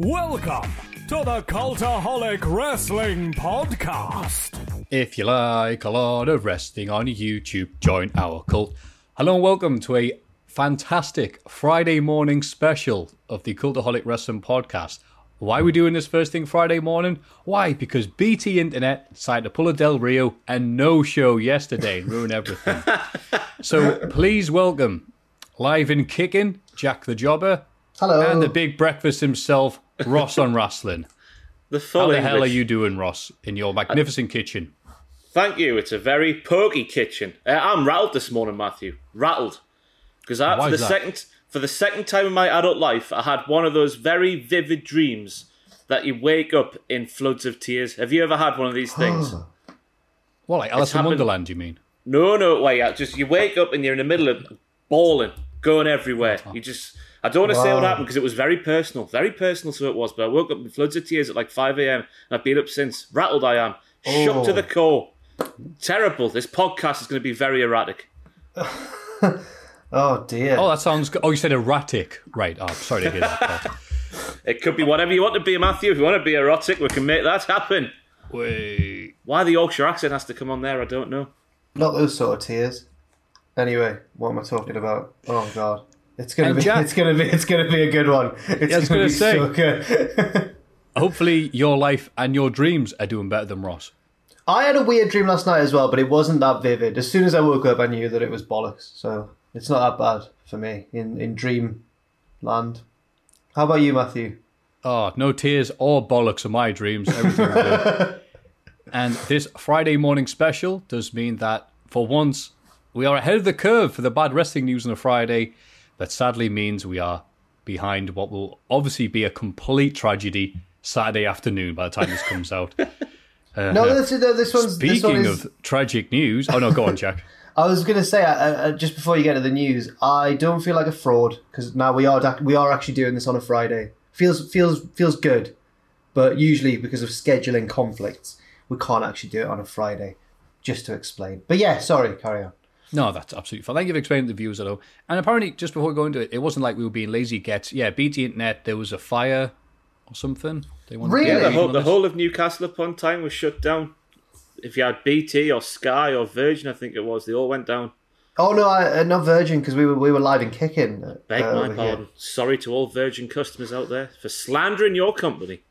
Welcome to the Cultaholic Wrestling Podcast. If you like a lot of wrestling on YouTube, join our cult. Hello and welcome to a fantastic Friday morning special of the Cultaholic Wrestling Podcast. Why are we doing this first thing Friday morning? Why? Because BT Internet decided to pull a Del Rio and no show yesterday and ruin everything. so please welcome, live and kicking, Jack the Jobber. Hello. And the big breakfast himself, Ross on Wrestling. The full How the English. hell are you doing, Ross, in your magnificent kitchen? Thank you. It's a very pokey kitchen. Uh, I'm rattled this morning, Matthew. Rattled because I for the that? second for the second time in my adult life, I had one of those very vivid dreams that you wake up in floods of tears. Have you ever had one of these things? Well, like Alice in Wonderland, you mean? no, no, wait. Just you wake up and you're in the middle of bawling, going everywhere. You just. I don't want to say what happened because it was very personal, very personal. So it was, but I woke up in floods of tears at like 5 a.m. and I've been up since. Rattled I am, shook to Oh. the core. Terrible. This podcast is going to be very erratic. Oh dear. Oh, that sounds good. Oh, you said erratic. Right. Oh, sorry to hear that. It could be whatever you want to be, Matthew. If you want to be erotic, we can make that happen. Wait. Why the Yorkshire accent has to come on there, I don't know. Not those sort of tears. Anyway, what am I talking about? Oh god. It's gonna And be Jack- it's gonna be it's gonna be a good one. It's gonna, gonna be say. so good. Hopefully, your life and your dreams are doing better than Ross. I had a weird dream last night as well, but it wasn't that vivid. As soon as I woke up I knew that it was bollocks, so it's not that bad for me in, in dream land. How about you, Matthew? Oh, no tears or bollocks of my dreams. Everything. And this Friday morning special does mean that, for once, we are ahead of the curve for the bad wrestling news on a Friday. That sadly means we are behind what will obviously be a complete tragedy Saturday afternoon by the time this comes out. No, this, this one's this one Speaking is, of tragic news, oh no, go on, Jack. I was going to say, uh, uh, just before you get to the news, I don't feel like a fraud because now we are we are actually doing this on a Friday. feels feels feels good, but usually because of scheduling conflicts, we can't actually do it on a Friday. Just to explain, but yeah, sorry, carry on. No, that's absolutely fine. Thank you for explaining to the viewers, though. And apparently, just before we go into it, it wasn't like we were being lazy gets. Yeah, BT Internet, there was a fire or something. They wanted Really? Yeah, the whole, the whole of Newcastle upon Tyne was shut down. If you had BT or Sky or Virgin, I think it was, they all went down. Oh no, I, uh, not Virgin because we were we were live and kicking. Uh, Beg uh, my over here. pardon. Sorry to all Virgin customers out there for slandering your company.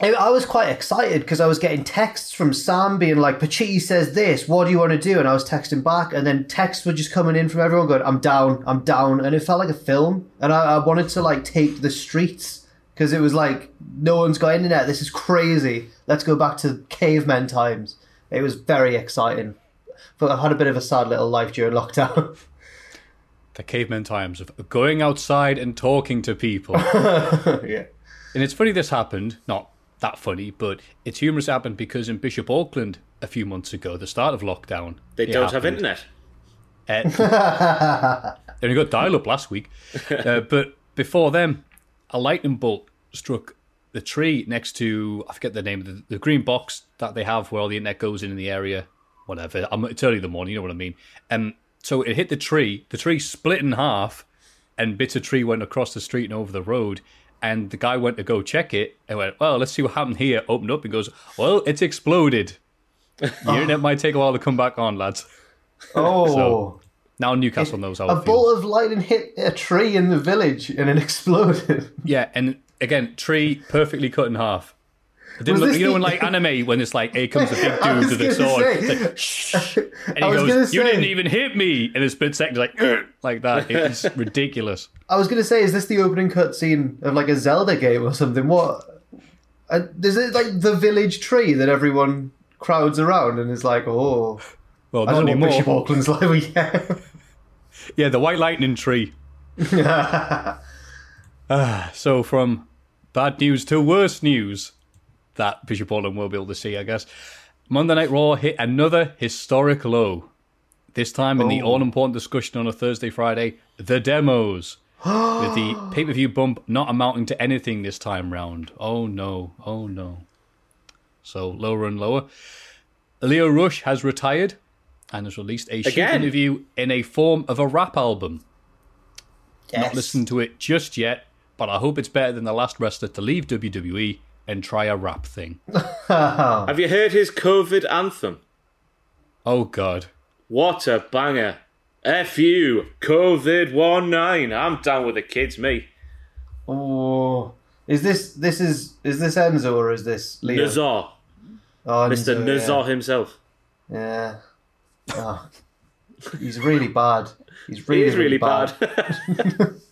I I was quite excited because I was getting texts from Sam being like, Pachitti says this, what do you want to do? And I was texting back, and then texts were just coming in from everyone going, I'm down, I'm down. And it felt like a film. And I, I wanted to like take the streets because it was like, no one's got internet. This is crazy. Let's go back to caveman times. It was very exciting. But I've had a bit of a sad little life during lockdown. the caveman times of going outside and talking to people. yeah. and it's funny this happened. Not that funny, but it's humorous happened because in Bishop Auckland a few months ago, the start of lockdown, They don't have internet. Uh, they only got dial up last week. Uh, but before them, a lightning bolt struck the tree next to, I forget the name of the, the green box that they have where all the internet goes in in the area. Whatever. I'm, it's early in the morning, you know what I mean. Um, so it hit the tree. The tree split in half, and bits of tree went across the street and over the road. And the guy went to go check it and went, Well, let's see what happened here. Opened up and goes, Well, it's exploded. The internet might take a while to come back on, lads. Oh. So, Now Newcastle knows how a bolt of lightning hit a tree in the village and it exploded. Yeah, and again, tree perfectly cut in half. Didn't look, you know, in like anime when it's like, here comes a big I dude with a sword. like, shh. And he goes, You say- didn't even hit me. In a split second, like, like that. It's ridiculous. I was going to say, is this the opening cutscene of like a Zelda game or something? What? Uh, is it like the village tree that everyone crowds around and is like, oh, Well, I not don't know Bishop. Auckland's like. Yeah. Yeah, the white lightning tree. Ah, so from bad news to worse news that Bishop Auckland will be able to see, I guess. Monday Night Raw hit another historic low. This time in the oh. all important discussion on a Thursday, Friday, the demos. with the pay per view bump not amounting to anything this time round. Oh no, oh no. So lower and lower. Lio Rush has retired and has released a Again? interview in a form of a rap album. Yes. Not listened to it just yet, but I hope it's better than the last wrestler to leave WWE and try a rap thing. Have you heard his COVID anthem? Oh god. What a banger. F you, COVID 19. I'm down with the kids, me. Oh, is this this is is this Enzo or is this Lio? Nazar. Oh, Mr. Enzo, Nazar himself. Yeah. yeah. Oh, he's really bad. He's He really, is really bad.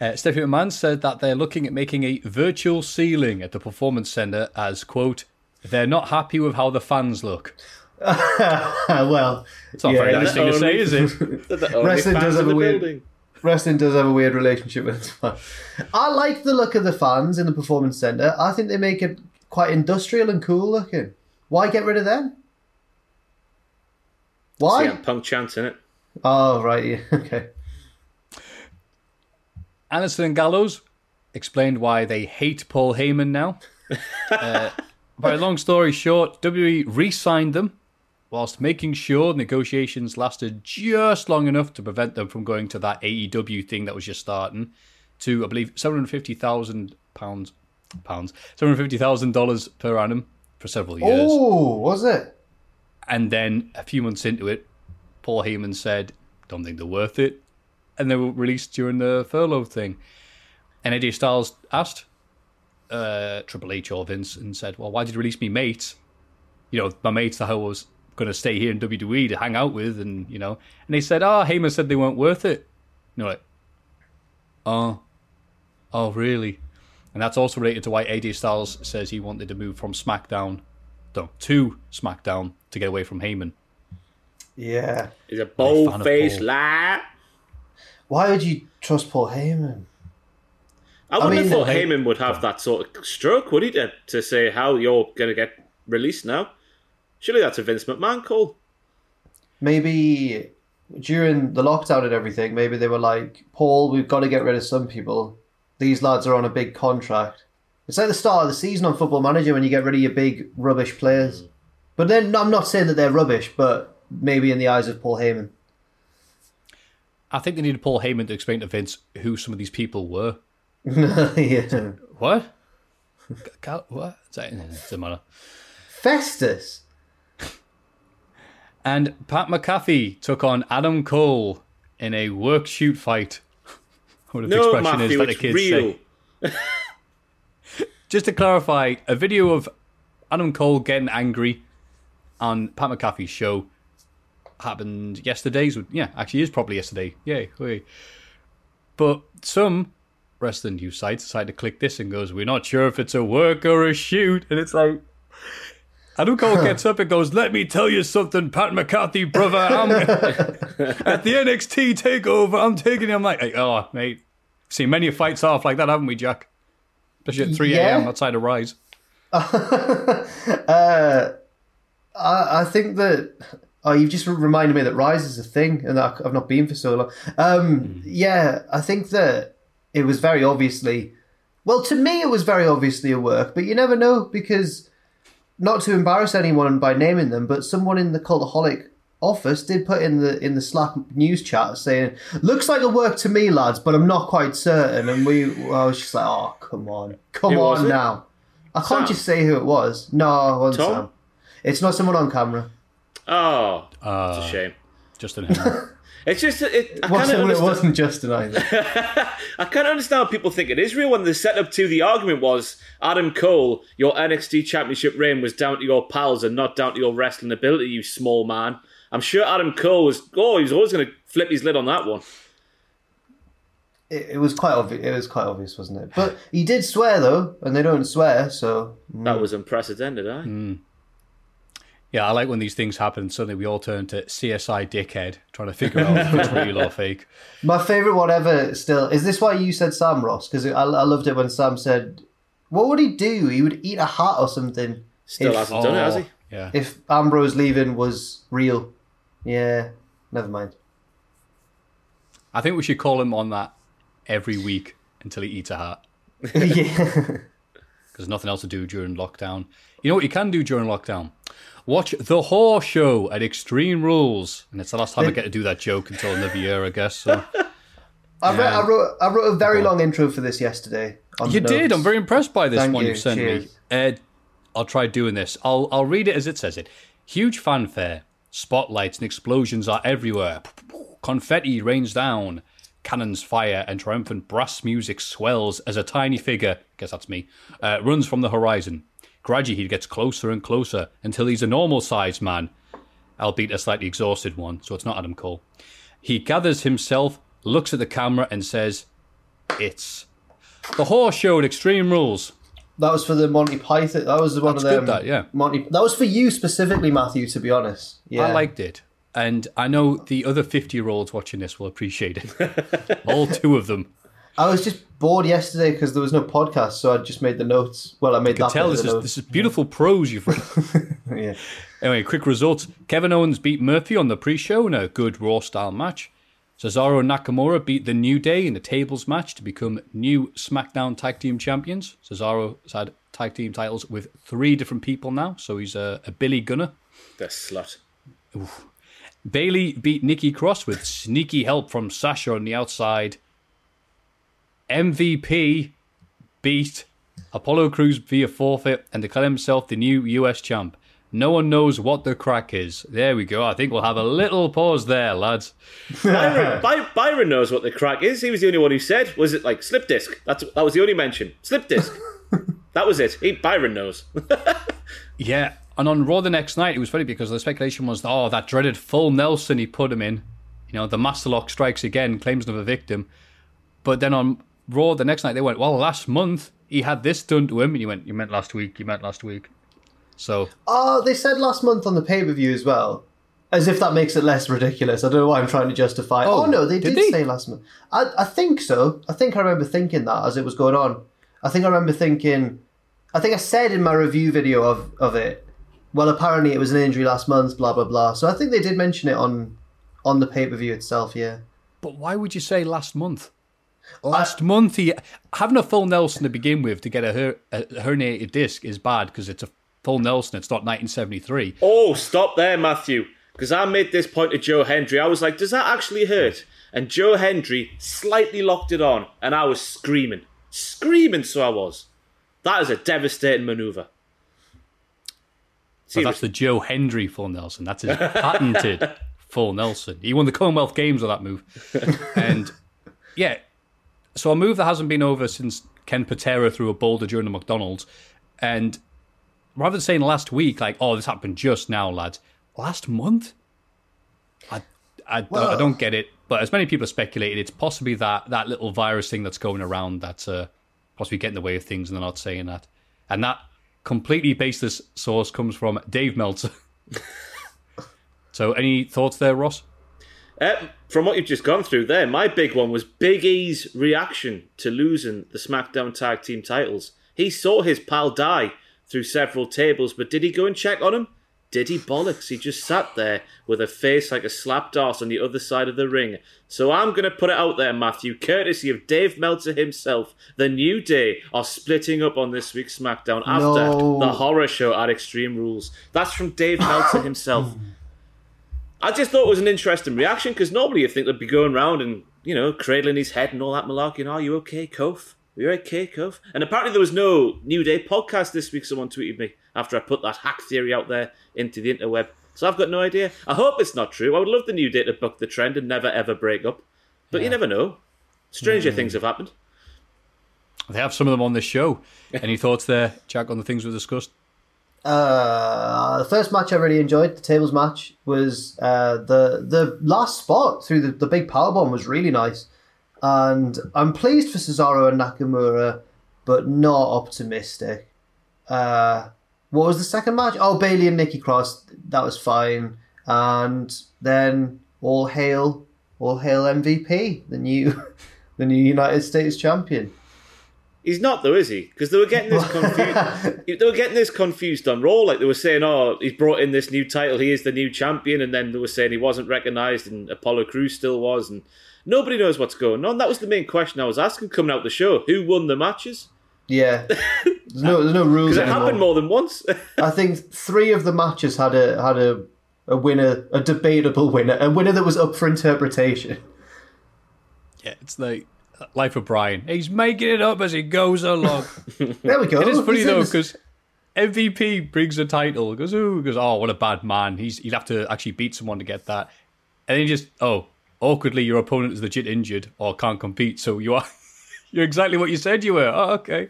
Uh, Stephanie McMahon said that they're looking at making a virtual ceiling at the Performance Center as, quote, they're not happy with how the fans look. well, It's not Yeah, very nice the thing to say, is it? They're the only Wrestling does have a weird- building. wrestling does have a weird relationship with its fans. I like the look of the fans in the performance center. I think they make it quite industrial and cool looking. Why get rid of them? Why? CM Punk chanting it. Oh right, yeah, okay. Anderson and Gallows explained why they hate Paul Heyman now. uh, a long story short, WWE re signed them whilst making sure negotiations lasted just long enough to prevent them from going to that AEW thing that was just starting to, I believe, £750,000 pounds, pounds, $750,000 per annum for several years. Oh, was it? And then a few months into it, Paul Heyman said, Don't think they're worth it. And they were released during the furlough thing. And AJ Styles asked uh, Triple H or Vince and said, Well, why did you release me mate? You know, my mates that I was going to stay here in WWE to hang out with. And, you know, and they said, Oh, Heyman said they weren't worth it. And you're like, Oh, oh, really? And that's also related to why AJ Styles says he wanted to move from SmackDown no, to SmackDown to get away from Heyman. Yeah. He's a bold of faced Paul. lie. Why would you trust Paul Heyman? I wouldn't mean, have thought hey- Heyman would have that sort of stroke, would he, to, to say how you're going to get released now? Surely that's a Vince McMahon call. Maybe during the lockdown and everything, maybe they were like, Paul, we've got to get rid of some people. These lads are on a big contract. It's like the start of the season on Football Manager when you get rid of your big rubbish players. Mm. But then I'm not saying that they're rubbish, but maybe in the eyes of Paul Heyman. I think they needed Paul Heyman to explain to Vince who some of these people were. yeah. What? Cal- what? It doesn't matter. Festus. And Pat McAfee took on Adam Cole in a work shoot fight. What the No, expression Matthew, is that the kids real. say. Just to clarify, a video of Adam Cole getting angry on Pat McAfee's show happened yesterday. So, yeah, actually, is probably yesterday. Yay. hooray. But some wrestling news sites decide to click this and goes, We're not sure if it's a work or a shoot. And it's like, Adam Cole gets up and goes, Let me tell you something, Pat McCarthy, brother. I'm at the NXT takeover. I'm taking him I'm like, oh, mate. Seen many fights off like that, haven't we, Jack? Especially at 3 a.m. Yeah. outside of Rise. Uh, I, I think that oh, you've just reminded me that Rise is a thing, and that I've not been for so long. Um, Yeah, I think that it was very obviously, well, to me, it was very obviously a work, but you never know because not to embarrass anyone by naming them, but someone in the Cultaholic office did put in the in the Slack news chat saying, "Looks like a work to me, lads, but I'm not quite certain." And we, I was just like, "Oh, come on, come on it? now." I can't just say who it was. No, it Tom? Sam. It's not someone on camera. Oh, Uh, it's a shame. Justin Henry. It's just it, I Well, kind of it wasn't Justin either. I can't understand how people think it is real when the setup to the argument was Adam Cole, your NXT Championship reign was down to your pals and not down to your wrestling ability, you small man. I'm sure Adam Cole was. Oh, he was always going to flip his lid on that one. it, it was quite obvious. It was quite obvious, wasn't it? But he did swear though, and they don't swear, so That was unprecedented, eh? Mm. Yeah, I like when these things happen and suddenly we all turn to CSI dickhead trying to figure out if it's real or fake. My favorite one ever still is this why you said Sam Ross because I, I loved it when Sam said, "What would he do? He would eat a hat or something." Still if, hasn't done it, has he? Oh, Yeah. if Ambrose leaving was real. Yeah, never mind. I think we should call him on that every week until he eats a hat. yeah, because there's nothing else to do during lockdown. You know what you can do during lockdown? Watch The Horror Show at Extreme Rules. And it's the last time I get to do that joke until another year, I guess. So. I, re- I wrote I wrote a very long intro for this yesterday. You did. I'm very impressed by this Thank one you. sent me. Ed, I'll try doing this. I'll I'll read it as it says it. Huge fanfare, spotlights and explosions are everywhere. Confetti rains down, cannons fire, and triumphant brass music swells as a tiny figure, guess that's me, uh, runs from the horizon. Gradually, he gets closer and closer until he's a normal-sized man, albeit a slightly exhausted one. So it's not Adam Cole. He gathers himself, looks at the camera, and says, "It's." The horse show at Extreme Rules. That was for the Monty Python. That was one That's of them. good, that, yeah. Monty. That was for you specifically, Matthew. To be honest, yeah. I liked it. And I know the other 50 year olds watching this will appreciate it. All two of them. I was just bored yesterday because there was no podcast, so I just made the notes. Well, I made that. Tell this of is, notes. this is beautiful prose you've written. yeah. anyway, quick results. Kevin Owens beat Murphy on the pre show in a good Raw style match. Cesaro and Nakamura beat the New Day in a tables match to become new SmackDown Tag Team Champions. Cesaro has had tag team titles with three different people now, so he's a, a Billy Gunner. The slut. Bayley beat Nikki Cross with sneaky help from Sasha on the outside. MVP beat Apollo Crews via forfeit and declared himself the new US champ. No one knows what the crack is. There we go. I think we'll have a little pause there, lads. Byron, By- Byron knows what the crack is. He was the only one who said, was it like slip disc? That's that was the only mention. Slip disc. that was it. He Byron knows. Yeah, and on Raw the next night, it was funny because the speculation was, oh, that dreaded full Nelson he put him in. You know, the Master Lock strikes again, claims another victim. But then on Raw the next night, they went, well, last month he had this done to him. And you went, you meant last week, you meant last week. So, Oh, they said last month on the pay per view as well. As if that makes it less ridiculous. I don't know why I'm trying to justify. Oh, Oh, no, they did did, they? say last month. I, I think so. I think I remember thinking that as it was going on. I think I remember thinking. I think I said in my review video of, of it, well, apparently it was an injury last month, blah, blah, blah. So I think they did mention it on on the pay per view itself, yeah. but why would you say last month? Uh, Last month, he having a full Nelson to begin with to get a, her, a herniated disc is bad because it's a full Nelson. It's not 1973. oh, stop there, Matthew. Because I made this point to Joe Hendry. I was like, does that actually hurt? And Joe Hendry slightly locked it on, and I was screaming. Screaming, so I was. That is a devastating maneuver. So that's the Joe Hendry full Nelson. That's his patented full Nelson. He won the Commonwealth Games with that move. and yeah, so a move that hasn't been over since Ken Patera threw a boulder during the McDonald's. And rather than saying last week, like, oh, this happened just now, lads, last month? I, I, I don't get it. But as many people have speculated, it's possibly that, that little virus thing that's going around that's uh, possibly getting in the way of things and they're not saying that. And that completely baseless source comes from Dave Meltzer. so, any thoughts there, Ross? Uh, from what you've just gone through there, my big one was Big E's reaction to losing the SmackDown Tag Team titles. He saw his pal die through several tables, but did he go and check on him? Did he bollocks? He just sat there with a face like a slapped arse on the other side of the ring. So I'm going to put it out there, Matthew, courtesy of Dave Meltzer himself. The New Day are splitting up on this week's SmackDown after No. the horror show at Extreme Rules. That's from Dave Meltzer himself. I just thought it was an interesting reaction because normally you think they'd be going around and you know cradling his head and all that malarkey. And Are you okay, Kof? Are you okay, Kof? And apparently there was no New Day podcast this week. Someone tweeted me after I put that hack theory out there into the interweb. So I've got no idea. I hope it's not true. I would love the New Day to buck the trend and never ever break up, but you never know. Stranger hmm. things have happened. They have some of them on this show. Any thoughts there, Jack, on the things we discussed? Uh, the first match I really enjoyed, the tables match, was uh, the the last spot through the, the big power bomb was really nice, and I'm pleased for Cesaro and Nakamura, but not optimistic. Uh, what was the second match? Oh, Bayley and Nikki Cross, that was fine, and then all hail, all hail MVP, the new, the new United States champion. He's not though, is he? Because they were getting this confused. they were getting this confused on Raw. Like they were saying, "Oh, he's brought in this new title. He is the new champion," and then they were saying he wasn't recognised, and Apollo Crews still was, and nobody knows what's going on. That was the main question I was asking coming out the show: Who won the matches? Yeah, there's no there's no rules Because it anymore. happened more than once. I think three of the matches had a had a a winner, a debatable winner, a winner that was up for interpretation. Yeah, it's like Life of Brian. He's making it up as he goes along. There we go. It is funny He's though because MVP brings a title. Goes, ooh, goes, oh, what a bad man. He's he'd have to actually beat someone to get that, and then he just, oh, awkwardly, your opponent is legit injured or can't compete, so you are, you're exactly what you said you were. Oh, okay.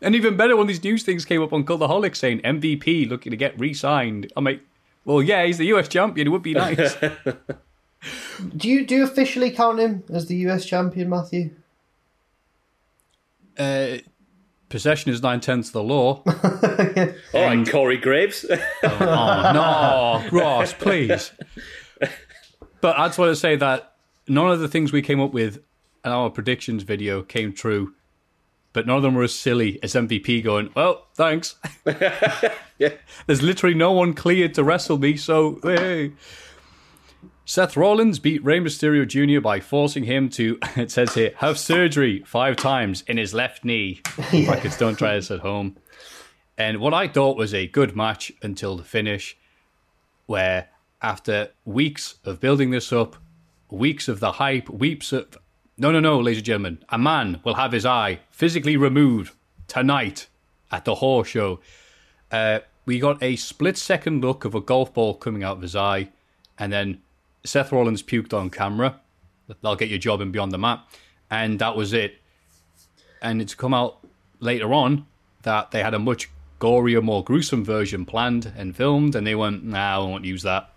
And even better, when these news things came up on Cultaholic saying MVP looking to get re-signed. I'm like, well, yeah, he's the US champion. It would be nice. do you do you officially count him as the US champion, Matthew? Uh, possession is nine tenths of the law. All right, Corey Graves. Oh no, Ross, please. But I just want to say that none of the things we came up with in our predictions video came true. But none of them were as silly as MVP going, Well, thanks. yeah. There's literally no one cleared to wrestle me, so hey. Seth Rollins beat Rey Mysterio Jr. by forcing him to, it says here, have surgery five times in his left knee. Brackets, don't try this at home. And what I thought was a good match until the finish, where after weeks of building this up, weeks of the hype, weeks of. No, no, no, ladies and gentlemen. A man will have his eye physically removed tonight at the horse show. Uh, we got a split second look of a golf ball coming out of his eye, and then Seth Rollins puked on camera. That'll get your job in Beyond the Mat. And that was it. And it's come out later on that they had a much gorier, more gruesome version planned and filmed, and they went, nah, I won't use that.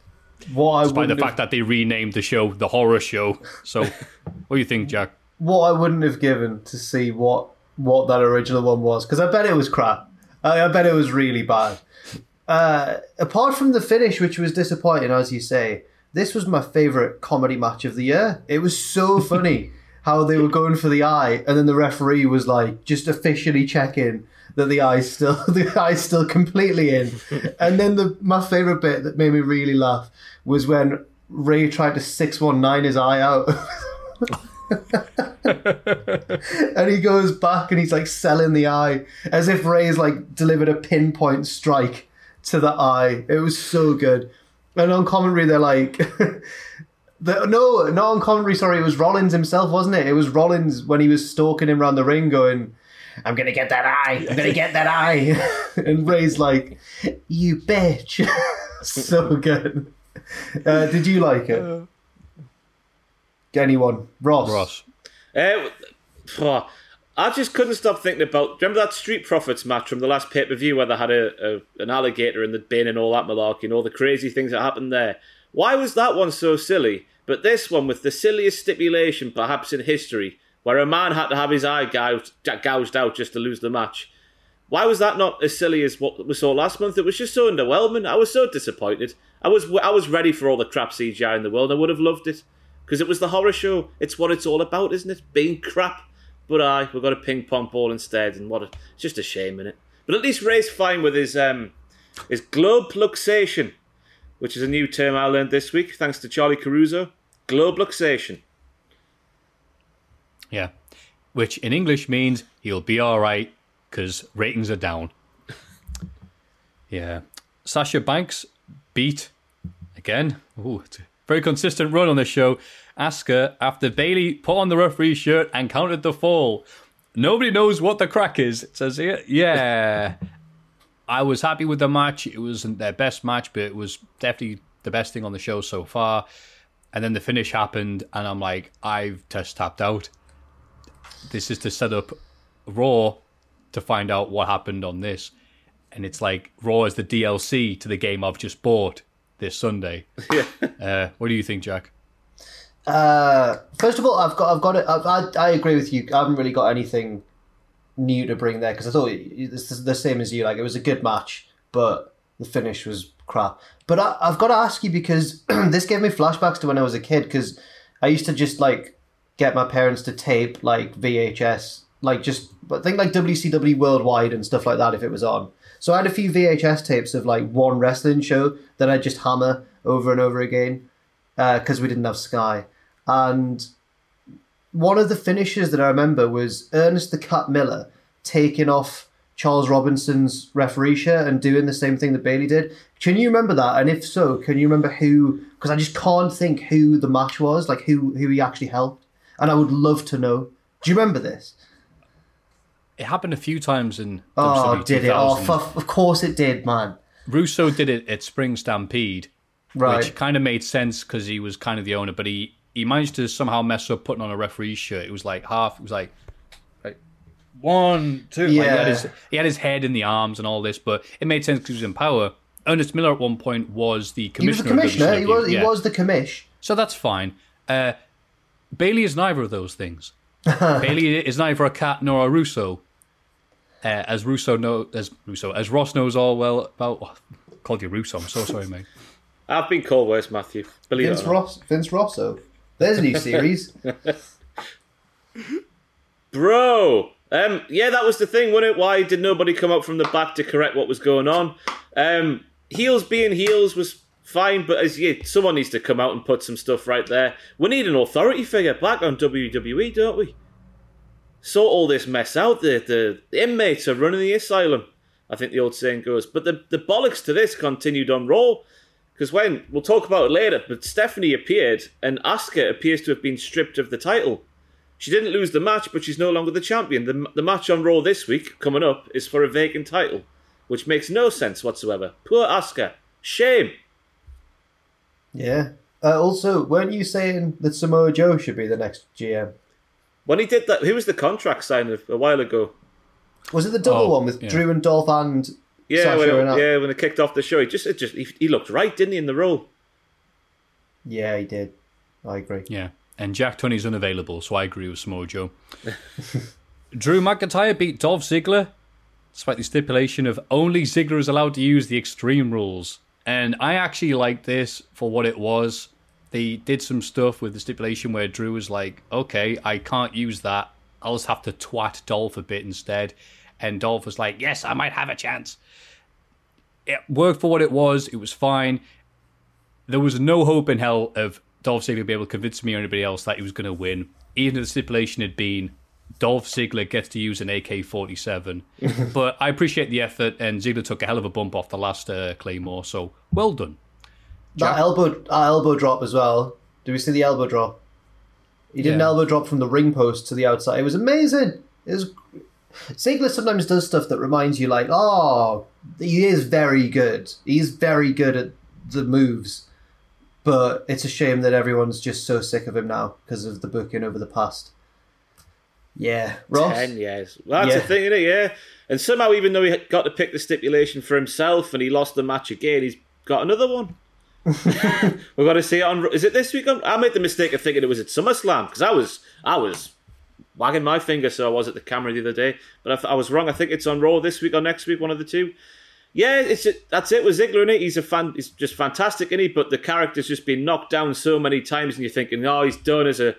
What I Despite the wouldn't fact that they renamed the show the horror show. So, what do you think, Jack? what I wouldn't have given to see what what that original one was because I bet it was crap. I, I bet it was really bad. Uh, apart from the finish, which was disappointing, as you say, this was my favorite comedy match of the year. It was so funny how they were going for the eye, and then the referee was like just officially checking that the eye's still the eye's still completely in. And then the my favorite bit that made me really laugh was when Rey tried to six one nine his eye out. and he goes back and he's like selling the eye as if Rey's like delivered a pinpoint strike to the eye. It was so good. And on commentary, they're like, the, no, not on commentary. Sorry, it was Rollins himself, wasn't it? It was Rollins when he was stalking him around the ring, going, "I'm gonna get that eye. I'm gonna get that eye." and Rey's like, "You bitch." so good. Uh, did you like it? Anyone? Ross. Ross. Uh, phew, I just couldn't stop thinking about. Remember that Street Profits match from the last pay per view where they had a, a an alligator in the bin and all that malarkey and all the crazy things that happened there? Why was that one so silly? But this one with the silliest stipulation perhaps in history, where a man had to have his eye gouged, gouged out just to lose the match. Why was that not as silly as what we saw last month? It was just so underwhelming. I was so disappointed. I was I was ready for all the crap CGI in the world. I would have loved it because it was the horror show. It's what it's all about, isn't it? Being crap. But I, we've got a ping pong ball instead, and what a, it's just a shame in it. But at least Rey's fine with his um his globe luxation, which is a new term I learned this week thanks to Charlie Caruso. Globe luxation. Yeah. Which in English means he'll be all right because ratings are down. yeah. Sasha Banks beat again. Ooh, it's very consistent run on the show. Asuka, after Bayley put on the referee's shirt and counted the fall. Nobody knows what the crack is. Says here. Yeah. I was happy with the match. It wasn't their best match, but it was definitely the best thing on the show so far. And then the finish happened, and I'm like, I've just tapped out. This is to set up Raw to find out what happened on this. And it's like Raw is the DLC to the game I've just bought this Sunday. Yeah. uh, what do you think, Jack? Uh, first of all, I've got, I've got it. I, I, I agree with you. I haven't really got anything new to bring there because I thought it's the same as you. Like it was a good match, but the finish was crap. But I, I've got to ask you because this gave me flashbacks to when I was a kid because I used to just like get my parents to tape like VHS, like just I think like WCW Worldwide and stuff like that if it was on. So I had a few VHS tapes of like one wrestling show that I'd just hammer over and over again because uh, we didn't have Sky. And one of the finishes that I remember was Ernest the Cat Miller taking off Charles Robinson's referee shirt and doing the same thing that Bayley did. Can you remember that? And if so, can you remember who? Because I just can't think who the match was, like who who he actually helped, and I would love to know. Do you remember this? It happened a few times in. Oh, WWE did it? Oh, of course it did, man. Russo did it at Spring Stampede, right. which kind of made sense because he was kind of the owner, but he he managed to somehow mess up putting on a referee's shirt. It was like half. It was like, like one, two. Yeah. Like he, had his, he had his head in the arms and all this, but it made sense because he was in power. Ernest Miller at one point was the commissioner. He was the commissioner. He was. He was the commish. So that's fine. Uh, Bayley is neither of those things. Bayley is neither a cat nor a Russo. Uh, as Russo know, as Russo, as Ross knows all well about. Oh, called you Russo. I'm so sorry, mate. I've been called worse, Matthew. Believe Vince Ross, Vince Rosso. There's a new series. Bro, um, yeah, that was the thing, wasn't it? Why did nobody come up from the back to correct what was going on? Um, heels being heels was fine, but as yeah, someone needs to come out and put some stuff right there. We need an authority figure back on WWE, don't we? Sort all this mess out. The, the, the inmates are running the asylum. I think the old saying goes. But the, the bollocks to this continued on Raw. Because when, we'll talk about it later, but Stephanie appeared and Asuka appears to have been stripped of the title. She didn't lose the match, but she's no longer the champion. The, the match on Raw this week, coming up, is for a vacant title, which makes no sense whatsoever. Poor Asuka. Shame. Yeah. Uh, also, weren't you saying that Samoa Joe should be the next GM? When he did that, who was the contract signed a while ago? Was it the double oh, one with yeah. Drew and Dolph and yeah, when it, yeah, when it kicked off the show, he just, it just, he, he looked right, didn't he, in the role? Yeah, he did. I agree. Yeah, and Jack Tunney's unavailable, so I agree with Samoa Joe. Drew McIntyre beat Dolph Ziggler, despite the stipulation of only Ziggler is allowed to use the Extreme Rules. And I actually liked this for what it was. They did some stuff with the stipulation where Drew was like, okay, I can't use that. I'll just have to twat Dolph a bit instead. And Dolph was like, yes, I might have a chance it worked for what it was. It was fine. There was no hope in hell of Dolph Ziggler being able to convince me or anybody else that he was going to win. Even if the stipulation had been Dolph Ziggler gets to use an AK 47. but I appreciate the effort, and Ziggler took a hell of a bump off the last uh, Claymore, so well done. Jack? That elbow, that elbow drop as well. Do we see the elbow drop? He did yeah. an elbow drop from the ring post to the outside. It was amazing. It was Ziggler sometimes does stuff that reminds you, like, oh, he is very good. He's very good at the moves, but it's a shame that everyone's just so sick of him now because of the booking over the past. Yeah, Ross? Ten years. Well, that's yeah. the thing, isn't it? Yeah. And somehow, even though he got to pick the stipulation for himself and he lost the match again, he's got another one. We've got to see it on. Is it this week? I made the mistake of thinking it was at SummerSlam because I was, I was wagging my finger, so I was at the camera the other day. But I, I was wrong. I think it's on Raw this week or next week, one of the two. Yeah, it's that's it with Ziggler, it? He's a fan. He's just fantastic, in it? But the character's just been knocked down so many times, and you're thinking, oh, he's done as a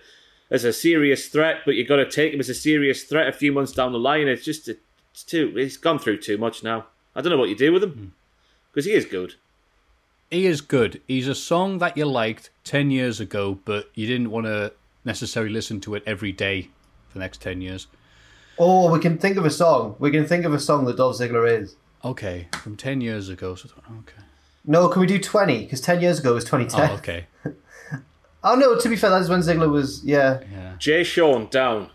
as a serious threat, but you've got to take him as a serious threat a few months down the line. It's just it's too. He's gone through too much now. I don't know what you do with him because hmm. he is good. He is good. He's a song that you liked ten years ago, but you didn't want to necessarily listen to it every day for the next 10 years. Oh, we can think of a song. We can think of a song that Dolph Ziggler is. Okay, from 10 years ago. So, okay. No, can we do 20? Because 10 years ago was 2010. Oh, okay. Oh no, to be fair, that's when Ziggler was yeah. Jay Sean down.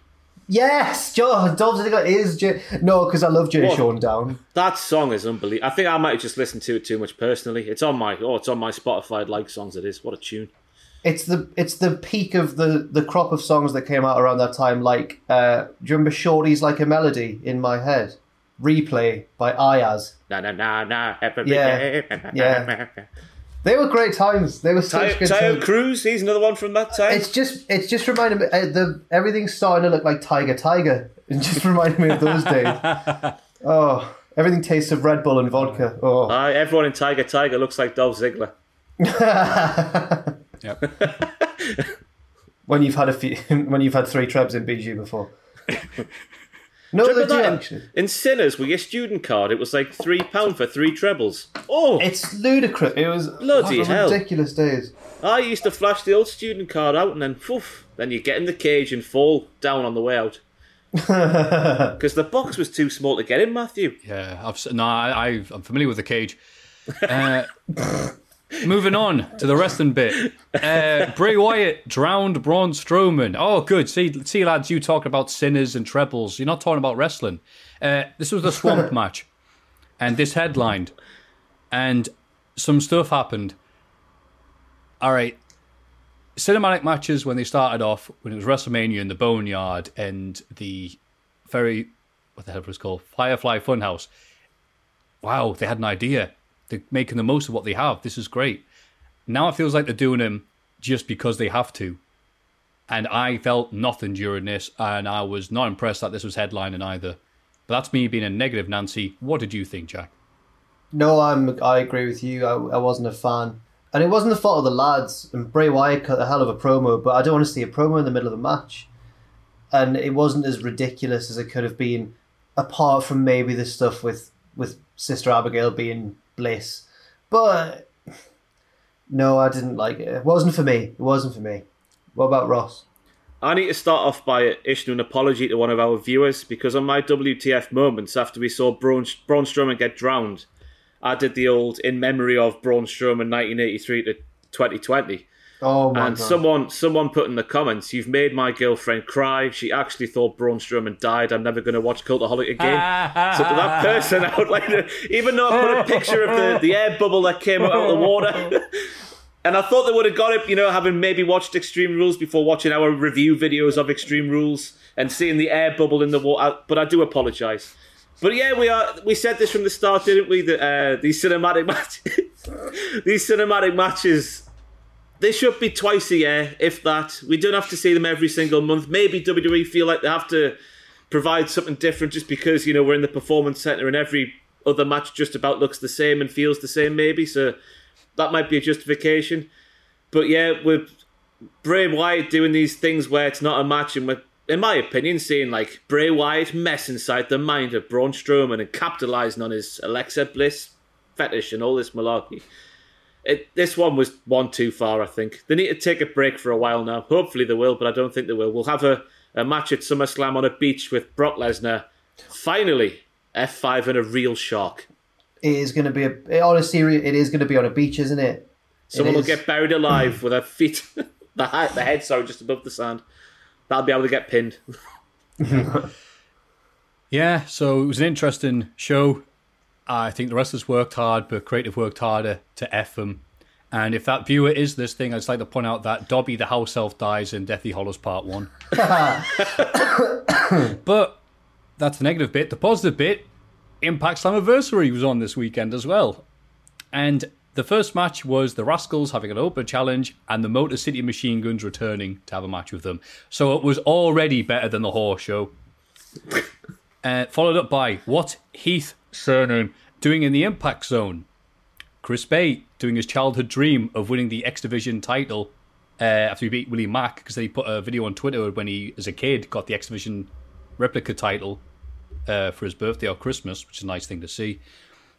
Yes, Joe Dolph Ziggler is Jay. No, because I love Jay What? Sean down. That song is unbelievable. I think I might have just listened to it too much personally. It's on my oh, it's on my Spotify like songs. It is. What a tune. It's the it's the peak of the the crop of songs that came out around that time. Like, uh, do you remember "Shorty's Like a Melody" in my head? Replay by Iyaz. Na na na na. Yeah, yeah. They were great times. They were such Ty- good Taio times. Cruz, he's another one from that time. It's just it's just reminding me uh, the everything's starting to look like Tiger Tiger. It just reminded me of those days. Oh, everything tastes of Red Bull and vodka. Oh, Aye, everyone in Tiger Tiger looks like Dolph Ziggler. Yep. when you've had a few, when you've had three trebs in BG before. No, they do that? actually. In Sinners, with your student card, it was like three pound for three trebles. Oh, It's ludicrous. It was Bloody what hell. ridiculous days. I used to flash the old student card out and then, poof, then you get in the cage and fall down on the way out. Because the box was too small to get in, Matthew. Yeah, I've s- no, I, I've, I'm familiar with the cage. Uh, moving on to the wrestling bit. Uh, Bray Wyatt drowned Braun Strowman. Oh, good. See, see, lads, you talk about sinners and trebles. You're not talking about wrestling. Uh, this was the Swamp match, and this headlined, and some stuff happened. All right, cinematic matches when they started off when it was WrestleMania in the Boneyard and the very what the hell was it called Firefly Funhouse. Wow, they had an idea. They're making the most of what they have. This is great. Now it feels like they're doing them just because they have to. And I felt nothing during this, and I was not impressed that this was headlining either. But that's me being a negative Nancy. What did you think, Jack? No, I'm. I agree with you. I, I wasn't a fan, and it wasn't the fault of the lads. And Bray Wyatt cut a hell of a promo, but I don't want to see a promo in the middle of a match. And it wasn't as ridiculous as it could have been, apart from maybe the stuff with with Sister Abigail being Bliss. But no, I didn't like it. It wasn't for me. It wasn't for me. What about Ross? I need to start off by issuing an apology to one of our viewers because on my WTF moments after we saw Braun, Braun Strowman get drowned, I did the old in memory of Braun Strowman 1983 to 2020. Oh my and god! someone someone put in the comments, "You've made my girlfriend cry. She actually thought Braun Strowman died. I'm never going to watch Cultaholic again." so to that person, I would like to, even though I put a picture of the, the air bubble that came out of the water, and I thought they would have got it, you know, having maybe watched Extreme Rules before watching our review videos of Extreme Rules and seeing the air bubble in the water. But I do apologise. But yeah, we are. We said this from the start, didn't we? That uh, these cinematic matches, these cinematic matches they should be twice a year, if that. We don't have to see them every single month. Maybe WWE feel like they have to provide something different just because, you know, we're in the performance center and every other match just about looks the same and feels the same, maybe. So that might be a justification. But yeah, with Bray Wyatt doing these things where it's not a match and with in my opinion, seeing like Bray Wyatt mess inside the mind of Braun Strowman and capitalizing on his Alexa Bliss fetish and all this malarkey. It, this one was one too far, I think. They need to take a break for a while now. Hopefully they will, but I don't think they will. We'll have a, a match at SummerSlam on a beach with Brock Lesnar. Finally, F5 and a real shark. It is going to be a on a series. It is going to be on a beach, isn't it? Someone It will is. get buried alive with their feet, the, head, the head, sorry, just above the sand. That'll be able to get pinned. Yeah, so it was an interesting show. I think the wrestlers worked hard, but creative worked harder to F them. And if that viewer is this thing, I'd just like to point out that Dobby the house elf dies in Deathly Hallows Part 1. but that's the negative bit. The positive bit, Impact Slammiversary was on this weekend as well. And the first match was the Rascals having an open challenge and the Motor City Machine Guns returning to have a match with them. So it was already better than the horse show. Uh, followed up by what Heath Cernan doing in the Impact Zone. Chris Bey doing his childhood dream of winning the X Division title uh, after he beat Willie Mack because he put a video on Twitter when he, as a kid, got the X Division replica title uh, for his birthday or Christmas, which is a nice thing to see.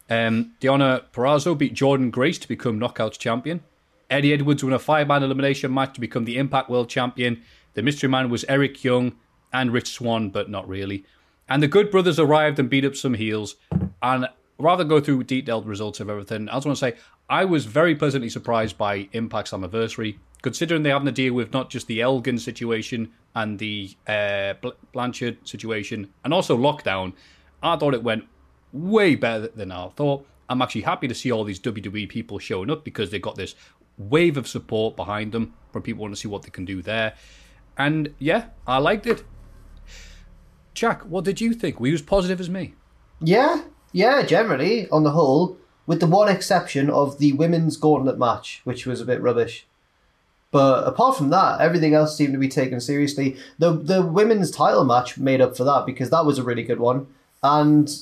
Um, Deonna Purrazzo beat Jordynne Grace to become Knockouts champion. Eddie Edwards won a five man elimination match to become the Impact World champion. The mystery man was Eric Young and Rich Swann, but not really. And the Good Brothers arrived and beat up some heels. And rather than go through detailed results of everything, I just want to say I was very pleasantly surprised by Impact's anniversary. considering they're having to deal with not just the Elgin situation and the uh, Bl- Blanchard situation and also lockdown, I thought it went way better than I thought. I'm actually happy to see all these WWE people showing up because they've got this wave of support behind them from people want to see what they can do there. And yeah, I liked it. Jack, what did you think? Were you as positive as me? Yeah, yeah, generally, on the whole, with the one exception of the women's gauntlet match, which was a bit rubbish. But apart from that, everything else seemed to be taken seriously. The the women's title match made up for that because that was a really good one. And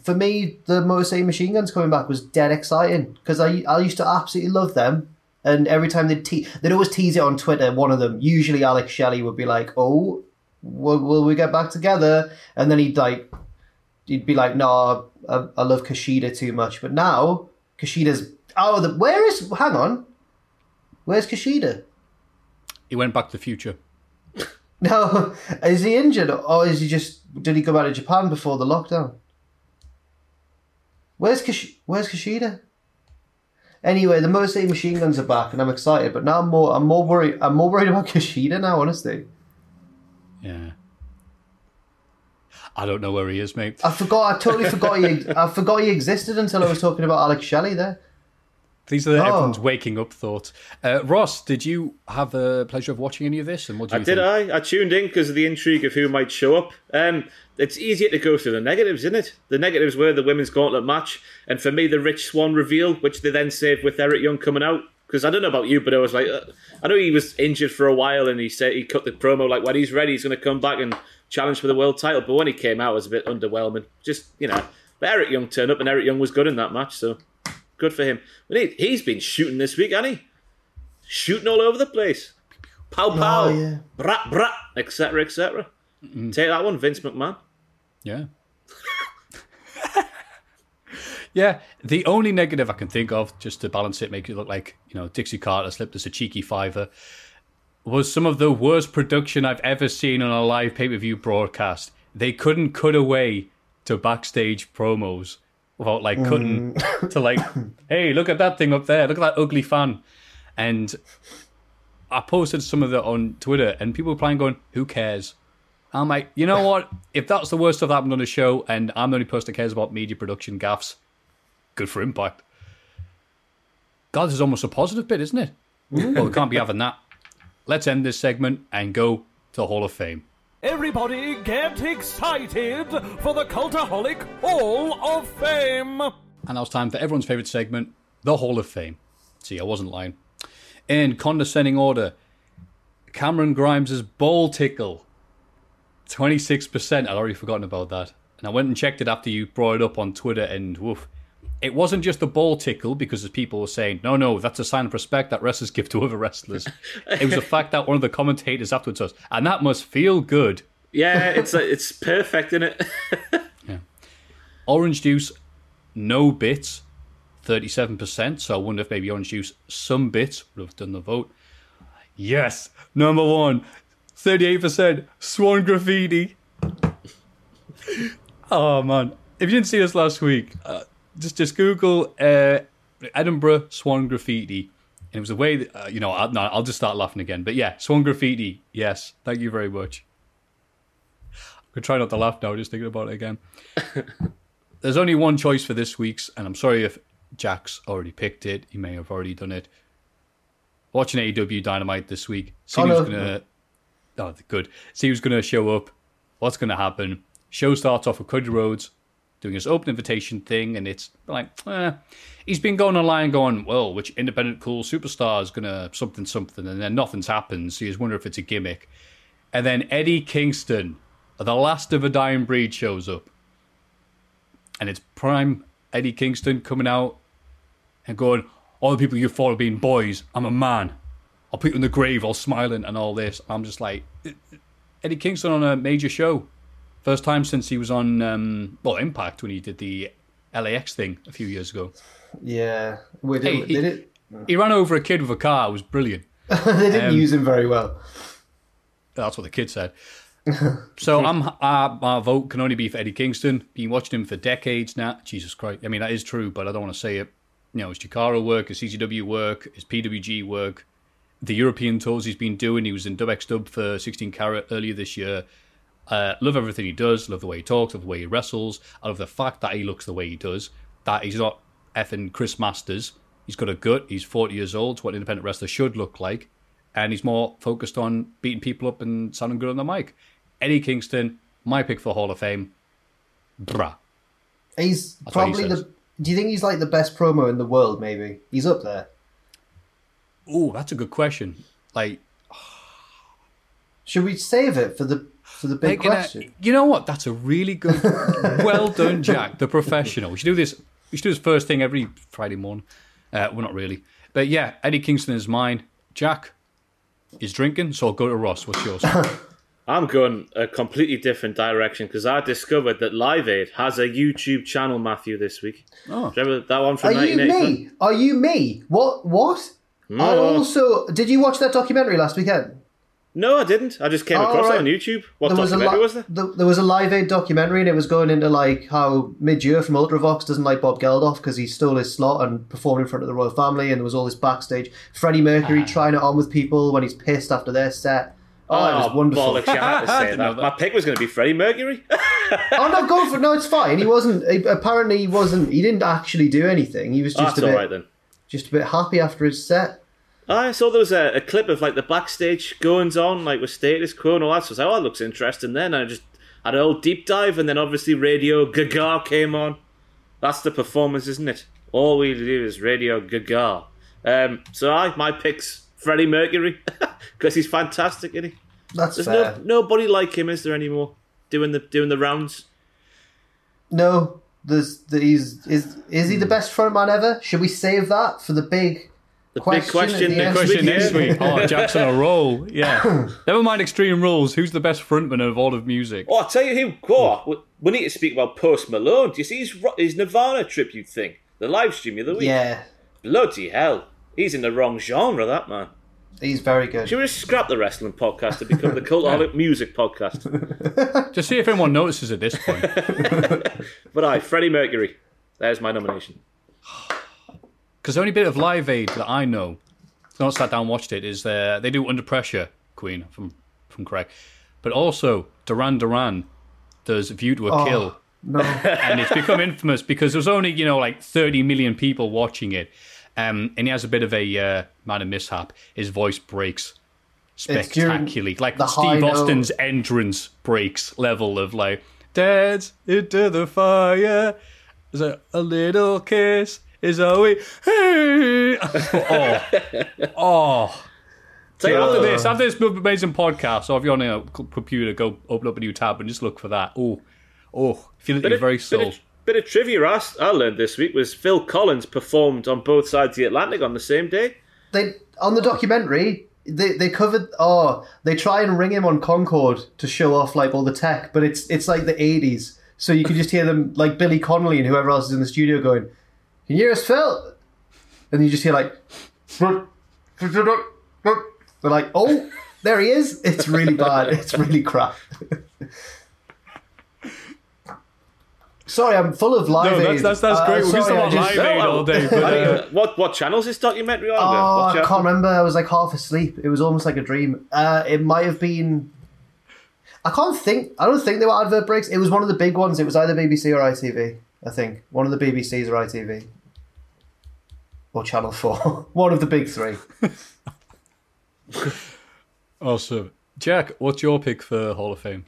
for me, the Motor Machine Guns coming back was dead exciting because I I used to absolutely love them. And every time they'd te- they'd always tease it on Twitter. One of them, usually Alex Shelley, would be like, "Oh, will, will we get back together?" And then he'd like he'd be like, "No, I, I love Kushida too much." But now Kushida's oh, the, where is? Hang on, where's Kushida? He went back to the future. No, is he injured or is he just? Did he go back to Japan before the lockdown? Where's Kush- Where's Kushida? Anyway, the Motor City Machine Guns are back, and I'm excited. But now I'm more, I'm more worried. I'm more worried about Kushida now, honestly. Yeah. I don't know where he is, mate. I forgot. I totally forgot he. I forgot he existed until I was talking about Alex Shelley there. These are the, Oh. everyone's waking up thoughts. Uh, Ross, did you have the pleasure of watching any of this? And what do I you did. think? I I tuned in because of the intrigue of who might show up. Um, it's easier to go through the negatives, isn't it? The negatives were the women's gauntlet match, and for me, the Rich Swann reveal, which they then saved with Eric Young coming out. Because I don't know about you, but I was like, uh, I know he was injured for a while, and he said he cut the promo like when he's ready, he's going to come back and challenge for the world title. But when he came out, it was a bit underwhelming. Just you know, but Eric Young turned up, and Eric Young was good in that match, so good for him. But he, he's been shooting this week, hasn't he? Shooting all over the place. Pow pow, Oh, yeah. brat brat, etc. etc. Take that one, Vince McMahon. Yeah. Yeah. The only negative I can think of, just to balance it, make it look like, you know, Dixie Carter slipped us a cheeky fiver, was some of the worst production I've ever seen on a live pay per view broadcast. They couldn't cut away to backstage promos without like cutting mm. to like, hey, look at that thing up there. Look at that ugly fan. And I posted some of that on Twitter, and people were playing going, who cares? I'm like, you know what? If that's the worst stuff that happened on the show, and I'm the only person that cares about media production gaffs, good for Impact. God, this is almost a positive bit, isn't it? well, we can't be having that. Let's end this segment and go to Hall of Fame. Everybody get excited for the Cultaholic Hall of Fame! And now it's time for everyone's favourite segment, the Hall of Fame. See, I wasn't lying. In condescending order, Cameron Grimes' ball tickle. 26%. I'd already forgotten about that. And I went and checked it after you brought it up on Twitter, and woof. It wasn't just the ball tickle because as people were saying, no, no, that's a sign of respect that wrestlers give to other wrestlers. it was the fact that one of the commentators afterwards was, and that must feel good. Yeah, it's like, it's perfect, isn't it? Orange juice, no bits, 37%. So I wonder if maybe orange juice, some bits would have done the vote. Yes, number one, 38%, Swan Graffiti. oh, man. If you didn't see this last week, uh, just, just Google uh, Edinburgh Swan Graffiti. And it was a way that, uh, you know, I, no, I'll just start laughing again. But yeah, Swan Graffiti, yes. Thank you very much. I try not to laugh now, just thinking about it again. There's only one choice for this week's, and I'm sorry if Jack's already picked it. He may have already done it. Watching AEW Dynamite this week, see Oh, who's gonna. Oh, good. See who's gonna show up. What's gonna happen? Show starts off with Cody Rhodes doing his open invitation thing, and it's like, eh. he's been going online going, well, which independent cool superstar is gonna something something, and then nothing's happened. So you just wonder if it's a gimmick. And then Eddie Kingston, the last of a dying breed, shows up and it's prime Eddie Kingston coming out and going, all the people you thought of being boys, I'm a man. I'll put you in the grave all smiling and all this. I'm just like, Eddie Kingston on a major show. First time since he was on, um, well, Impact when he did the LAX thing a few years ago. Yeah, Hey, did, he- they, did, He ran over a kid with a car. It was brilliant. they didn't um, use him very well. That's what the kid said. so I'm uh, my vote can only be for Eddie Kingston. Been watching him for decades now. Jesus Christ! I mean that is true, but I don't want to say it. You know, his Chikara work, his CCW work, his PWG work. the European tours he's been doing. He was in Dub X Dub for 16 Carat earlier this year. Uh, love everything he does. Love the way he talks. Love the way he wrestles. I love the fact that he looks the way he does. That he's not effing Chris Masters. He's got a gut. He's 40 years old. It's what an independent wrestler should look like. And he's more focused on beating people up and sounding good on the mic. Eddie Kingston, my pick for Hall of Fame. Bruh. He's That's what he probably the. Do you think he's like the best promo in the world? Maybe he's up there. Ooh, that's a good question. Like, Should we save it for the for the big Like, you know- You know what? That's a really good. well done, Jack, the professional. We should do this. We should do this first thing every Friday morning. Uh, well, not really, but yeah, Eddie Kingston is mine. Jack is drinking, so I'll go to Ross. What's yours? I'm going a completely different direction because I discovered that Live Aid has a YouTube channel, Matthew, this week. Oh. Remember that one from Are you me? Are you me? What? What? I also did you watch that documentary last weekend? No, I didn't. I just came Oh, across right. it on YouTube. What there was a documentary li- was there? th- there was a live aid documentary and it was going into like how Midge from Ultravox doesn't like Bob Geldof because he stole his slot and performed in front of the royal family and there was all this backstage Freddie Mercury Ah. trying it on with people when he's pissed after their set. Oh, it was wonderful. bollocks, you had to say that. that. My pick was going to be Freddie Mercury. oh no, go for it. No, it's fine. He wasn't. he- apparently, he wasn't. He didn't actually do anything. He was just That's a bit, all right then. just a bit happy after his set. I saw there was a, a clip of like the backstage goings on, like with status quo and all that. So I was like, oh, that looks interesting. Then I just had an old deep dive, and then obviously Radio Gaga came on. That's the performance, isn't it? All we do is Radio Gaga. Um, so I my pick's Freddie Mercury because he's fantastic, isn't he? That's There's fair. no nobody like him, is there anymore? Doing the doing the rounds. No, there's the, he's is is he the best frontman ever? Should we save that for the big The question big question at the next? Question week. next week. Oh, Jack's on a roll. Yeah. Never mind Extreme Rules. Who's the best frontman of all of music? Oh, I'll tell you who. What? We- We need to speak about Post Malone. Do you see his, ro- his Nirvana tribute thing? The live stream of the other week? Yeah, Bloody hell. He's in the wrong genre, that man. he's very good. Should we just scrap the wrestling podcast to become the Cultaholic Music Podcast? Just see if anyone notices at this point. But I, Freddie Mercury. There's my nomination. Because the only bit of Live Aid that I know, not sat down and watched it, is uh, they do Under Pressure, Queen, from from correct. But also, Duran Duran does View to a Kill. No, and it's become infamous because there's only you know like 30 million people watching it um, and he has a bit of a uh, minor mishap his voice breaks spectacularly like steve note. austin's entrance breaks level of like dance into the fire is a, a little kiss is all we hey. oh oh Tell you after this, uh. after this amazing podcast, or if you're on a computer, go open up a new tab and just look for that. Oh, oh, feel it in bit your of, very bit, soul. of, bit of trivia I, I learned this week was Phil Collins performed on both sides of the Atlantic on the same day. they on the documentary they they covered. Oh, they try and ring him on Concorde to show off like all the tech, but it's it's like the eighties, so you can just hear them like Billy Connolly and whoever else is in the studio going, "Can you hear us, Phil?" And you just hear like, they're like, "Oh, there he is." It's really bad. It's really crap. Sorry, I'm full of live. No, that's that's, that's Uh, great. We've been sorry, talking about live aid all day, but uh, what what channel's this documentary on? Oh, I can't remember. I was like half asleep. It was almost like a dream. Uh, it might have been. I can't think. I don't think there were advert breaks. It was one of the big ones. It was either BBC or ITV. I think one of the BBCs or ITV or Channel Four. one of the big three. awesome. Jack, what's your pick for Hall of Fame?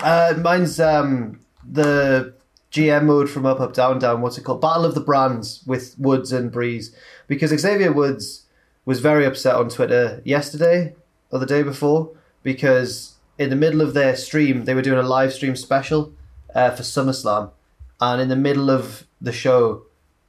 Uh, mine's um, the GM mode from Up Up Down Down. What's it called? Battle of the Brands with Woods and Breeze. Because Xavier Woods was very upset on Twitter yesterday or the day before because in the middle of their stream they were doing a live stream special uh, for SummerSlam, and in the middle of the show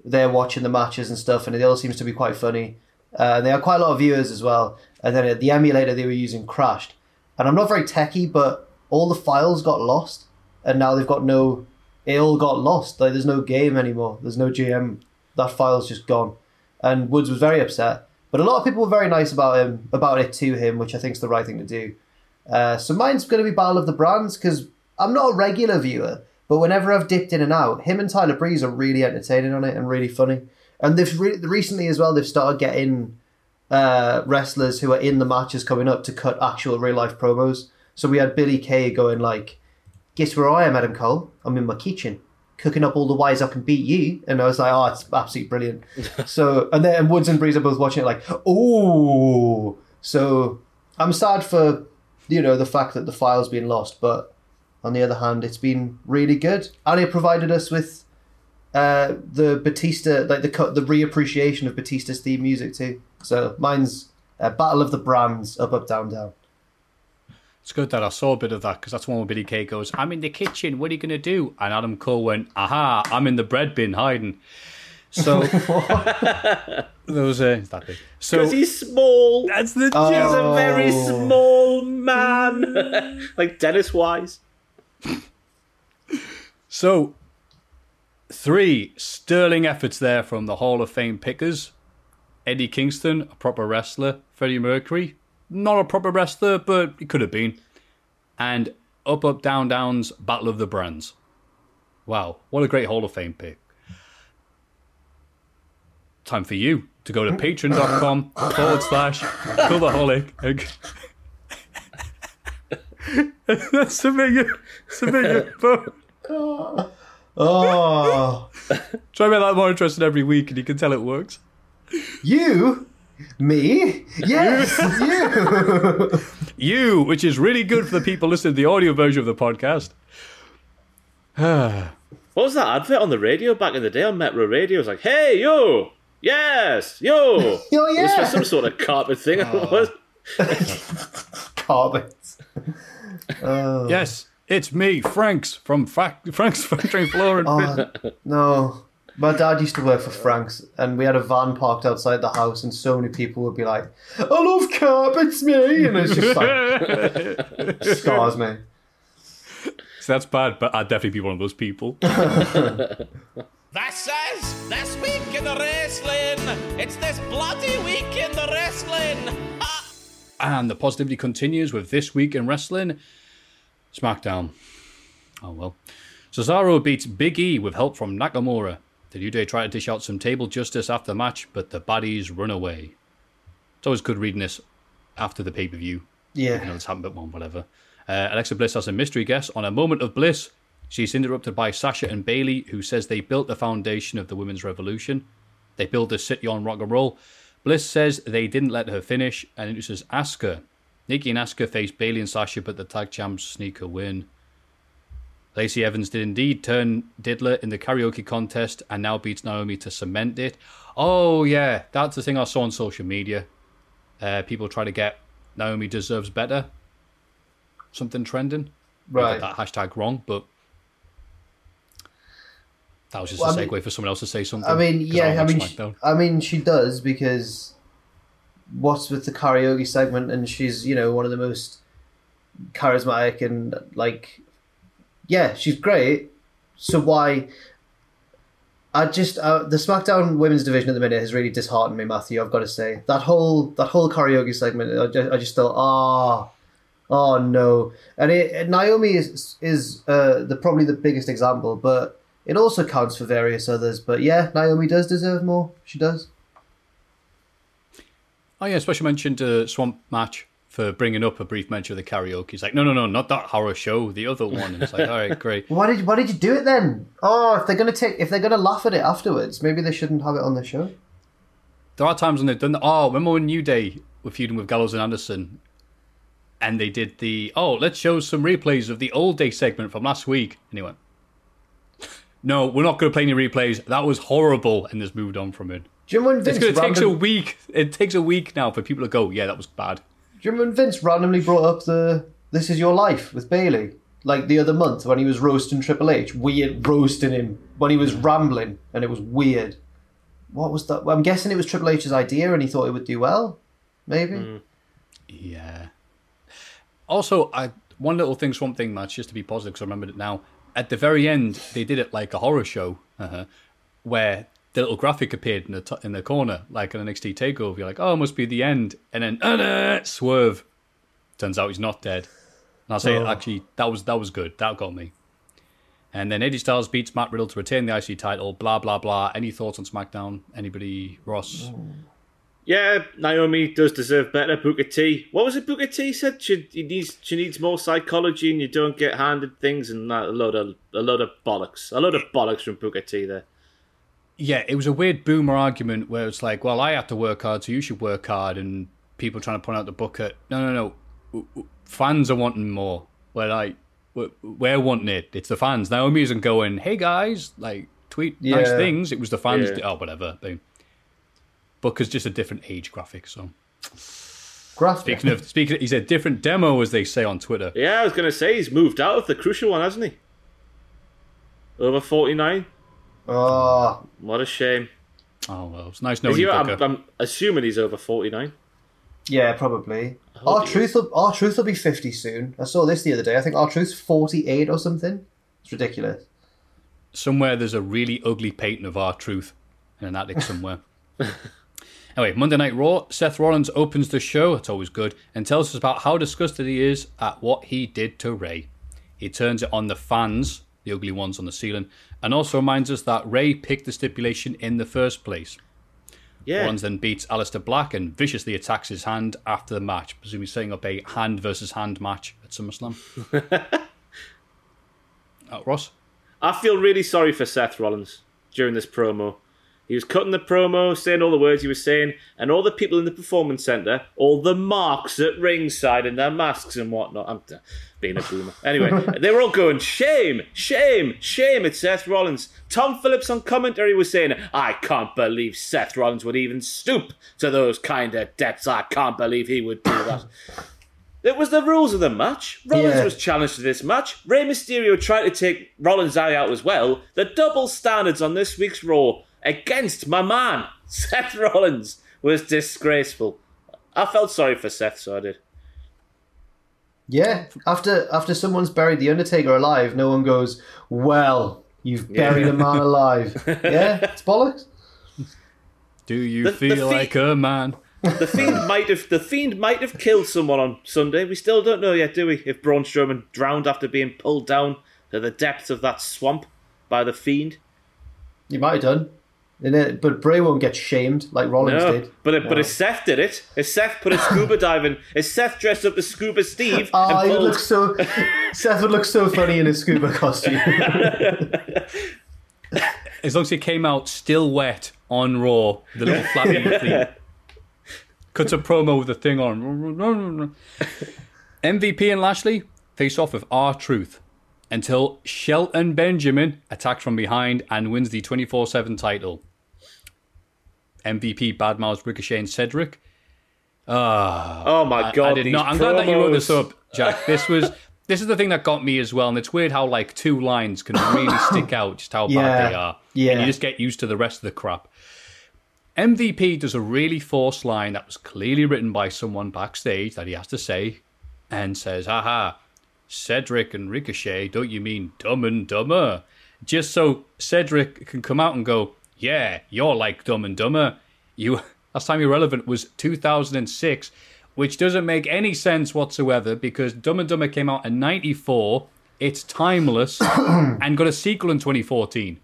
they're watching the matches and stuff, and it all seems to be quite funny. Uh, they had quite a lot of viewers as well. And then the emulator they were using crashed. And I'm not very techy, but all the files got lost, and now they've got no. It all got lost. Like there's no game anymore. There's no GM. That file's just gone. And Woods was very upset. But a lot of people were very nice about him, about it to him, which I think is the right thing to do. Uh, so mine's going to be Battle of the Brands because I'm not a regular viewer, but whenever I've dipped in and out, him and Tyler Breeze are really entertaining on it and really funny. And they've re- recently as well, they've started getting uh, wrestlers who are in the matches coming up to cut actual real life promos. So we had Billie Kay going like, "Guess where I am, Adam Cole? I'm in my kitchen." Cooking up all the ways I can beat you, and I was like, "Oh, it's absolutely brilliant." so, and then Woods and Breeze are both watching it, like, "Oh." So, I'm sad for you know the fact that the file's been lost, but on the other hand, it's been really good, and it provided us with uh, the Batista, like the cut, the reappreciation of Batista's theme music too. So mine's uh, Battle of the Brands, up, up, down, down. It's good that I saw a bit of that because that's one where Billie Kay goes, "I'm in the kitchen. What are you gonna do?" And Adam Cole went, "Aha! I'm in the bread bin hiding." So there was a that big. So Because he's small. that's the Oh. He's a very small man. like Dennis Wise. So, three sterling efforts there from the Hall of Fame pickers. Eddie Kingston, a proper wrestler. Freddie Mercury, not a proper wrestler, but he could have been. And Up Up Down Down's Battle of the Brands. Wow, what a great Hall of Fame pick. Time for you to go to mm. patreon.com forward slash cultaholic and submit your, submit your. Oh, Try to make that more interesting every week, and you can tell it works. you, me, yes, you. You, which is really good for the people listening to the audio version of the podcast. What was that advert on the radio back in the day on Metro Radio? It was like, hey, yo, yes, yo. yo, Oh, It was for some sort of carpet thing. Ah. It was. Carpets. Yes, it's me, Franks from Fa- Frank's Factory Floor and Oh, no. My dad used to work for Frank's, and we had a van parked outside the house, and so many people would be like, "I love carpets, me," and it's just like scars me. So that's bad, but I'd definitely be one of those people. This is This Week in the Wrestling. It's this bloody week in the wrestling. Ah. And the positivity continues with this week in wrestling SmackDown. Oh well. Cesaro beats Big E with help from Nakamura. The New Day try to dish out some table justice after the match, but the baddies run away. It's always good reading this after the pay per view. You know, Yeah. it's happened, but one, whatever. Uh, Alexa Bliss has a mystery guest on a moment of bliss. She's interrupted by Sasha and Bayley, who says they built the foundation of the women's revolution. They built the city on rock and roll. Bliss says they didn't let her finish and introduces Asuka. Nikki and Asuka face Bayley and Sasha, but the tag champs sneak a win. Lacey Evans did indeed turn Diddler in the karaoke contest and now beats Naomi to cement it. Oh, yeah, that's the thing I saw on social media. Uh, people try to get Naomi deserves better. Something trending. I Right. got that hashtag wrong, but that was just Well, a I segue mean- for someone else to say something. I mean, yeah, I watch mean, sh- SmackDown. I mean, she does because what's with the karaoke segment, and she's you know one of the most charismatic and like, yeah, she's great. So why? I just uh, the SmackDown women's division at the minute has really disheartened me, Matthew. I've got to say that whole that whole karaoke segment. I just, I just thought, ah, oh no. And it, Naomi is is uh, the probably the biggest example, but it also counts for various others. But yeah, Naomi does deserve more. She does. Oh yeah, especially mentioned uh, Swamp Match for bringing up a brief mention of the karaoke. He's like, no, no, no, not that horror show, the other one. And it's like, all right, great. Why did why did you do it then? Oh, if they're gonna take if they're gonna laugh at it afterwards, maybe they shouldn't have it on the show. There are times when they've done that. Oh, remember when New Day were feuding with Gallows and Anderson, and they did the oh, let's show some replays of the old day segment from last week, and he went, no, we're not going to play any replays. That was horrible, and just moved on from it. Do you remember when It's Vince, going to take a week. It takes a week now for people to go, yeah, that was bad. do you remember when Vince randomly brought up the "This Is Your Life" with Bayley? Like the other month when he was roasting Triple H, weird roasting him when he was rambling, and it was weird. What was that? Well, I'm guessing it was Triple H's idea, and he thought it would do well. Maybe. Yeah. Also, I one little thing, Swamp Thing match, just to be positive, because I remembered it now. At the very end, they did it like a horror show, uh where the little graphic appeared in the t- in the corner, like an NXT takeover. You're like, oh, it must be the end, and then uh, swerve. Turns out he's not dead. And I'll say, Oh. actually, that was that was good. That got me. And then Eddie Styles beats Matt Riddle to retain the IC title. Blah blah blah. Any thoughts on SmackDown? Anybody? Ross? Yeah, Naomi does deserve better. Booker T. What was it? Booker T said she, he needs she needs more psychology, and you don't get handed things, and that, a lot of a lot of bollocks, a load of bollocks from Booker T. There. Yeah, it was a weird boomer argument where it's like, well, I have to work hard, so you should work hard, and people trying to point out the Booker. No, no, no. W- w- Fans are wanting more. We're like, we're, we're wanting it. It's the fans. Naomi isn't going, hey guys, like tweet nice things. It was the fans. Yeah. Oh, whatever. Boom. Booker's just a different age graphic. So Graphic. speaking of speaking, he's a different demo, as they say on Twitter. Yeah, I was going to say he's moved out of the crucial one, hasn't he? Over forty nine. Oh, What a shame. Oh well, it's nice Is knowing he, you, I'm, I'm assuming he's over forty nine. yeah, probably. hope R Truth, will, R Truth will be fifty soon. I saw this the other day. I think R Truth's forty-eight or something. It's ridiculous. somewhere there's a really ugly painting of R Truth in an attic somewhere. anyway, Monday Night Raw, Seth Rollins opens the show, it's always good, and tells us about how disgusted he is at what he did to Rey. He turns it on the fans, the ugly ones on the ceiling, and also reminds us that Rey picked the stipulation in the first place. Yeah. Rollins then beats Aleister Black and viciously attacks his hand after the match, presumably setting up a hand versus hand match at SummerSlam. uh, Ross? I feel really sorry for Seth Rollins during this promo. He was cutting the promo, saying all the words he was saying, and all the people in the performance centre, all the marks at ringside in their masks and whatnot. I'm being a boomer. Anyway, they were all going, shame, shame, shame at Seth Rollins. Tom Phillips on commentary was saying, I can't believe Seth Rollins would even stoop to those kind of depths. I can't believe he would do that. It was the rules of the match. Rollins Yeah. was challenged to this match. Rey Mysterio tried to take Rollins' eye out as well. The double standards on this week's Raw against my man, Seth Rollins, was disgraceful. I felt sorry for Seth, so I did. Yeah, after after someone's buried the Undertaker alive, no one goes, "Well, you've buried a man alive." Yeah, it's bollocks. Do you The- the feel fe- like a man? The fiend might have the fiend might have killed someone on Sunday. We still don't know yet, do we? If Braun Strowman drowned after being pulled down to the depths of that swamp by the fiend. You might have done, and then, but Bray won't get shamed like Rollins No, did. but it, but if Seth did it, if Seth put a scuba diving, if Seth dressed up as Scuba Steve Oh, and he pulled, look so. Seth would look so funny in his scuba costume. As long as he came out still wet on Raw, the little flappy thing. Cuts a promo with the thing on. MVP and Lashley face off with R Truth until Shelton Benjamin attacks from behind and wins the 24 7 title. MVP badmouths Ricochet and Cedric. Ah, oh my god! I god! did not. I'm glad that you wrote this up, Jack. This was this is the thing that got me as well, and it's weird how like two lines can really stick out just how Yeah. bad they are, Yeah. and you just get used to the rest of the crap. MVP does a really forced line that was clearly written by someone backstage that he has to say, and says, "Haha, Cedric and Ricochet, don't you mean Dumb and Dumber?" Just so Cedric can come out and go, "Yeah, you're like Dumb and Dumber." You last time you're relevant was 2006, which doesn't make any sense whatsoever because Dumb and Dumber came out in '94. It's timeless and got a sequel in 2014.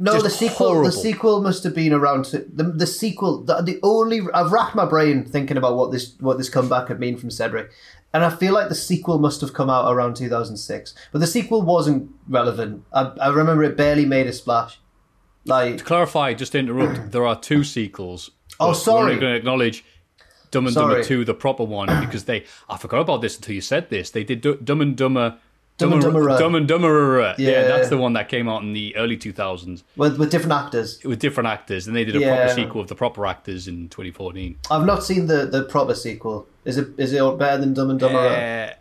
No, Just the sequel. horrible. The sequel must have been around. To, the the sequel. The, the only I've racked my brain thinking about what this what this comeback had mean from Cedric, and I feel like the sequel must have come out around 2006. But the sequel wasn't relevant. I, I remember it barely made a splash. Like To clarify, just to interrupt, there are two sequels. Oh, sorry. We're going to acknowledge Dumb and Dumber 2, the proper one, because they. I forgot about this until you said this. They did Du- Dumb and Dumber. Dumb and Dumberer. Dumb and. Yeah. Yeah. that's the one that came out in the early 2000s with with different actors. with different actors, and they did a Yeah. proper sequel with the proper actors in 2014. I've not seen the, the proper sequel. Is it is it better than Dumb and Dumber? Uh,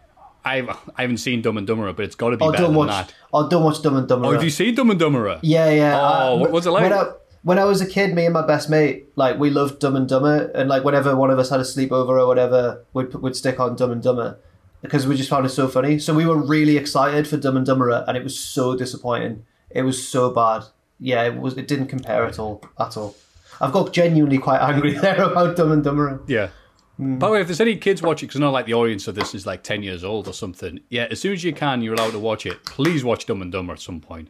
I've, I haven't seen Dumb and Dumberer, but it's got to be oh, better don't than watch. that. Oh, don't watch Dumb and Dumber. Oh, have you seen Dumb and Dumberer? Yeah, yeah. Oh, uh, what was it like? When I, when I was a kid, me and my best mate, like we loved Dumb and Dumber, and like whenever one of us had a sleepover or whatever, we'd we'd stick on Dumb and Dumber because we just found it so funny. So we were really excited for Dumb and Dumberer, and it was so disappointing. It was so bad. Yeah, it was. It didn't compare at all. At all. I've got genuinely quite angry there about Dumb and Dumberer. Yeah. Hmm. By the way, if there's any kids watching, because I know like the audience of this is like 10 years old or something, yeah, as soon as you can, you're allowed to watch it. Please watch Dumb and Dumber at some point.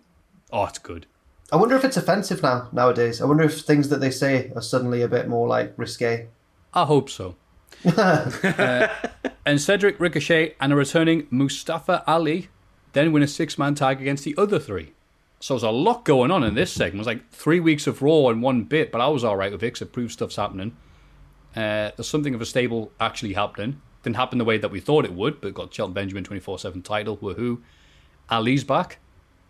Oh, it's good. I wonder if it's offensive now nowadays. I wonder if things that they say are suddenly a bit more like risque. I hope so. Uh, and Cedric Ricochet and a returning Mustafa Ali then win a six man tag against the other three. So there's a lot going on in this segment. It was like three weeks of Raw in one bit, but I was all right with it because it proves stuff's happening. Uh, there's something of a stable actually happening. Didn't happen the way that we thought it would, but got Shelton Benjamin 24 7 title. Woohoo. Ali's back,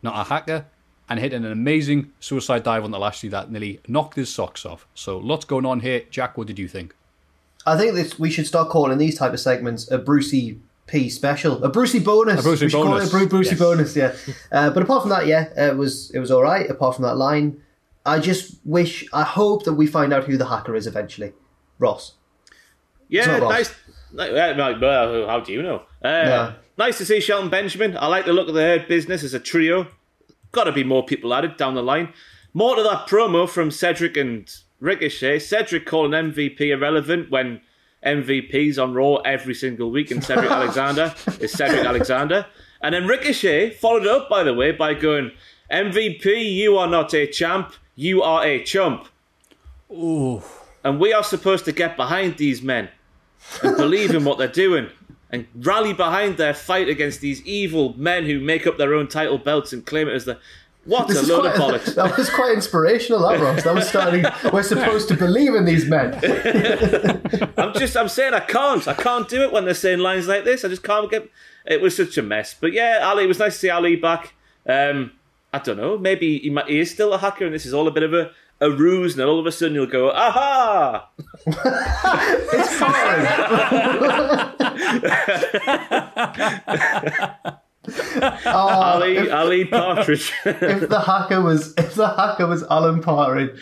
not a hacker, and hit an amazing suicide dive on the Lashley that nearly knocked his socks off. So lots going on here. Jack, what did you think? I think this, we should start calling these type of segments a Brucey P special, a Brucey bonus. A Brucey we should call bonus. it a Bru- Brucey Yes. bonus. Yeah. Uh, but apart from that, yeah, it was it was all right. Apart from that line, I just wish, I hope that we find out who the hacker is eventually. Ross. Yeah, Ross. nice. ni- well, well, how do you know? Uh, Yeah. Nice to see Shelton Benjamin. I like the look of the Hurt business as a trio. Got to be more people added down the line. More to that promo from Cedric and Ricochet. Cedric calling MVP irrelevant when MVP's on Raw every single week, and Cedric Alexander is Cedric Alexander. And then Ricochet followed up, by the way, by going, MVP, you are not a champ, you are a chump. And we are supposed to get behind these men and believe in what they're doing and rally behind their fight against these evil men who make up their own title belts and claim it as the. What This a load quite, of bollocks. that was quite inspirational, that Ross. That was starting. We're supposed to believe in these men. I'm just, I'm saying I can't. I can't do it when they're saying lines like this. I just can't get. It was such a mess. But yeah, Ali, it was nice to see Ali back. Um, I don't know. Maybe he, might, he is still a hacker and this is all a bit of a, a ruse. And then all of a sudden you'll go, aha! It's fine. Ali, Ali Partridge. if the hacker was if the hacker was Alan Partridge,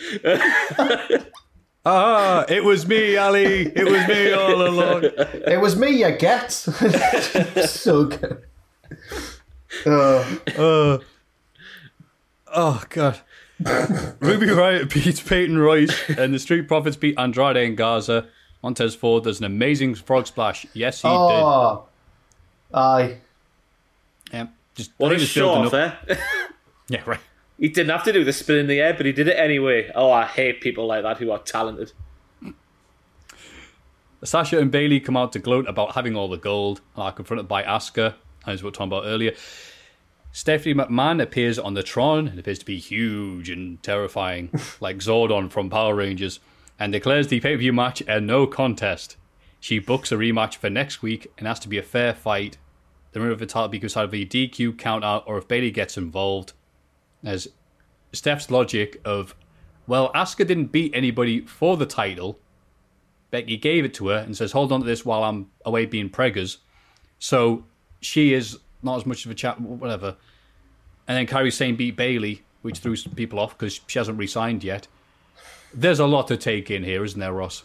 Ah, it was me, Ali. It was me all along. it was me. You get so good. Uh, Oh, God. Ruby Riott beats Peyton Royce, and the Street Profits beat Andrade and Garza. Montez Ford does an amazing frog splash. Yes, he oh, aye. did. Yeah, just, What I a think it's show off, eh? Yeah, right. He didn't have to do the spin in the air, but he did it anyway. Oh, I hate people like that who are talented. Sasha and Bayley come out to gloat about having all the gold and are confronted by Asuka, as we were talking about earlier. Stephanie McMahon appears on the Tron and appears to be huge and terrifying, like Zordon from Power Rangers, and declares the pay per view match a no contest. She books a rematch for next week and has to be a fair fight. The winner of the title becomes either a DQ count out or if Bayley gets involved. As Steph's logic of, well, Asuka didn't beat anybody for the title. Becky gave it to her and says, hold on to this while I'm away being preggers. So she is not as much of a chat, whatever. And then Kairi Sane beat Bayley, which threw some people off because she hasn't re-signed yet. There's a lot to take in here, isn't there, Ross?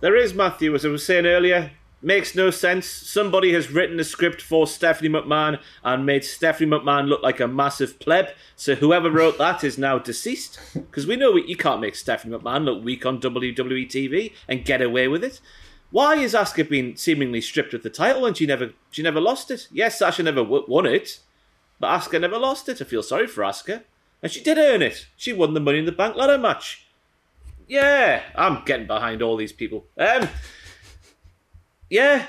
There is, Matthew, as I was saying earlier, makes no sense. Somebody has written a script for Stephanie McMahon and made Stephanie McMahon look like a massive pleb. So whoever wrote that is now deceased. Because we know you can't make Stephanie McMahon look weak on WWE TV and get away with it. Why is Asuka being seemingly stripped of the title when she never she never lost it? Yes, Sasha never w- won it, but Asuka never lost it. I feel sorry for Asuka, and she did earn it. She won the Money in the Bank ladder match. Yeah, I'm getting behind all these people. Um, yeah,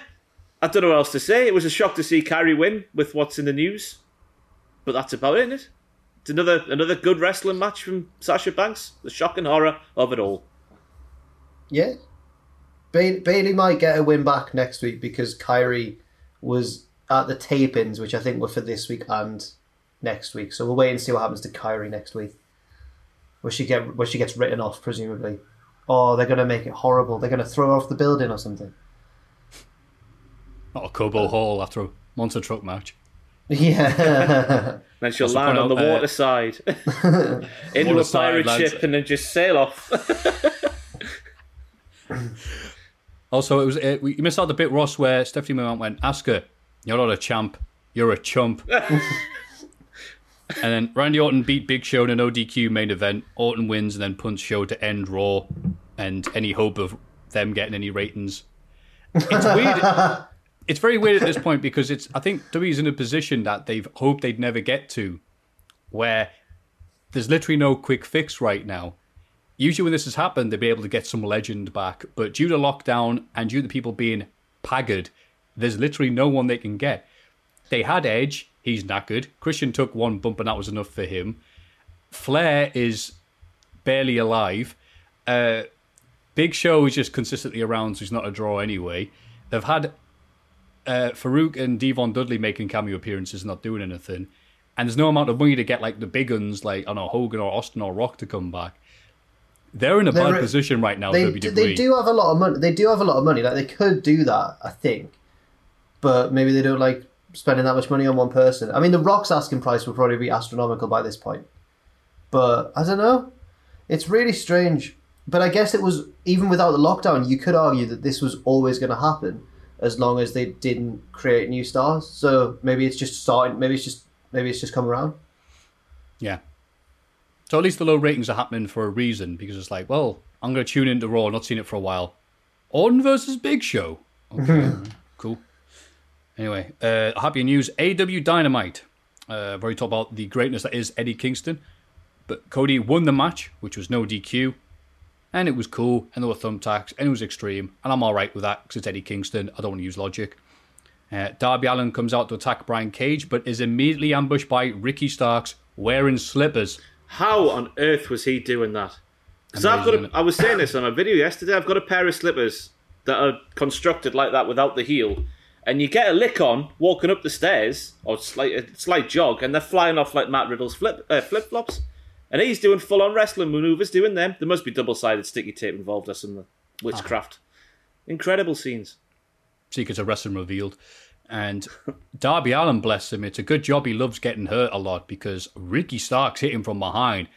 I don't know what else to say. It was a shock to see Kairi win with what's in the news, but that's about it, isn't it? It's another another good wrestling match from Sasha Banks. The shock and horror of it all. Yeah. Ba- Bayley might get a win back next week because Kairi was at the tape-ins, which I think were for this week and next week. So we'll wait and see what happens to Kairi next week. Where she get where she gets written off, presumably. Oh, they're gonna make it horrible. They're gonna throw her off the building or something. Not a Cobo Hall after a monster truck match. Yeah. Then she'll Also land point on the out, uh, water side into Water a side, pirate lads. ship and then just sail off. Also, it was uh, we missed out the bit Ross where Stephanie McMahon went, "Asuka, you're not a champ, you're a chump." and then Randy Orton beat Big Show in an ODQ main event. Orton wins and then punts Show to end Raw, and any hope of them getting any ratings. It's weird. it's very weird at this point because it's. I think WWE's in a position that they've hoped they'd never get to, where there's literally no quick fix right now. Usually, when this has happened, they'd be able to get some legend back, but due to lockdown and due to people being paggered, there's literally no one they can get. They had Edge, he's knackered. Christian took one bump, and that was enough for him. Flair is barely alive. Uh, Big Show is just consistently around, so he's not a draw anyway. They've had uh, Faarooq and Devon Dudley making cameo appearances, not doing anything. And there's no amount of money to get like the big guns, like I don't know Hogan or Austin or Rock to come back. They're in a They're- bad position right now. They, WWE. d- they do have a lot of money. They do have a lot of money. Like they could do that, I think, but maybe they don't like spending that much money on one person. I mean, the Rock's asking price would probably be astronomical by this point, but I don't know. It's really strange. But I guess it was even without the lockdown, you could argue that this was always going to happen as long as they didn't create new stars. So maybe it's just starting. Maybe it's just maybe it's just come around. Yeah. So at least the low ratings are happening for a reason because it's like, well, I'm going to tune into Raw, not seen it for a while. Orton versus Big Show. Okay, cool. Anyway, uh, happy news. AW Dynamite. Uh, I've already about the greatness that is Eddie Kingston. But Cody won the match, which was no DQ. And it was cool, and there were thumbtacks, and it was extreme. And I'm alright with that because it's Eddie Kingston. I don't want to use logic. Uh, Darby Allin comes out to attack Brian Cage, but is immediately ambushed by Ricky Starks wearing slippers. How on earth was he doing that? Because I've got, a, I was saying this on a video yesterday. I've got a pair of slippers that are constructed like that without the heel, and you get a lick on walking up the stairs or slight a slight jog, and they're flying off like Matt Riddle's flip uh, flip flops, and he's doing full on wrestling maneuvers doing them. There must be double sided sticky tape involved or some witchcraft. Incredible scenes. Secrets of Wrestling revealed. And Darby Allin, bless him, it's a good job he loves getting hurt a lot because Ricky Starks hit him from behind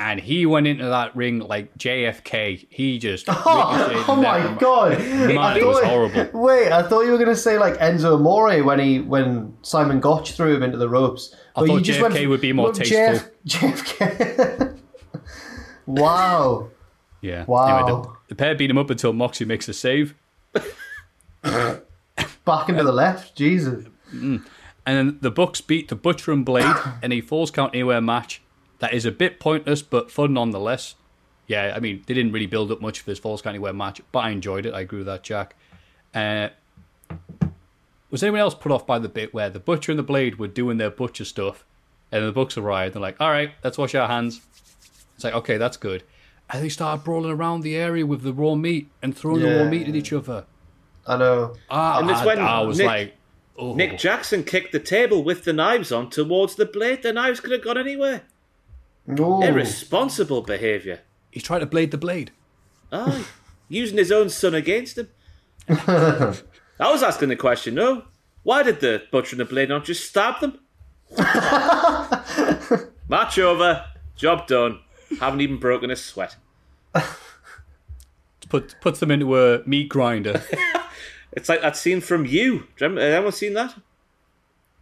and he went into that ring like JFK. He just. ricocheted Oh my god! Man, I it was horrible. Wait, I thought you were going to say like Enzo Amore when he when Simon Gotch threw him into the ropes. I But thought you just JFK went- would be more tasteful. JFK. wow. Yeah. Wow. Anyway, the, the pair beat him up until Moxie makes a save. Back into the left. Jesus. And then the Bucks beat the Butcher and Blade in a Falls Count Anywhere match that is a bit pointless but fun nonetheless. Yeah, I mean, they didn't really build up much for this Falls Count Anywhere match, but I enjoyed it. I agree with that, Jack. Uh, was anyone else put off by the bit where the Butcher and the Blade were doing their Butcher stuff and the Bucks arrived? They're like, all right, let's wash our hands. It's like, okay, that's good. And they started brawling around the area with the raw meat and throwing the raw Yeah. meat at each other. I know. Ah, And it's I, when I was Nick- like, oh. Nick Jackson kicked the table with the knives on towards the blade. The knives could have gone anywhere. No. Irresponsible behaviour. he's trying to blade the blade. Aye. Using his own son against him. I was asking the question, no. Why did the butcher and the blade not just stab them? Match over. Job done. Haven't even broken a sweat. Put, puts them into a meat grinder. It's like that scene from You. Do you remember, has anyone seen that?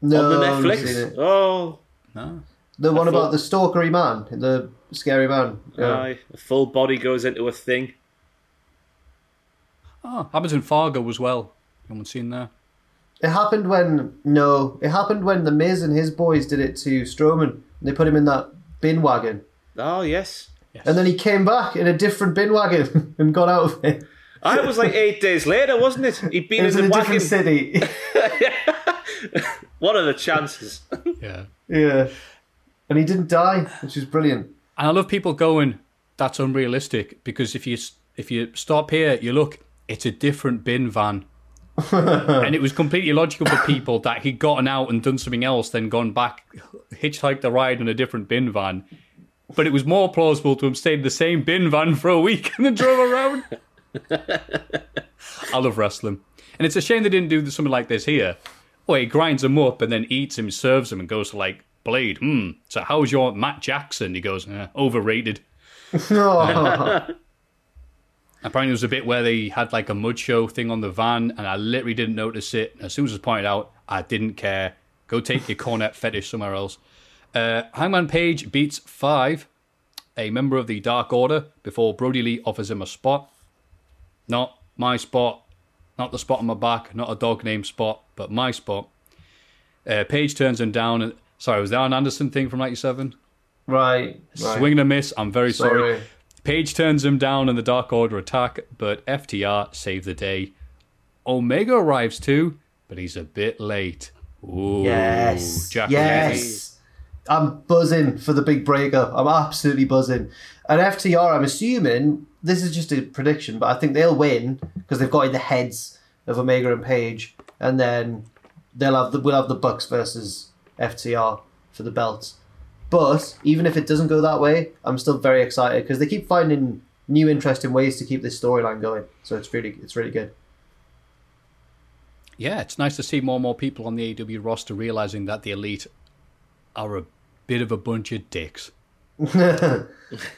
no, On the I seen Netflix? it. Oh, The one thought- about the stalkery man, the scary man. Yeah. aye. A full body goes into a thing. Oh, happens in Fargo as well. Anyone seen that? It happened when no, it happened when the Miz and his boys did it to Strowman. They put him in that bin wagon, Oh, yes. and then he came back in a different bin wagon and got out of it. It was like eight days later, wasn't it? He'd been It was in in a wagon. different city. What are the chances? Yeah. yeah, and he didn't die, which is brilliant. And I love people going, "That's unrealistic," because if you if you stop here, you look, it's a different bin van. and it was completely logical for people that he'd gotten out and done something else, then gone back, hitchhiked the ride in a different bin van. But it was more plausible to have stayed in the same bin van for a week and then drove around. I love wrestling. And it's a shame they didn't do something like this here. Where he grinds him up and then eats him, serves him, and goes to like, Blade, hmm, so how's your Matt Jackson? He goes, eh, overrated. Apparently, there was a bit where they had like a mud show thing on the van, and I literally didn't notice it. As soon as it was pointed out, I didn't care. Go take your cornet fetish somewhere else. Uh, Hangman Page beats Five, a member of the Dark Order, before Brodie Lee offers him a spot. Not my spot, not the spot on my back, not a dog named Spot, but my spot. Uh, Page turns him down. And, sorry, was that an Anderson thing from '97? Right. right. Swing and a miss. I'm very sorry. Sorry. Page turns him down in the Dark Order attack, but FTR save the day. Omega arrives too, but he's a bit late. Ooh, Yes. Jack yes. I'm buzzing for the big breakup. I'm absolutely buzzing. And FTR, I'm assuming this is just a prediction, but I think they'll win because they've got in the heads of Omega and Page, and then they'll have the we'll have the Bucks versus FTR for the belts. But even if it doesn't go that way, I'm still very excited because they keep finding new interesting ways to keep this storyline going. So it's really it's really good. Yeah, it's nice to see more and more people on the AW roster realizing that the Elite are a bit of a bunch of dicks.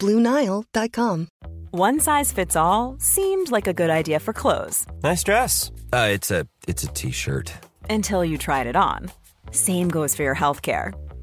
BlueNile.com. One size fits all seemed like a good idea for clothes Nice dress. Uh, it's a it's a t-shirt. until you tried it on. Same goes for your healthcare.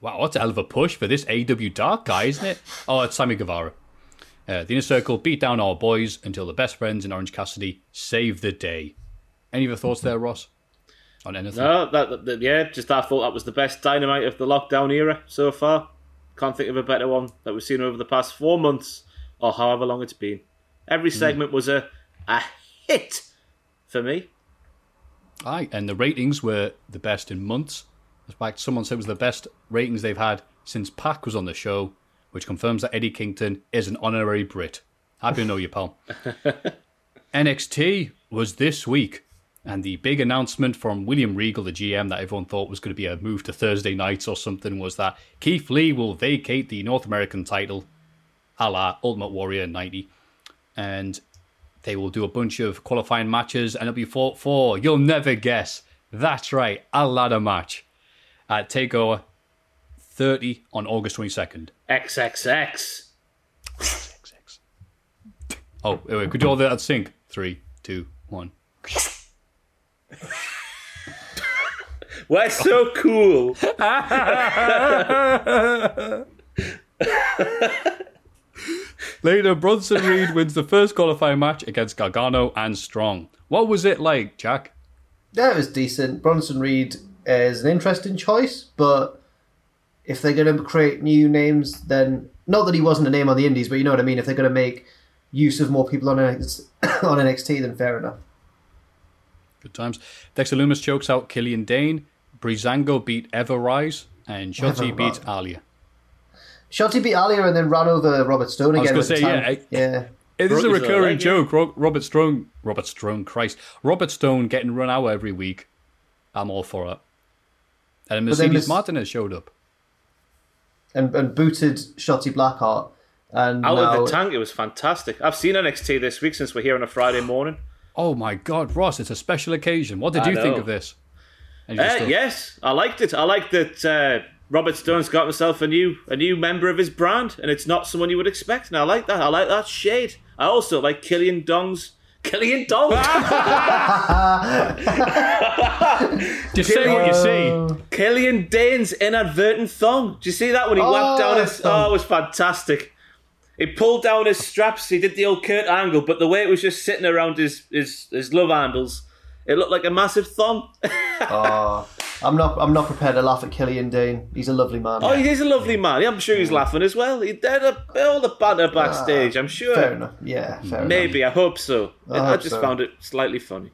Wow, what a hell of a push for this AEW Dark guy, isn't it? Oh, it's Sammy Guevara. Uh, the Inner Circle beat down our boys until the best friends in Orange Cassidy save the day. Any of your thoughts there, Ross? On anything? No, that, that yeah, just I thought that was the best dynamite of the lockdown era so far. Can't think of a better one that we've seen over the past four months or however long it's been. Every segment was a a hit for me. Aye, and the ratings were the best in months. In fact, someone said it was the best ratings they've had since Pac was on the show, which confirms that Eddie Kingston is an honorary Brit. Happy to know you, pal. NXT was this week, and the big announcement from William Regal, the GM, that everyone thought was going to be a move to Thursday nights or something, was that Keith Lee will vacate the North American title, a la Ultimate Warrior 90, and they will do a bunch of qualifying matches, and it'll be fought for, you'll never guess, that's right, a ladder match at TakeOver 30 on August 22nd. XXX. XXX. Oh, wait, wait, could you all do that at sync? Three, two, one. We're so cool. Later, Bronson Reed wins the first qualifying match against Gargano and Strong. What was it like, Jack? Yeah, it was decent. Bronson Reed is an interesting choice, but if they're going to create new names, then not that he wasn't a name on the Indies, but you know what I mean. If they're going to make use of more people on NXT, on NXT, then fair enough. Good times. Dexter Lumis chokes out Killian Dain. Breezango beat Ever Rise, And Shotzi Everrise. beat Aliyah. Shotzi beat Aliyah and then ran over Robert Stone again. I was again. going to say, the yeah. time. I- yeah. It is a uh, recurring leg, joke. Ro- Robert Strong, Robert Strong, Christ, Robert Stone getting run out every week. I'm all for it. And But then Mercedes Martinez showed up. And, and booted Shotzi Blackheart. And Out now, of the tank, it was fantastic. I've seen NXT this week since we're here on a Friday morning. Oh my God, Ross! It's a special occasion. What did I you think of this? Uh, still- yes, I liked it. I liked that uh, Robert Stone's got himself a new a new member of his brand, and it's not someone you would expect. And I like that. I like that shade. I also like Killian Dong's Killian Dong. Just say what you see. Killian Dain's inadvertent thong. Do you see that when he Oh, whacked down his? thong. Oh, it was fantastic. He pulled down his straps. He did the old Kurt Angle, but the way it was just sitting around his his, his love handles, it looked like a massive thong. oh, I'm not. I'm not prepared to laugh at Killian Dain. He's a lovely man. Oh, he's a lovely man. I'm sure he's laughing as well. He did a, all the banter ah, backstage. I'm sure. Fair enough. Yeah, fair Maybe. I hope so. I I, hope just so. found it slightly funny.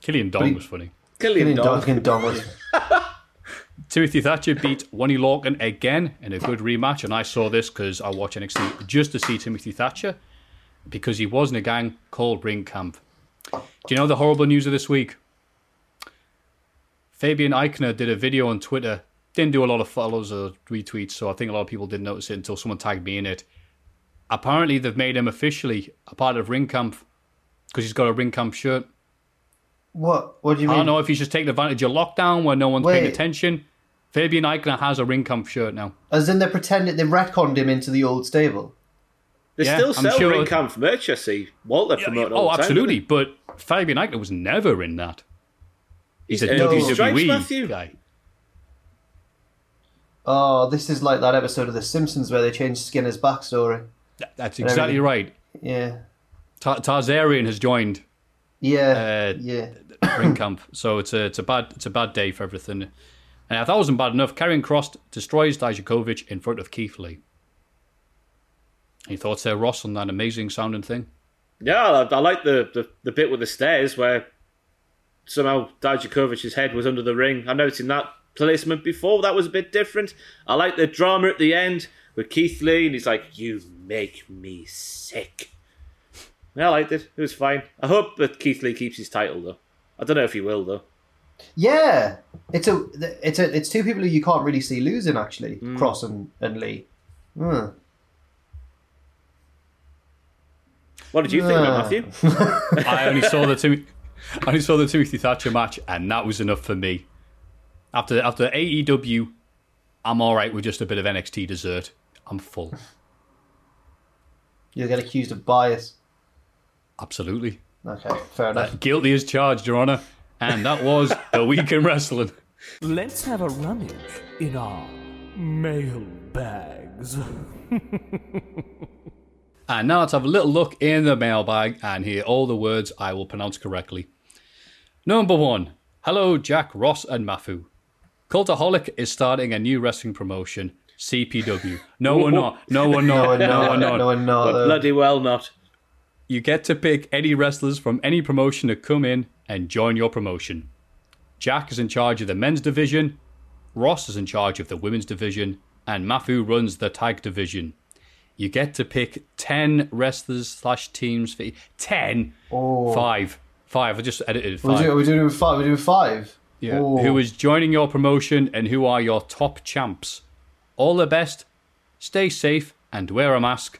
Killian Dong was funny. Killian Dong. Killian Dong was. Timothy Thatcher beat Oney Lorcan again in a good rematch, and I saw this because I watch NXT just to see Timothy Thatcher because he was in a gang called Ringkampf. Do you know the horrible news of this week? Fabian Aichner did a video on Twitter. Didn't do a lot of follows or retweets, so I think a lot of people didn't notice it until someone tagged me in it. Apparently, they've made him officially a part of Ringkampf because he's got a Ringkampf shirt. What? What do you I mean? I don't know if he's just taking advantage of lockdown where no one's paying attention. Fabian Aichner has a Ringkampf shirt now. As in, they're pretending they retconned him into the old stable. They Yeah, still I'm sell sure- Ringkampf merch, I see. Walter promoting oh, all Oh, the time. absolutely. But Fabian Aichner was never in that. He's a He's- uh, WWE Stripes, Matthew. guy. Oh, this is like that episode of The Simpsons where they changed Skinner's backstory. That's And exactly everything. right. Yeah. Ta- Tarzarian has joined Yeah. uh, yeah. Ringkampf, so it's a it's a bad it's a bad day for everything. And if that wasn't bad enough, Karrion Kross destroys Dijakovic in front of Keith Lee. Any thoughts there, Ross, on that amazing sounding thing? Yeah, I, I like the, the, the bit with the stairs where somehow Dijakovic's head was under the ring. I've never seen that placement before. That was a bit different. I like the drama at the end with Keith Lee, and he's like, "You make me sick." Yeah, I liked it. It was fine. I hope that Keith Lee keeps his title though. I don't know if he will though. Yeah. It's a it's a it's two people who you can't really see losing actually, Hmm. Kross and, and Lee. Hmm. What did you think, Ah. Matthew? I only saw the Tim- I only saw the Timothy Thatcher match, and that was enough for me. After after AEW, I'm all right with just a bit of NXT dessert. I'm full. You'll get accused of bias. Absolutely. Okay, fair enough. Uh, guilty as charged, Your Honor. And that was the week in wrestling. Let's have a rummage in our mail bags. And now let's have a little look in the mailbag and hear all the words I will pronounce correctly. Number one. Hello, Jack, Ross, and Mafu. Cultaholic is starting a new wrestling promotion, CPW. No, we're not. No, we're not. No, we're not. No, we're not. Bloody well not. You get to pick any wrestlers from any promotion to come in and join your promotion. Jack is in charge of the men's division, Ross is in charge of the women's division, and Mafu runs the tag division. You get to pick 10 wrestlers slash teams for e- 10? Oh. Five. Five. I just edited We're doing, we're doing five. We're doing five. Yeah. Oh. Who is joining your promotion and who are your top champs? All the best. Stay safe and wear a mask.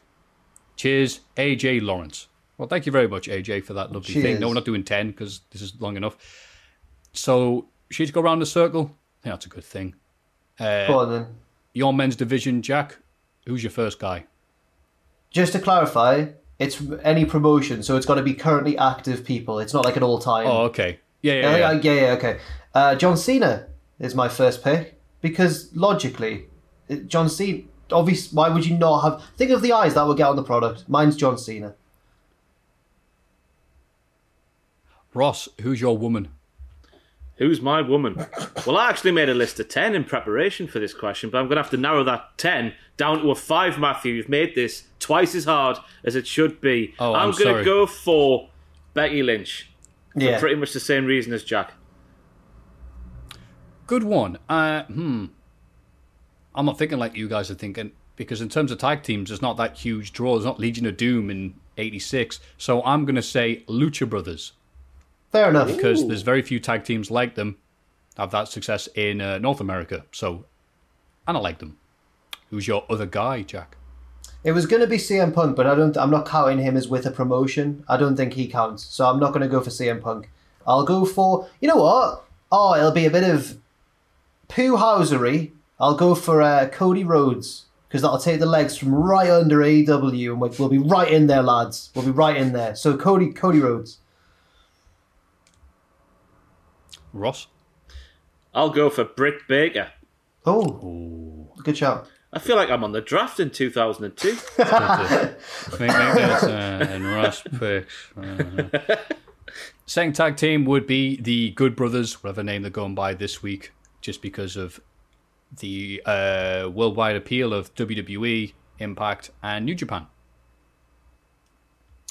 Cheers, AJ Lawrence. Well, thank you very much, AJ, for that lovely thing. No, we're not doing 10 because this is long enough. So, she's go around the circle. Think that's a good thing. Uh, Go on then. your men's division, Jack. Who's your first guy? Just to clarify, it's any promotion, so it's got to be currently active people. It's not like an all time. Oh, okay. Yeah, yeah, yeah, yeah. yeah, yeah, okay. Uh, John Cena is my first pick because logically, John Cena. Obviously, why would you not have? Think of the eyes that would get on the product. Mine's John Cena. Ross, who's your woman? Who's my woman? well, I actually made a list of 10 in preparation for this question, but I'm going to have to narrow that 10 down to a 5, Matthew. You've made this twice as hard as it should be. Oh, I'm I'm going sorry. to go for Becky Lynch. For Yeah. pretty much the same reason as Jack. Good one. Uh, hmm. I'm not thinking like you guys are thinking because in terms of tag teams, there's not that huge draw. There's not Legion of Doom in '86, so I'm going to say Lucha Brothers Fair enough. because there's very few tag teams like them have that success in uh, North America. So, and I like them. Who's your other guy, Jack? It was going to be CM Punk, but I don't. I'm not counting him as with a promotion. I don't think he counts, so I'm not going to go for CM Punk. I'll go for you know what? Oh, it'll be a bit of poo housery. I'll go for uh, Cody Rhodes because that'll take the legs from right under AEW, and we'll, we'll be right in there, lads. We'll be right in there. So Cody, Cody Rhodes. Ross. I'll go for Britt Baker. Oh, good shout. I feel like I'm on the draft in 2002. Make, make this, uh, and Ross picks. Uh, second tag team would be the Good Brothers, whatever name they're going by this week, just because of the uh, worldwide appeal of WWE, Impact, and New Japan.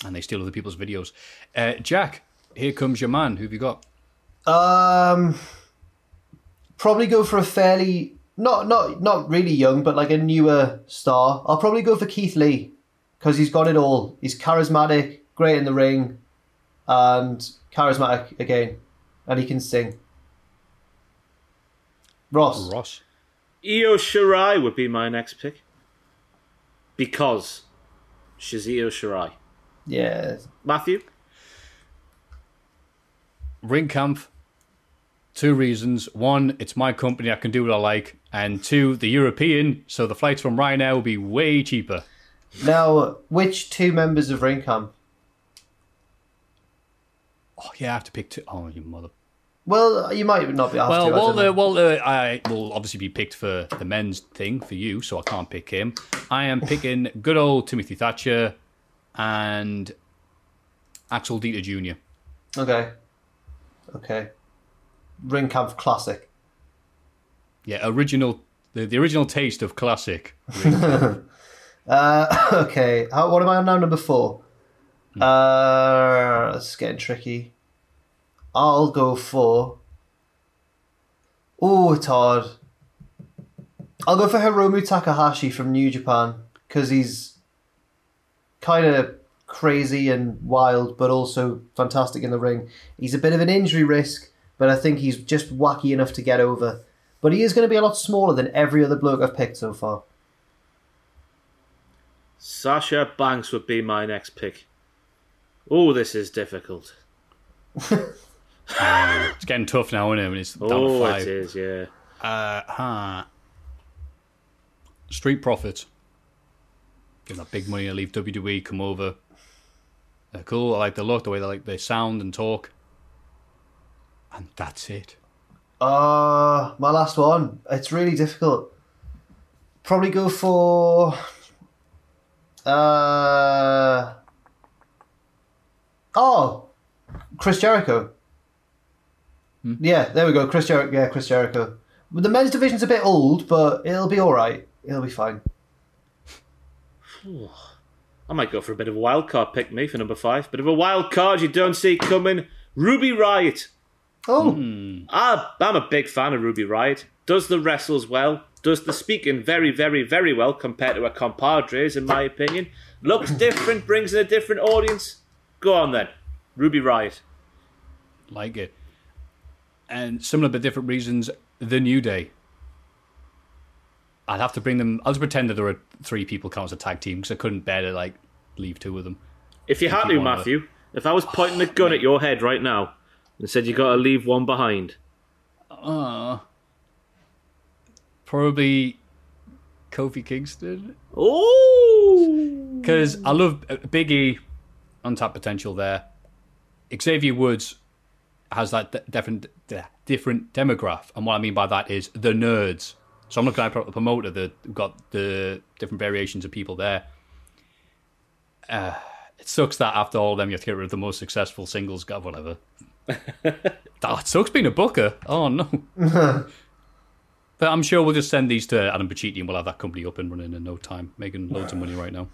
And they steal other people's videos. Uh, Jack, here comes your man. Who have you got? Um, probably go for a fairly not not not really young, but like a newer star. I'll probably go for Keith Lee because he's got it all. He's charismatic, great in the ring, and charismatic again, and he can sing. Ross. Ross. Io Shirai would be my next pick because she's Io Shirai. Yeah. Matthew. Ringkampf. Two reasons. One, it's my company, I can do what I like. And two, the European, so the flights from Ryanair will be way cheaper. Now, which two members of Ringkampf? Oh, yeah, I have to pick two. Oh, you mother. Well, you might not be asked Well, to. I don't know. Uh, Walter, Walter, uh, I will obviously be picked for the men's thing for you, so I can't pick him. I am picking good old Timothy Thatcher and Axel Dieter Jr. Okay. Okay. Ringkampf classic. Yeah, original, the, the original taste of classic. Uh, okay. How, what am I on now? Number four. Uh, it's getting tricky. I'll go for. Oh, it's hard. I'll go for Hiromu Takahashi from New Japan because he's kind of crazy and wild, but also fantastic in the ring. He's a bit of an injury risk, but I think he's just wacky enough to get over. But he is going to be a lot smaller than every other bloke I've picked so far. Sasha Banks would be my next pick. Oh, this is difficult. Uh, it's getting tough now, isn't it? When it's down to Oh, five. it is, yeah. Uh, huh. Street Profits. Give that big money and leave WWE, come over. They're cool. I like the look, the way they like they sound and talk. And that's it. Uh, my last one. It's really difficult. Probably go for. Uh. Oh, Chris Jericho. Yeah, there we go. Chris Jericho. Yeah, Chris Jericho. The men's division's a bit old, but it'll be all right. It'll be fine. I might go for a bit of a wild card pick me for number five. Bit of a wild card you don't see coming. Ruby Riott. Oh, I, I'm a big fan of Ruby Riott. Does the wrestles well. Does the speaking very, very, very well compared to her compadres, in my opinion. Looks different, brings in a different audience. Go on then. Ruby Riott. Like it. And similar but different reasons, The New Day. I'd have to bring them. I'll just pretend that there were three people count as a tag team because I couldn't bear to like leave two of them. If you had to, Matthew, if I was pointing a gun at your head right now and said you got to leave one behind, Uh, probably Kofi Kingston. Oh, because I love uh, Big E, untapped potential there. Xavier Woods has that d- different different demograph, and what I mean by that is the nerds. So I'm looking at the promoter that got the different variations of people there. Uh, it sucks that after all of them you have to get rid of the most successful singles guy, whatever. oh, it sucks being a booker. Oh no. But I'm sure we'll just send these to Adam Pacitti and we'll have that company up and running in no time, making loads of money right now.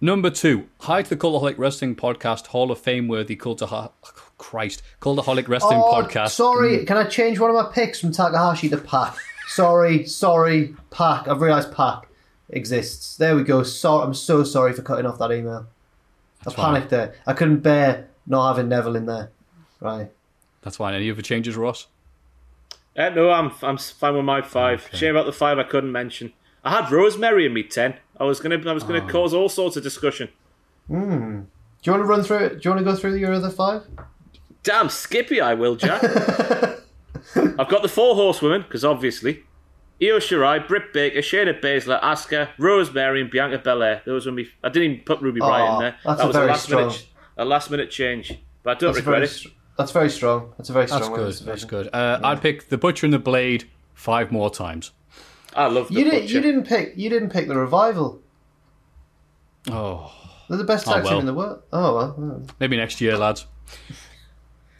Number two, Hi to the Cultaholic Wrestling Podcast, Hall of Fame worthy Cultaholic, Christ, Cultaholic Wrestling Oh, Podcast. Sorry, can I change one of my picks from Takahashi to Pac? Sorry, sorry, Pac. I've realised Pac exists. There we go. So, I'm so sorry for cutting off that email. I fine. panicked there. I couldn't bear not having Neville in there. Right. That's fine. Any other changes, Ross? Uh, no, I'm I'm fine with my five. Shame about the five I couldn't mention. I had Rosemary in me ten. I was gonna I was gonna Oh. cause all sorts of discussion. Hmm. Do you want to run through it? Do you want to go through your other five? Damn Skippy, I will, Jack. I've got the four horsewomen because obviously, Io Shirai, Britt Baker, Shayna Baszler, Asuka, Rosemary, and Bianca Belair. Those were me. I didn't even put Ruby Riott Aw, in there. that's that a was very a last strong- minute a last minute change, but I don't That's regret very, it. str- that's very strong. That's a very strong That's good. That's division. good. Uh, I'd pick The Butcher and the Blade five more times. I love the You didn't. butcher. You didn't pick. You didn't pick the revival. Oh, They're the best Oh, tag well. team in the world. Oh well. oh. maybe next year, lads.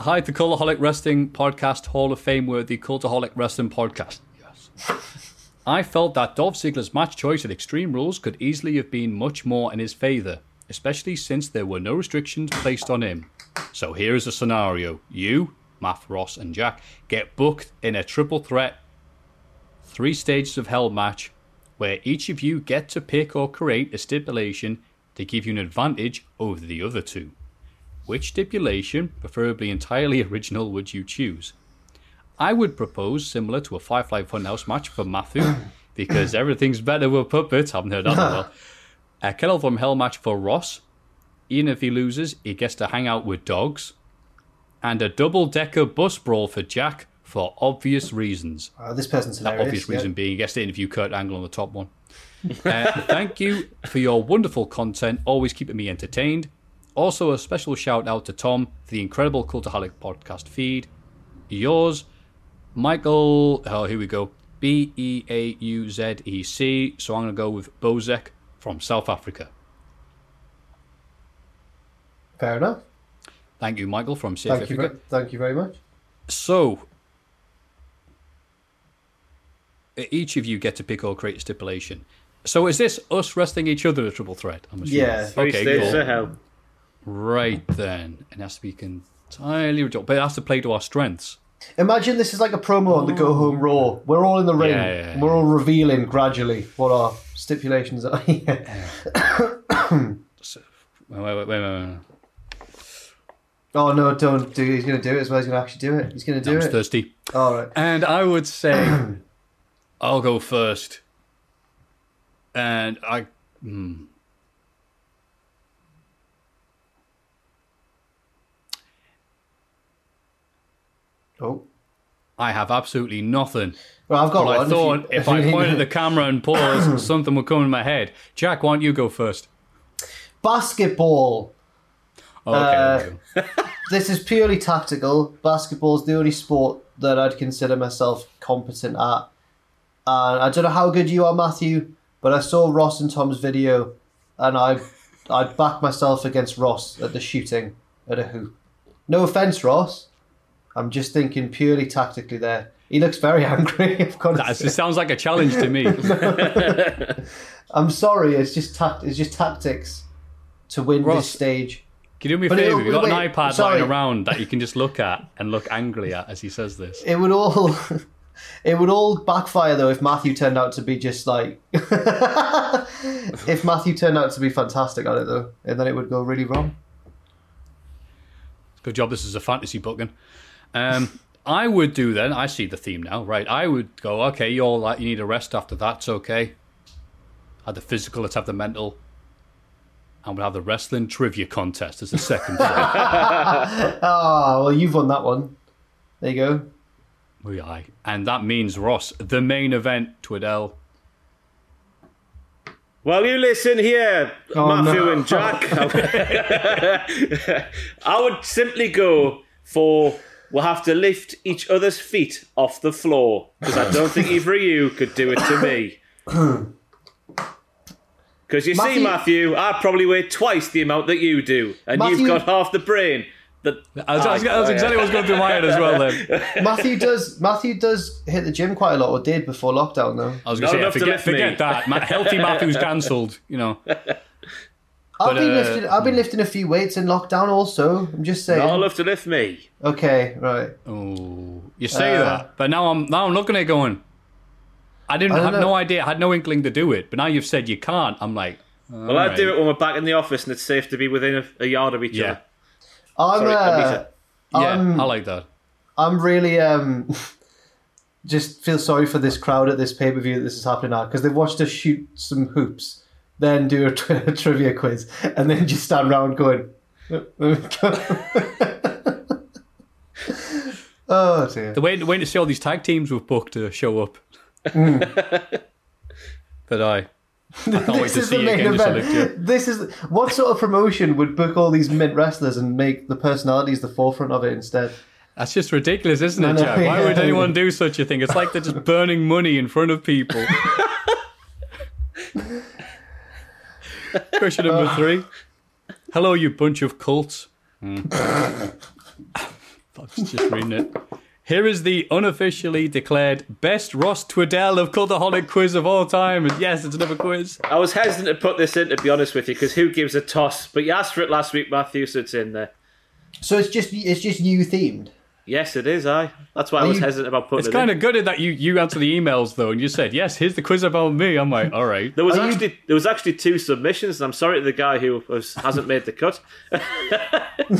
Hi, the Cultaholic Wrestling Podcast Hall of Fame worthy Cultaholic Wrestling Podcast. Yes. I felt that Dolph Ziggler's match choice at Extreme Rules could easily have been much more in his favour, especially since there were no restrictions placed on him. So here is a scenario. You, Matt Ross, and Jack get booked in a triple threat, three stages of hell match, where each of you get to pick or create a stipulation to give you an advantage over the other two. Which stipulation, preferably entirely original, would you choose? I would propose similar to a Firefly Funhouse match for Matthew, because everything's better with puppets. Haven't heard that in a while. A Kennel from Hell match for Ross. Even if he loses, he gets to hang out with dogs. And a double decker bus brawl for Jack for obvious reasons. Oh, this person's That obvious yeah. reason being he gets to interview Kurt Angle on the top one. Uh, thank you for your wonderful content, always keeping me entertained. Also, a special shout out to Tom for the incredible Cultaholic podcast feed. Yours, Michael. Oh, here we go. B E A U Z E C. So I'm going to go with Bozek from South Africa. Fair enough. Thank you, Michael from South Thank. Africa. Very, thank you very much. So, each of you get to pick or create a stipulation. So, is this us wrestling each other a triple threat? I'm assuming. Yeah. Three Okay, stages cool. Right then, it has to be entirely original, but it has to play to our strengths. Imagine this is like a promo on the Go Home Raw. We're all in the ring. Yeah, yeah, yeah. We're all revealing gradually what our stipulations are. Wait, wait, wait, wait, wait, wait. oh no! Don't do. He's going to do it as well. He's going to actually do it. He's going to do I'm it. thirsty. All right. And I would say I'll go first. And I. Hmm. Oh. I have absolutely nothing. Well, I've got But one. I if you- thought if, if I pointed at the camera and paused, something would come in my head. Jack, why don't you go first? basketball. Oh, okay, Uh, there we go. This is purely tactical. Basketball's the only sport that I'd consider myself competent at. And I don't know how good you are, Matthew, but I saw Ross and Tom's video, and I, I'd back myself against Ross at the shooting at a hoop. No offense, Ross. I'm just thinking purely tactically there. He looks very angry. I've got That it sounds like a challenge to me. I'm sorry. It's just tact. It's just tactics to win Ross, this stage. Can you do me a favour? You've got wait, an iPad lying around that you can just look at and look angrily at as he says this. It would all it would all backfire though if Matthew turned out to be just like if Matthew turned out to be fantastic at it though, and then it would go really wrong. Good job. This is a fantasy booking. Um, I would do then. I see the theme now, right? I would go. Okay, you're like you need a rest after that. It's okay. Have the physical. Let's have the mental. And we'll have the wrestling trivia contest as the second thing. Ah, well you've won that one. There you go. We aye. And that means Ross, the main event, Tweddell. Well, you listen here, Oh, Matthew no. and Jack. I would simply go for we'll have to lift each other's feet off the floor because I don't think either of you could do it to me. Because you see, Matthew- Matthew, I probably weigh twice the amount that you do, and Matthew- you've got half the brain. That I was, I was- that's exactly what was going through my head as well. Then Matthew does Matthew does hit the gym quite a lot, or did before lockdown though. I was Not going to say, enough to forget, lift me. forget that. Ma- Healthy Matthew's cancelled. You know. I've been uh, lifting I've been lifting a few weights in lockdown also. I'm just saying. not enough to lift me. Okay, right. Oh, you say Uh, that, but now I'm now I'm looking at it going. I didn't I have know. no idea. I had no inkling to do it, but now you've said you can't. I'm like, Well, I do it when we're back in the office and it's safe to be within a, a yard of each Yeah, other. I'm Sorry, uh, Abisa. yeah, Um, I like that. I'm really um just feel sorry for this crowd at this pay per view that this is happening at because they've watched us shoot some hoops, then do a, tri- a trivia quiz, and then just stand around going. oh dear. The way the way to see all these tag teams we've booked to show up. Mm. but I, I can't wait This to is see the you main again. Event. This is what sort of promotion would book all these mint wrestlers and make the personalities the forefront of it instead. That's just ridiculous, isn't it, Jack? Why would anyone do such a thing? It's like they're just burning money in front of people. Question number three. Hello, you bunch of cults. Hmm. I just reading it. Here is the unofficially declared best Ross Tweddell of Cultaholic quiz of all time. And yes, it's another quiz. I was hesitant to put this in, to be honest with you, because who gives a toss? But you asked for it last week, Matthew, so it's in there. So it's just it's just you themed. Yes, it is. I. That's why I was you- hesitant about putting It's it kind in. of good that you you answer the emails though, and you said yes. Here's the quiz about me. I'm like, all right. There was Are you- actually there was actually two submissions, and I'm sorry to the guy who was, hasn't made the cut.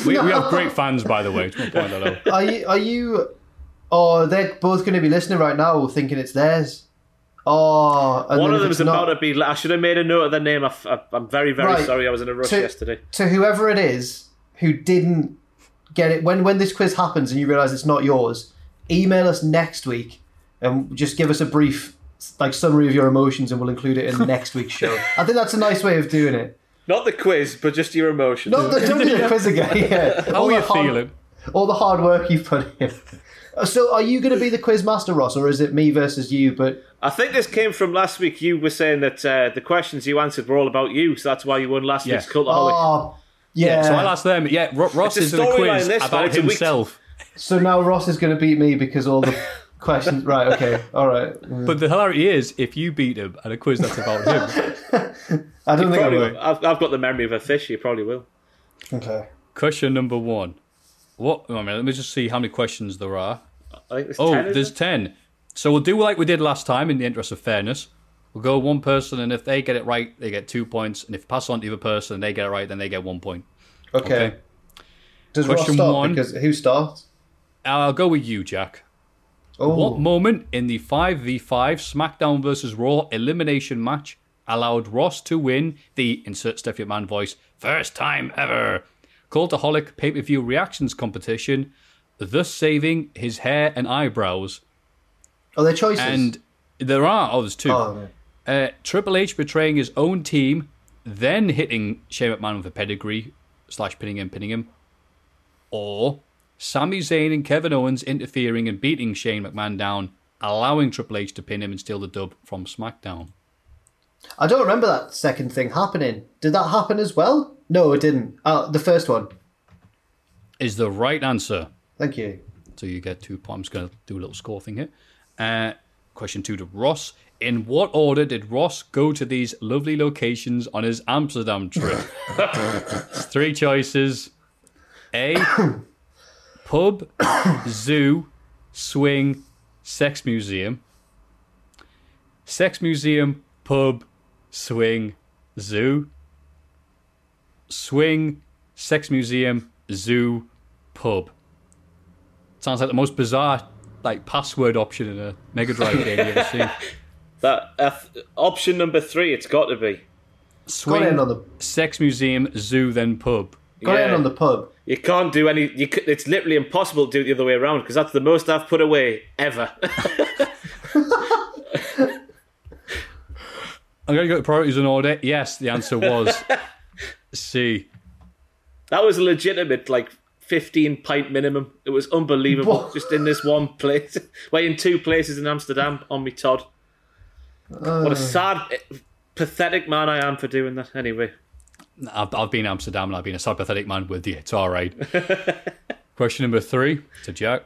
We, we have great fans, by the way. To point that out. Are you? Are you? Oh, they're both going to be listening right now, thinking it's theirs. Oh, and One then of if them's it's not- about to be. I should have made a note of their name. I, am very very Right. sorry. I was in a rush To- yesterday. to whoever it is who didn't get it when when this quiz happens and you realize it's not yours email us next week and just give us a brief like summary of your emotions and we'll include it in next week's show i think that's a nice way of doing it Not the quiz, but just your emotions. not the, don't do the quiz again yeah. How All are you hard- feeling? all the hard work you've put in so are you going to be the quiz master ross or is it me versus you but I think this came from last week. You were saying that uh, the questions you answered were all about you, so that's why you won last Yeah. week's Cultaholic. oh yeah, So I'll ask them. Yeah, Ro- Ross It's is in a quiz storyline, this, about It's a week- himself. so now ross is going to beat me because all the questions right okay all right But the hilarity is, if you beat him at a quiz that's about him. i don't think I Probably will. will. I've, I've got the memory of a fish. You probably will. okay Question number one. What? Oh, I mean, let me just see how many questions there are. I think there's Oh, 10, there's there? 10. So we'll do like we did last time in the interest of fairness. We'll go one person, and if they get it right, they get two points. And if pass on to the other person and they get it right, then they get one point. okay, Okay. does Question start one. because who starts I'll go with you, Jack. oh What moment in the 5v5 SmackDown vs. Raw elimination match allowed Ross to win the insert Stephanie Man voice first time ever Cultaholic pay per view reactions competition, thus saving his hair and eyebrows? Oh, are there choices? And there are, oh, there's two. Oh, Uh, Triple H betraying his own team, then hitting Shane McMahon with a pedigree, slash pinning him, pinning him. Or Sami Zayn and Kevin Owens interfering and beating Shane McMahon down, allowing Triple H to pin him and steal the dub from SmackDown. I don't remember that second thing happening. Did that happen as well? No, it didn't. Uh, the first one. Is the right answer. Thank you. So you get two points. I'm just going to do a little score thing here. Uh, question two to Ross. In what order did Ross go to these lovely locations on his Amsterdam trip? Three choices A, pub, zoo, swing, sex museum. Sex museum, pub, swing, zoo. Swing, sex museum, zoo, pub. Sounds like the most bizarre like password option in a Mega Drive game you've ever seen. That uh, th- option number three. It's got to be. Swing, in on the- sex museum, zoo, then pub. Got in on the pub. You can't do any. You c it's literally impossible to do it the other way around because that's the most I've put away ever. I'm going to go to priorities in order. Yes, the answer was C. that was a legitimate like. 15 pint minimum. It was unbelievable. What? Just in this one place. Well, in two places in Amsterdam on me Todd. What a uh. sad, eh, pathetic man I am for doing that. Anyway. I've, I've been Amsterdam and I've been a sad, pathetic man with you. It's all right. Question number three to Jack.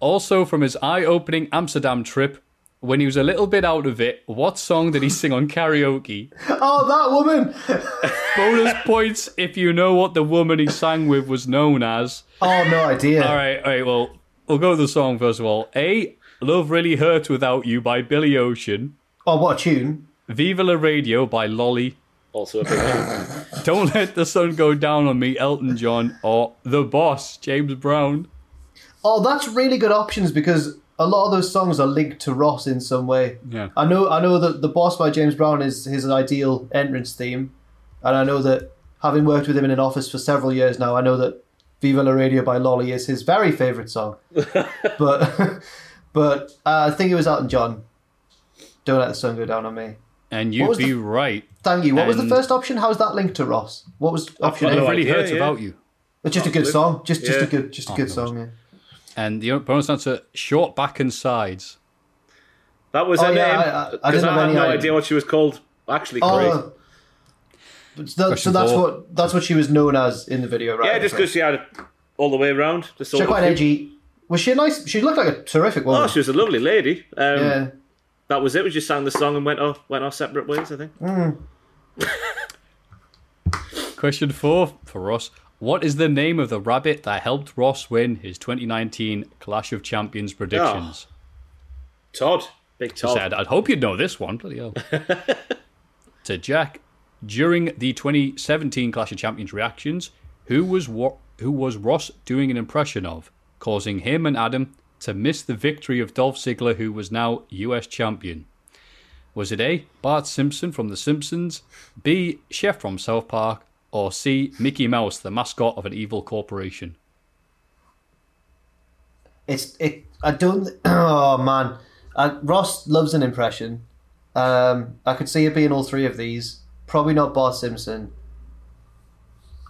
Also, from his eye opening Amsterdam trip, when he was a little bit out of it, what song did he sing on karaoke? Oh, that woman! Bonus points if you know what the woman he sang with was known as. Oh, no idea. All right, all right, well, we'll go with the song first of all. A. Love Really Hurt Without You by Billy Ocean. Oh, what a tune. Viva La Radio by Lolly. Also a big one. Don't Let the Sun Go Down on Me, Elton John. Or The Boss, James Brown. Oh, that's really good options because a lot of those songs are linked to Ross in some way. Yeah. I know I know that The Boss by James Brown is his ideal entrance theme. And I know that having worked with him in an office for several years now, I know that Viva La Radio by Lolly is his very favourite song. but but uh, I think it was Elton John. Don't let the sun go down on me. And you'd be the- right. Thank you. What was the first option? How is that linked to Ross? What was option got A? no Really idea, Hurts yeah. About You. It's just a good song. Just just a good just a Oh, good no song. Yeah. And the bonus answer: short back and sides. That was Oh, her yeah, name. I- I- I didn't I, have had any no idea. idea what she was called. Actually, Craig. Oh, but so, so that's four. what that's what she was known as in the video, right? yeah, just because she had it all the way around. Just She's quite edgy. Was she a nice? She looked like a terrific woman. Oh, she was a lovely lady. Um, yeah. That was it. We just sang the song and went off went our separate ways. I think. Mm. Question four for Ross. What is the name of the rabbit that helped Ross win his 2019 Clash of Champions predictions? Todd, big He Todd. said, I'd hope you'd know this one. Bloody hell. to Jack, during the 2017 Clash of Champions reactions, who was what? Who was Ross doing an impression of, causing him and Adam to miss the victory of Dolph Ziggler, who was now US champion? Was it A. Bart Simpson from The Simpsons, B. Chef from South Park, or C. Mickey Mouse, the mascot of an evil corporation? It's it. I don't. Oh man, uh, Ross loves an impression. Um, I could see it being all three of these. Probably not Bart Simpson.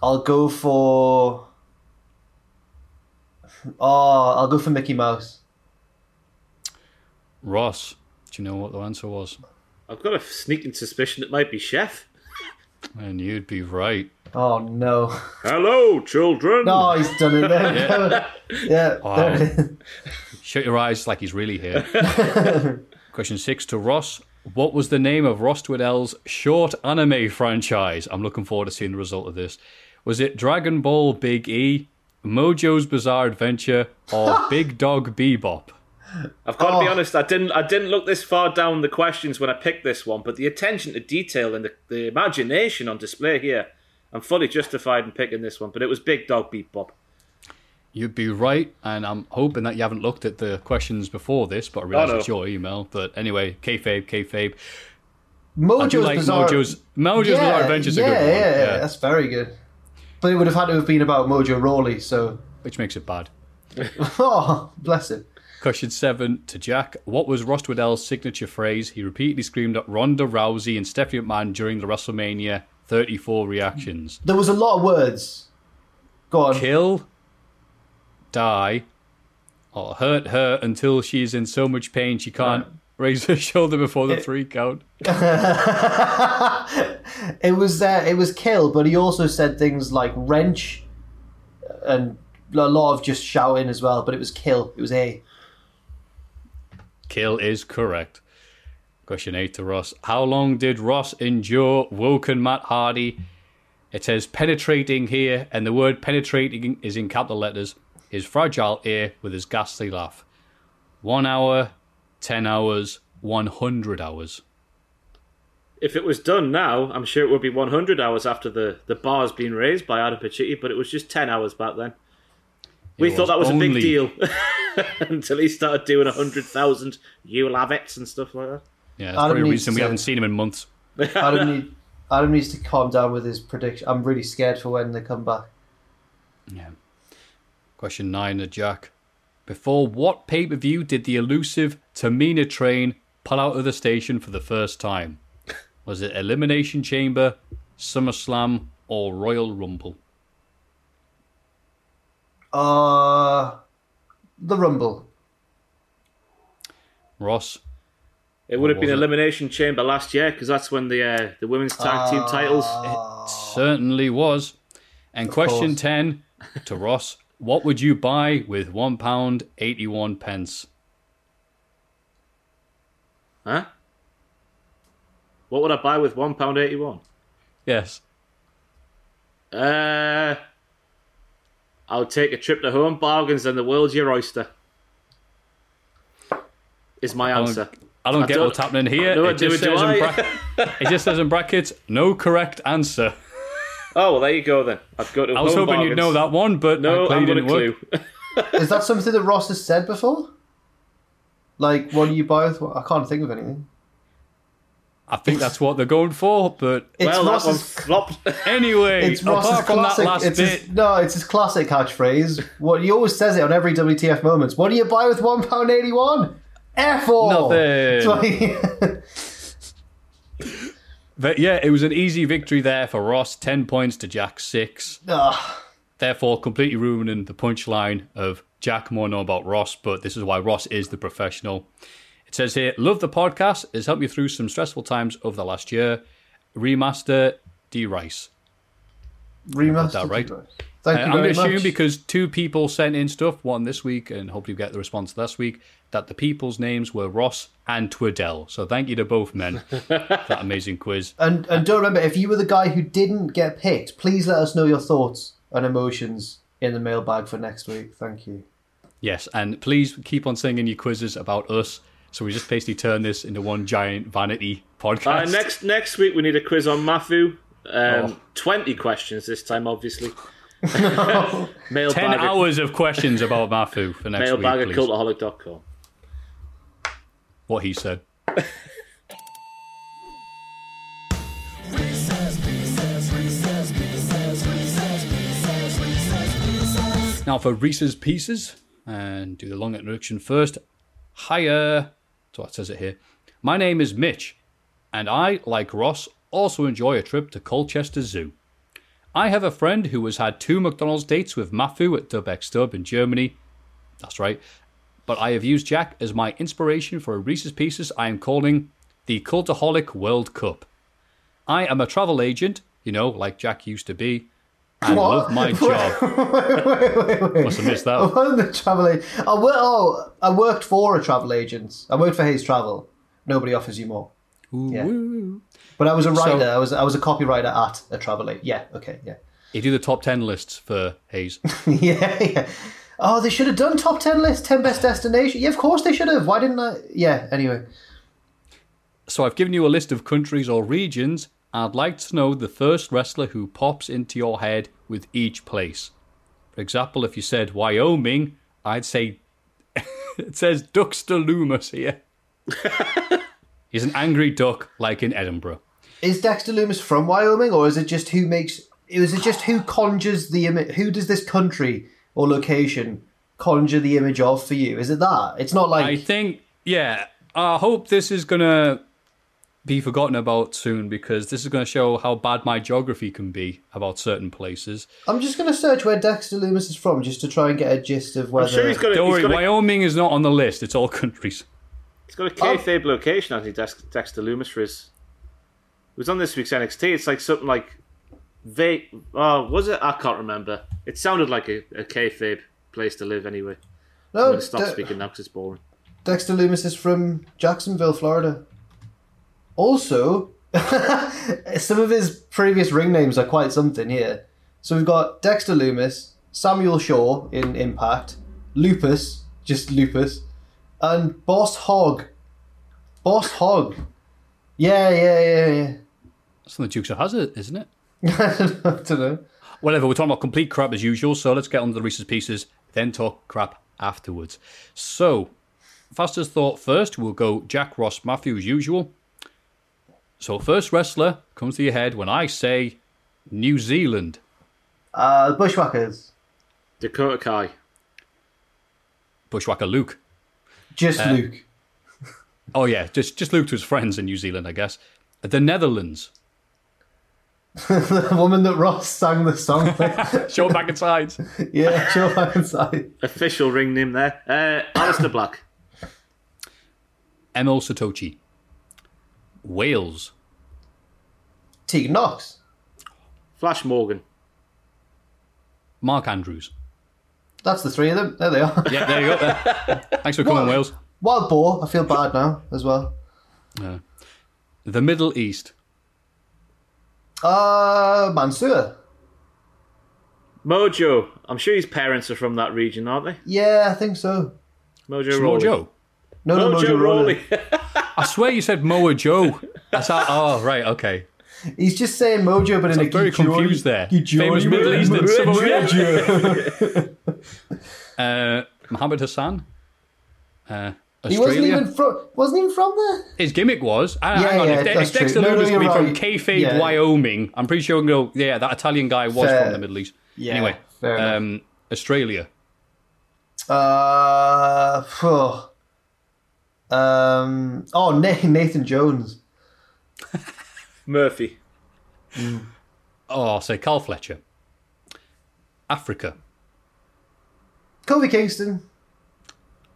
I'll go for. Oh, I'll go for Mickey Mouse. Ross, do you know what the answer was? I've got a sneaking suspicion it might be Chef. And you'd be right. Oh no! Hello, children. No, he's done it. There. yeah. Wow. there it is. Shut your eyes like he's really here. Question six to Ross. What was the name of Ross Tweddell's short anime franchise? I'm looking forward to seeing the result of this. Was it Dragon Ball Big E, Mojo's Bizarre Adventure, or Big Dog Bebop? I've got to be Oh. honest. I didn't. I didn't look this far down the questions when I picked this one, but the attention to detail and the, the imagination on display here, I'm fully justified in picking this one. But it was Big Dog Bebop. You'd be right, and I'm hoping that you haven't looked at the questions before this, but I realise Oh, no. it's your email. But anyway, kayfabe, kayfabe. Mojo's I do like Bizarre. Mojo's Mojo's Bizarre Adventure's yeah, a good one. Yeah, yeah. that's very good. But it would have had to have been about Mojo Rawley. So, which makes it bad. oh, bless him. Question seven to Jack. What was Ross Tweddell's signature phrase? He repeatedly screamed at Ronda Rousey and Stephanie McMahon during the WrestleMania 34 reactions. There was a lot of words. Go on. Kill, die, or hurt her until she's in so much pain she can't raise her shoulder before the three count. it was uh, it was kill, but he also said things like wrench and a lot of just shouting as well. But it was kill. It was a. Kill is correct. Question eight to Ross. How long did Ross endure Woken Matt Hardy? It says penetrating here, and the word penetrating is in capital letters. His fragile ear with his ghastly laugh. One hour, ten hours, one hundred hours. If it was done now, I'm sure it would be 100 hours after the the bar's been raised by Adam Pacitti, but it was just 10 hours back then. We It thought was that was a big deal until he started doing 100,000 you'll have it and stuff like that. Yeah, that's Adam probably a needs reason we haven't seen him in months. Adam, need, Adam needs to calm down with his prediction. I'm really scared for when they come back. Yeah. Question nine to Jack. Before what pay per view did the elusive Tamina train pull out of the station for the first time? Was it Elimination Chamber, SummerSlam, or Royal Rumble? Uh, the Rumble. Ross. It would have been was it? Elimination Chamber last year because that's when the uh, the women's tag team titles. It Certainly was. And question course. 10 to Ross. What would you buy with £1.81 pence? Huh? What would I buy with one pound eighty one? Yes. Uh, I'll take a trip to Home Bargains and the world's your oyster. Is my I don't- answer. I don't get what's happening here. No, it, just it, do says in bra- it just says in brackets, no correct answer. Oh well, there you go then. I've got. To I was Home hoping you'd know that one, but No, I'm gonna didn't work. clue. Is that something that Ross has said before? Like, what do you buy with? I can't think of anything. I think that's what they're going for, but It's Well, that Ross's- flopped. Anyway, It's Ross's apart from classic. that last it's bit, his, no, it's his classic catchphrase. What he always says it on every WTF moments. What do you buy with one pound eighty one? F all. Nothing. That's what he- but yeah, it was an easy victory there for Ross. Ten points to Jack six. Ugh. therefore completely ruining the punchline of Jack more know about Ross, but this is why Ross is the professional. It says here, love the podcast. It's helped me through some stressful times over the last year. Remaster D Rice. Remaster that right? D-Rice. Thank Uh, you I'm going to assume much. because two people sent in stuff, one this week, and hopefully we get the response last week, that the people's names were Ross and Tweddell. So thank you to both men for that amazing quiz. And and don't remember if you were the guy who didn't get picked, please let us know your thoughts and emotions in the mailbag for next week. Thank you. Yes, and please keep on sending your quizzes about us. So we just basically turn this into one giant vanity Uh, podcast. next next week we need a quiz on Matthew. Um, Oh. Twenty questions this time, obviously. Mailbag Ten at- hours of questions about Mafu for next Mailbag week, at please. cultaholic.com. What he said. Now for Reese's Pieces, and do the long introduction first. Hiya. So it says it here. My name is Mitch, and I, like Ross, also enjoy a trip to Colchester Zoo. I have a friend who has had two McDonald's dates with Mafu at Dubek Dub in Germany. That's right. But I have used Jack as my inspiration for a Reese's Pieces I am calling the Cultaholic World Cup. I am a travel agent, you know, like Jack used to be, and What? love my job. Must have missed I that. wasn't a travel agent. I, wor- oh, I worked for a travel agent. I worked for Hays Travel. Nobody offers you more. Yeah. But I was a So- writer. I was I was a copywriter at a travel agent. Yeah. Okay. Yeah. You do the top 10 lists for Hayes. yeah. Yeah. Oh, they should have done top ten list, ten best destination. Yeah, of course they should have. Why didn't I? Yeah. Anyway. So I've given you a list of countries or regions. I'd like to know the first wrestler who pops into your head with each place. For example, if you said Wyoming, I'd say it says Dexter Lumis here. He's an angry duck, like in Edinburgh. Is Dexter Lumis from Wyoming, or is it just who makes? Is it just who conjures the image? Who does this country or location conjure the image of for you? Is it that? It's not like I think, yeah, I hope this is going to be forgotten about soon because this is going to show how bad my geography can be about certain places. I'm just going to search where Dexter Lumis is from just to try and get a gist of whether. Don't worry, Wyoming is not on the list. It's all countries. He's got a kayfabe um, location, hasn't he, Dex- Dexter Lumis, for his. It was on this week's NXT. It's like something like. Vague. Oh, was it? I can't remember. It sounded like a, a kayfabe place to live anyway. No, I'm going to stop De- speaking now because it's boring. Dexter Lumis is from Jacksonville, Florida. Also, some of his previous ring names are quite something here. So we've got Dexter Lumis, Samuel Shaw in Impact, Lupus, just Lupus, and Boss Hog. Boss Hog. Yeah, yeah, yeah, yeah. That's from the Dukes of Hazzard, isn't it? I don't know. Whatever, we're talking about complete crap as usual, so let's get on to the Reese's Pieces, then talk crap afterwards. So, fastest thought first, we'll go Jack Ross Matthew as usual. So, first wrestler comes to your head when I say New Zealand. Uh, Bushwhackers. Dakota Kai. Bushwhacker Luke. Just Uh, Luke. Oh, yeah, just, just Luke to his friends in New Zealand, I guess. The Netherlands. the woman that Ross sang the song with. Show back inside. yeah, show back inside. Official ring name there. Uh, Aleister Black. Emil Satochi. Wales. Tegan Knox. Flash Morgan. Mark Andrews. That's the three of them. There they are. Yeah, there you go. There. Thanks for coming, What? Wales. Wild Boar. I feel bad now as well. Yeah. The Middle East. Uh, Mansoor. Mojo. I'm sure his parents are from that region, aren't they? Yeah, I think so. Mojo Samoa Rawley. Joe. No, no, Mojo, Mojo Rawley. I swear you said Moa Joe. That's how, oh, right, okay. He's just saying Mojo, but in So a I'm very Gijori- confused there. Famous Middle Eastern Mojo. Uh, Mohammed Hassan. Uh, He wasn't even from. Wasn't even from there. His gimmick was. Uh, Yeah, hang on, yeah, if, De- if Dexter. No, no, Lumis could be you're from right. kayfabe Yeah. Wyoming, I'm pretty sure I. Yeah, that Italian guy was Fair. from the Middle East. Yeah, anyway, um, Australia. Uh, phew. Um. Oh, Nathan Jones. Murphy. Oh, I'll say Carl Fletcher. Africa. Kofi Kingston.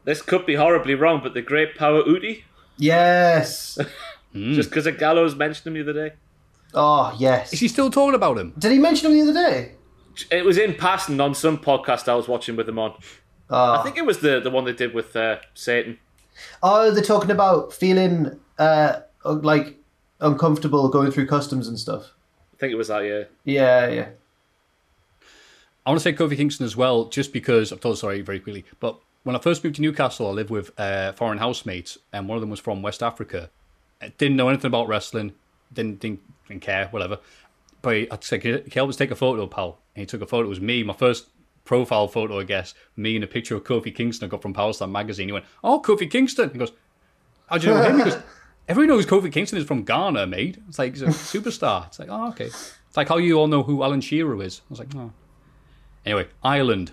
This could be horribly wrong, but the great Power Uti, Yes. just because a Gallows mentioned him the other day. Oh yes. Is he still talking about him? Did he mention him the other day? It was in passing on some podcast I was watching with him on. Oh. I think it was the the one they did with uh, Satan. Oh, they're talking about feeling uh like uncomfortable going through customs and stuff. I think it was that. Yeah. Yeah, yeah. I want to say Kofi Kingston as well, just because I've told the story very quickly. But when I first moved to Newcastle, I lived with uh, foreign housemates, and one of them was from West Africa. I didn't know anything about wrestling, didn't didn't, didn't care, whatever. But he- I'd say, "Can you help us take a photo, pal?" And he took a photo. It was me, my first profile photo, I guess. Me and a picture of Kofi Kingston I got from Powerslam magazine. He went, "Oh, Kofi Kingston." He goes, "How do you know him?" He goes, "Everyone knows Kofi Kingston is from Ghana, mate. It's like he's a superstar." It's like, "Oh, okay." It's like how you all know who Alan Shearer is. I was like, "Oh." Anyway, Ireland.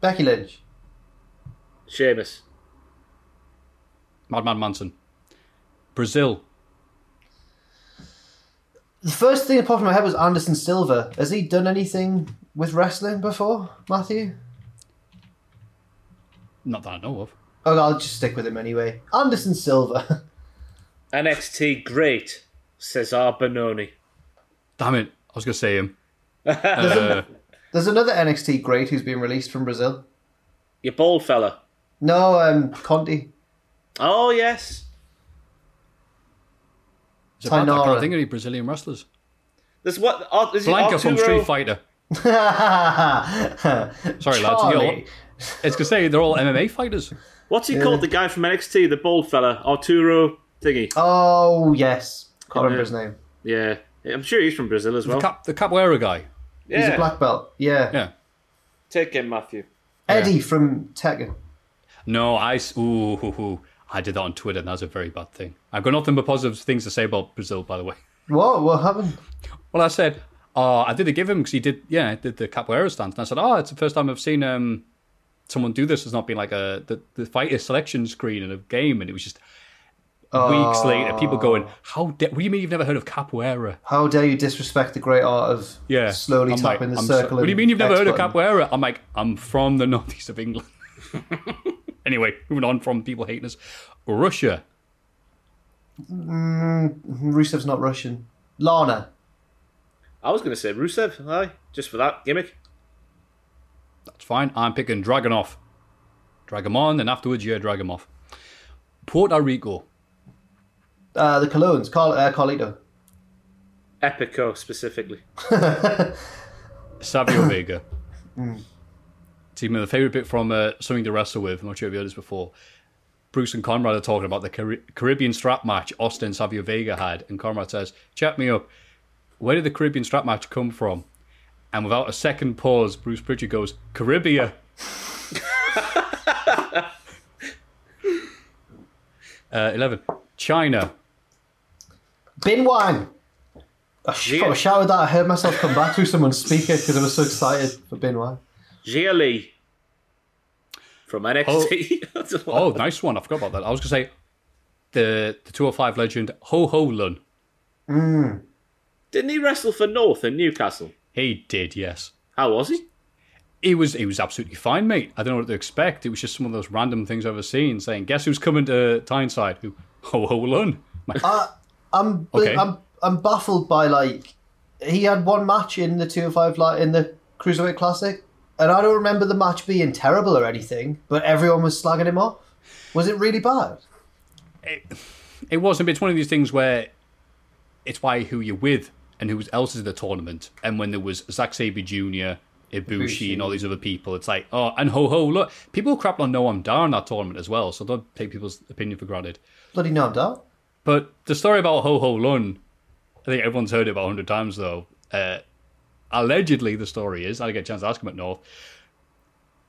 Becky Lynch. Sheamus. Madman Manson. Brazil. The first thing that popped in my head was Anderson Silva. Has he done anything with wrestling before, Matthew? Not that I know of. Oh, I'll just stick with him anyway. Anderson Silva. NXT great Cesar Bononi. Damn it. I was going to say him. There's, Uh, an- there's another NXT great who's been released from Brazil. Your bald fella. No, um, Conti. Oh yes. Is it bad? I can't think of any Brazilian wrestlers. There's what? Is Blanka from Street Fighter. Sorry, lads. You know, it's to say they're all MMA fighters. What's he called? The guy from NXT, the bald fella, Arturo thingy. Oh yes, can't remember his name. Yeah, I'm sure he's from Brazil as The, well. cap, the capoeira guy. yeah, He's a black belt. Yeah. Yeah. take him, Matthew. Eddy from Tekken. No, I. s- Ooh, hoo, hoo. I did that on Twitter, and that's a very bad thing. I've got nothing but positive things to say about Brazil, by the way. What? What happened? Well, I said, oh, I did give him because he did, yeah, did the capoeira stance. And I said, oh, it's the first time I've seen um, someone do this. It's not been like a the, the fighter selection screen in a game. And it was just weeks later, people going, how dare, what do you mean you've never heard of capoeira? How dare you disrespect the great art of Yeah. slowly I'm tapping like, the I'm so- circle? what do you mean you've never heard of button? capoeira? I'm like, I'm from the northeast of England. anyway, moving on from people hating us. Russia. Mm, Rusev's not Russian. Lana. I was going to say Rusev, aye, just for that gimmick. That's fine. I'm picking Dragunov. Drag him on, and afterwards, yeah, drag him off. Puerto Rico. Uh, the Colóns. Carl, uh, Carlito. Epico specifically. Savio Vega. Mm. It's even the favourite bit from uh, Something to Wrestle With. I'm not sure if you heard this before. Bruce and Conrad are talking about the Car- Caribbean strap match Austin and Savio Vega had. And Conrad says, Chat me up. Where did the Caribbean strap match come from? And without a second pause, Bruce Pritchard goes, Caribbean. uh, 11. China. Bin Wang. I sh- I shouted that. I heard myself come back through someone's speaker because I was so excited for Bin Wang. Xia Li from NXT. Oh, nice one. I forgot about that. I was going to say the, the 205 legend Ho Ho Lun. Mm. Didn't he wrestle for North in Newcastle? He did, yes. How was he? He was he was absolutely fine, mate. I don't know what to expect. It was just some of those random things I've ever seen saying, guess who's coming to Tyneside? Who? Ho Ho Lun. Uh, I'm, Okay. I'm I'm baffled by like he had one match in the 205 like in the Cruiserweight Classic, and I don't remember the match being terrible or anything, but everyone was slagging him off. Was it really bad? it wasn't, but it's one of these things where it's why who you're with and who else is in the tournament. And when there was Zack Sabre Jr., Ibushi, and all these other people, it's like, oh, and ho ho, look, people crapped on Noam Dar in that tournament as well, so don't take people's opinion for granted. Bloody no doubt. But the story about Ho Ho Lun, I think everyone's heard it about 100 times though. Uh, allegedly, the story is, I didn't get a chance to ask him at North,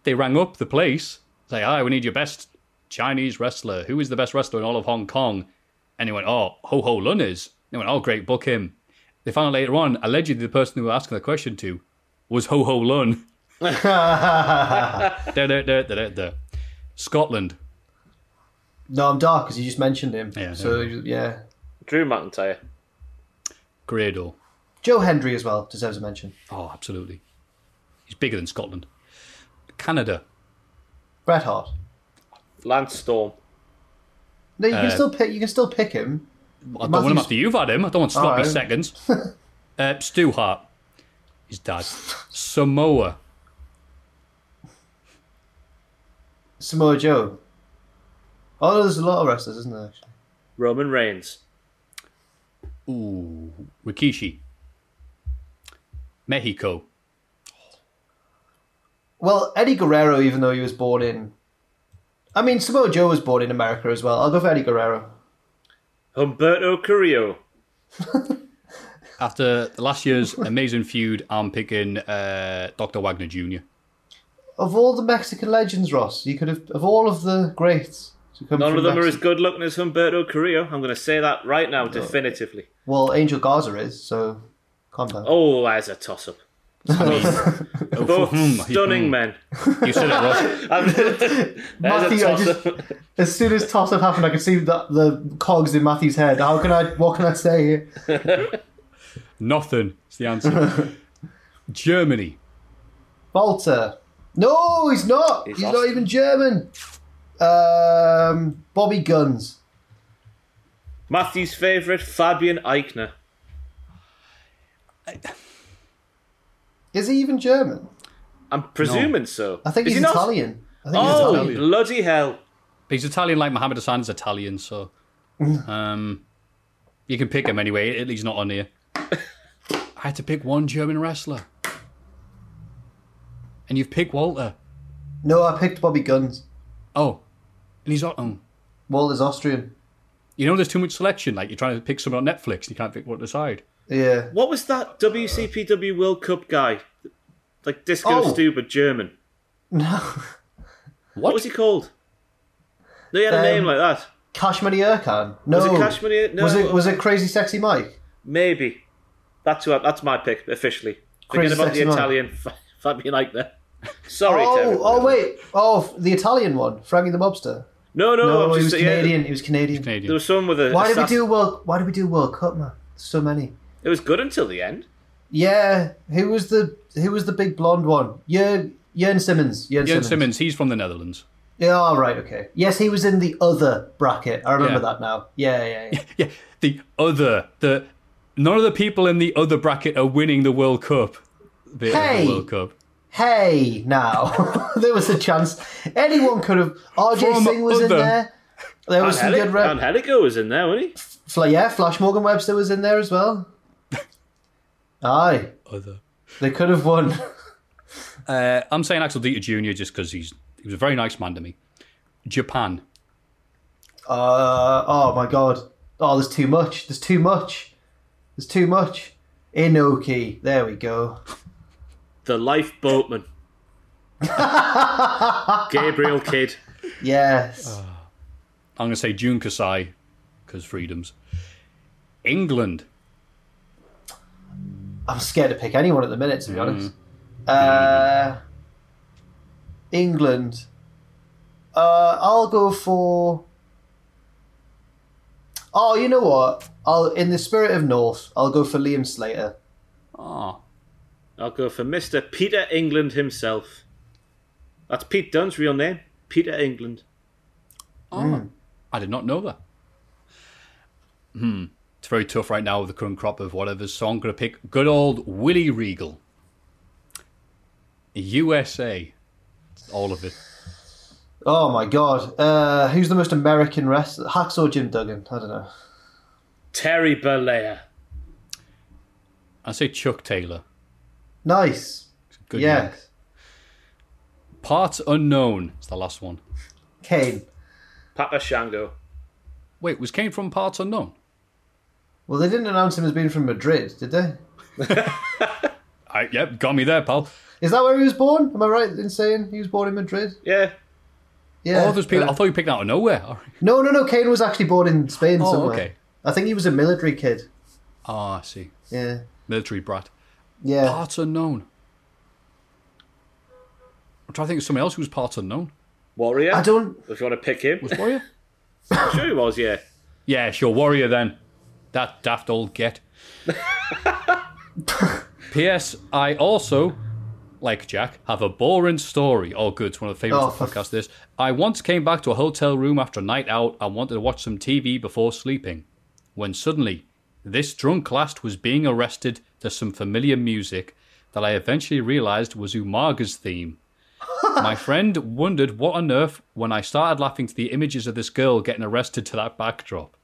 they rang up the place, say, hi, we need your best Chinese wrestler. Who is the best wrestler in all of Hong Kong? And he went, oh, Ho Ho Lun is. They went, oh, great, book him. They found out later on, allegedly the person who were asking the question to was Ho Ho Lun. Da, da, da, da, da, da. Scotland. No, I'm dark because you just mentioned him. Yeah, so yeah. yeah, Drew McIntyre. Grado. Joe Hendry as well deserves a mention. Oh, absolutely. He's bigger than Scotland. Canada. Bret Hart. Lance Storm. No, you can Uh, still pick. You can still pick him. I don't want him after you've had him. I don't want sloppy Alright. seconds. uh, Stu Hart. His dad. Samoa. Samoa Joe. Oh, there's a lot of wrestlers, isn't there? Actually? Roman Reigns. Ooh. Rikishi. Mexico. Well, Eddie Guerrero, even though he was born in, I mean, Samoa Joe was born in America as well. I'll go for Eddie Guerrero. Humberto Carrillo. After last year's amazing feud, I'm picking uh, Dr. Wagner Jr. Of all the Mexican legends, Ross, you could have of all of the greats. to come None from of them are as good looking as Humberto Carrillo. I'm going to say that right now, definitively. Well, Angel Garza is so. Calm down. Oh, as a toss up. Both stunning men. You said it, Ross. Matthew, I just, as soon as toss up happened, I could see the, the cogs in Matthew's head. How can I? What can I say here? Nothing. is the answer. Germany. Walter. No, he's not. He's, not even German. Um, Bobby Guns. Matthew's favourite, Fabian Aichner. Is he even German? I'm presuming so. I think Is he's he not? Italian. I think he's Oh, Italian. bloody hell. He's Italian like Mohammed Hassan's Italian, so um, you can pick him anyway. At least not on here. I had to pick one German wrestler, and you've picked Walter. No, I picked Bobby Guns. Oh, and he's oh. Walter's Austrian. You know, there's too much selection. Like you're trying to pick someone on Netflix, and you can't pick what to decide. Yeah. What was that WCPW World Cup guy? Like Disco Oh. Stu, German. No. What was he called? No, he had a Um, name like that. Kashmani Erkan. No. Was it Kashmani? No. Was it was it Crazy Sexy Mike? Maybe. That's who I, that's my pick officially. Crazy Forget about the Sexy Man. Italian Fa- Fabian Aichner. Sorry, oh, everyone. oh wait. Oh, the Italian one, Frankie the Mobster. No, no, no, I'm he just- was yeah, Canadian. He was Canadian. There was someone with a. Why did we assassin- do World? Why did we do World Cup, man? So many. It was good until the end. Yeah, who was the who was the big blonde one? Jurn Jurn Simmons. Jurn, Jurn Simmons. Simmons. He's from the Netherlands. Yeah, all right, okay. Yes, he was in the other bracket. I remember Yeah. that now. Yeah, yeah, yeah. Yeah, the other the none of the people in the other bracket are winning the World Cup. Bit Hey! the World Cup. hey, now there was a chance anyone could have. RJ From Singh was in there. There was some Angelic, good. Re- Angelico was in there, wasn't he? Fla- yeah, Flash Morgan Webster was in there as well. Aye, Other. they could have won. Uh, I'm saying Axel Dieter Jr. just because he's he was a very nice man to me. Japan. Uh, oh my god. Oh, there's too much. There's too much. There's too much. Inoki. There we go. The lifeboatman. Gabriel Kidd. Yes. I'm going to say Jun Kasai because freedoms. England. I'm scared to pick anyone at the minute, to be honest. Uh, England. Uh, I'll go for. Oh, you know what? I'll in the spirit of North. I'll go for Liam Slater. Oh, I'll go for Mr. Peter England himself. That's Pete Dunne's real name. Peter England. oh. I did not know that. Hmm. It's very tough right now with the current crop of whatever. So I'm going to pick good old Willie Regal. USA. All of it. Oh my god. Uh, who's the most American wrestler? Hacksaw Jim Duggan. I don't know. Terry Bollea. I say Chuck Taylor. Nice. Good yes. name. Parts unknown. It's the last one. Kane. Papa Shango. Wait, was Kane from Parts Unknown? Well, they didn't announce him as being from Madrid, did they? I, yep, got me there, pal. Is that where he was born? Am I right in saying he was born in Madrid? Yeah. Yeah. oh, there's people. uh, I thought you picked out of nowhere. All right. No, no, no. Kane was actually born in Spain Oh, somewhere. okay. I think he was a military kid. Oh, I see. Yeah. Military brat. Yeah. Parts unknown. I'm trying to think of somebody else who was parts unknown. Warrior. I don't. If you want to pick him. Was Warrior? Sure he was, yeah. yeah, sure. Warrior then. That daft old get. P.S. I also like Jack, have a boring story. Oh, good. It's one of the favorites Oh, of the podcast. This. I once came back to a hotel room after a night out and wanted to watch some TV before sleeping. When suddenly, this drunk last was being arrested to some familiar music that I eventually realized was Umaga's theme. My friend wondered what on earth when I started laughing to the images of this girl getting arrested to that backdrop.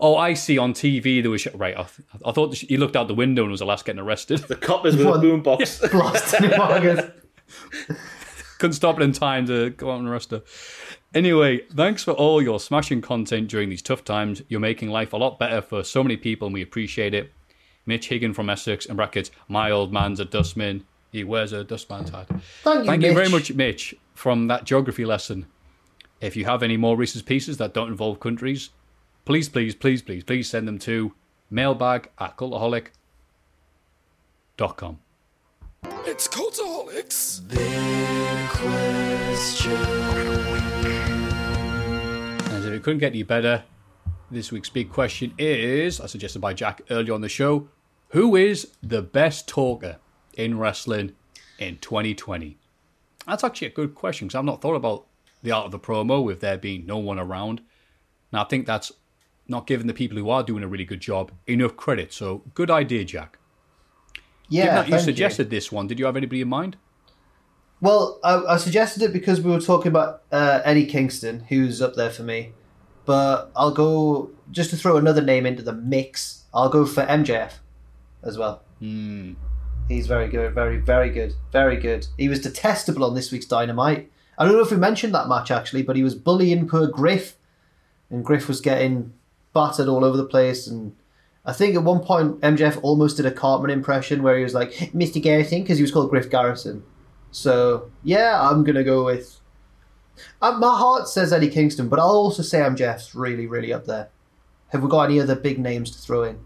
Oh, I see. On TV, there was right. I, th- I thought he looked out the window and was the last getting arrested. The coppers with a What? boombox. Blasting Umagas. Couldn't stop it in time to go out and arrest her. Anyway, thanks for all your smashing content during these tough times. You're making life a lot better for so many people, and we appreciate it. Mitch Higgin from Essex, in brackets, my old man's a dustman. He wears a dustman's hat. Thank you, Thank you very much, Mitch, from that geography lesson. If you have any more Reese's Pieces that don't involve countries, please, please, please, please, please send them to mailbag at cultaholic.com. It's Cultaholics. And if it couldn't get any better, this week's big question is, as suggested by Jack earlier on the show, who is the best talker in wrestling in 2020? That's actually a good question because I've not thought about the art of the promo with there being no one around. Now, I think that's not giving the people who are doing a really good job enough credit. So, good idea, Jack. Yeah, you suggested this one, did you have anybody in mind? Well, I, I suggested it because we were talking about uh, Eddie Kingston, who's up there for me. But I'll go just to throw another name into the mix. I'll go for MJF as well. Hmm. He's very good, very very good, very good. He was detestable on this week's Dynamite. I don't know if we mentioned that match actually, but he was bullying poor Griff, and Griff was getting battered all over the place. And I think at one point MJF almost did a Cartman impression where he was like Mr. Garrison because he was called Griff Garrison. So yeah, I'm gonna go with. Uh, my heart says Eddie Kingston, but I'll also say MJF's really, really up there. Have we got any other big names to throw in?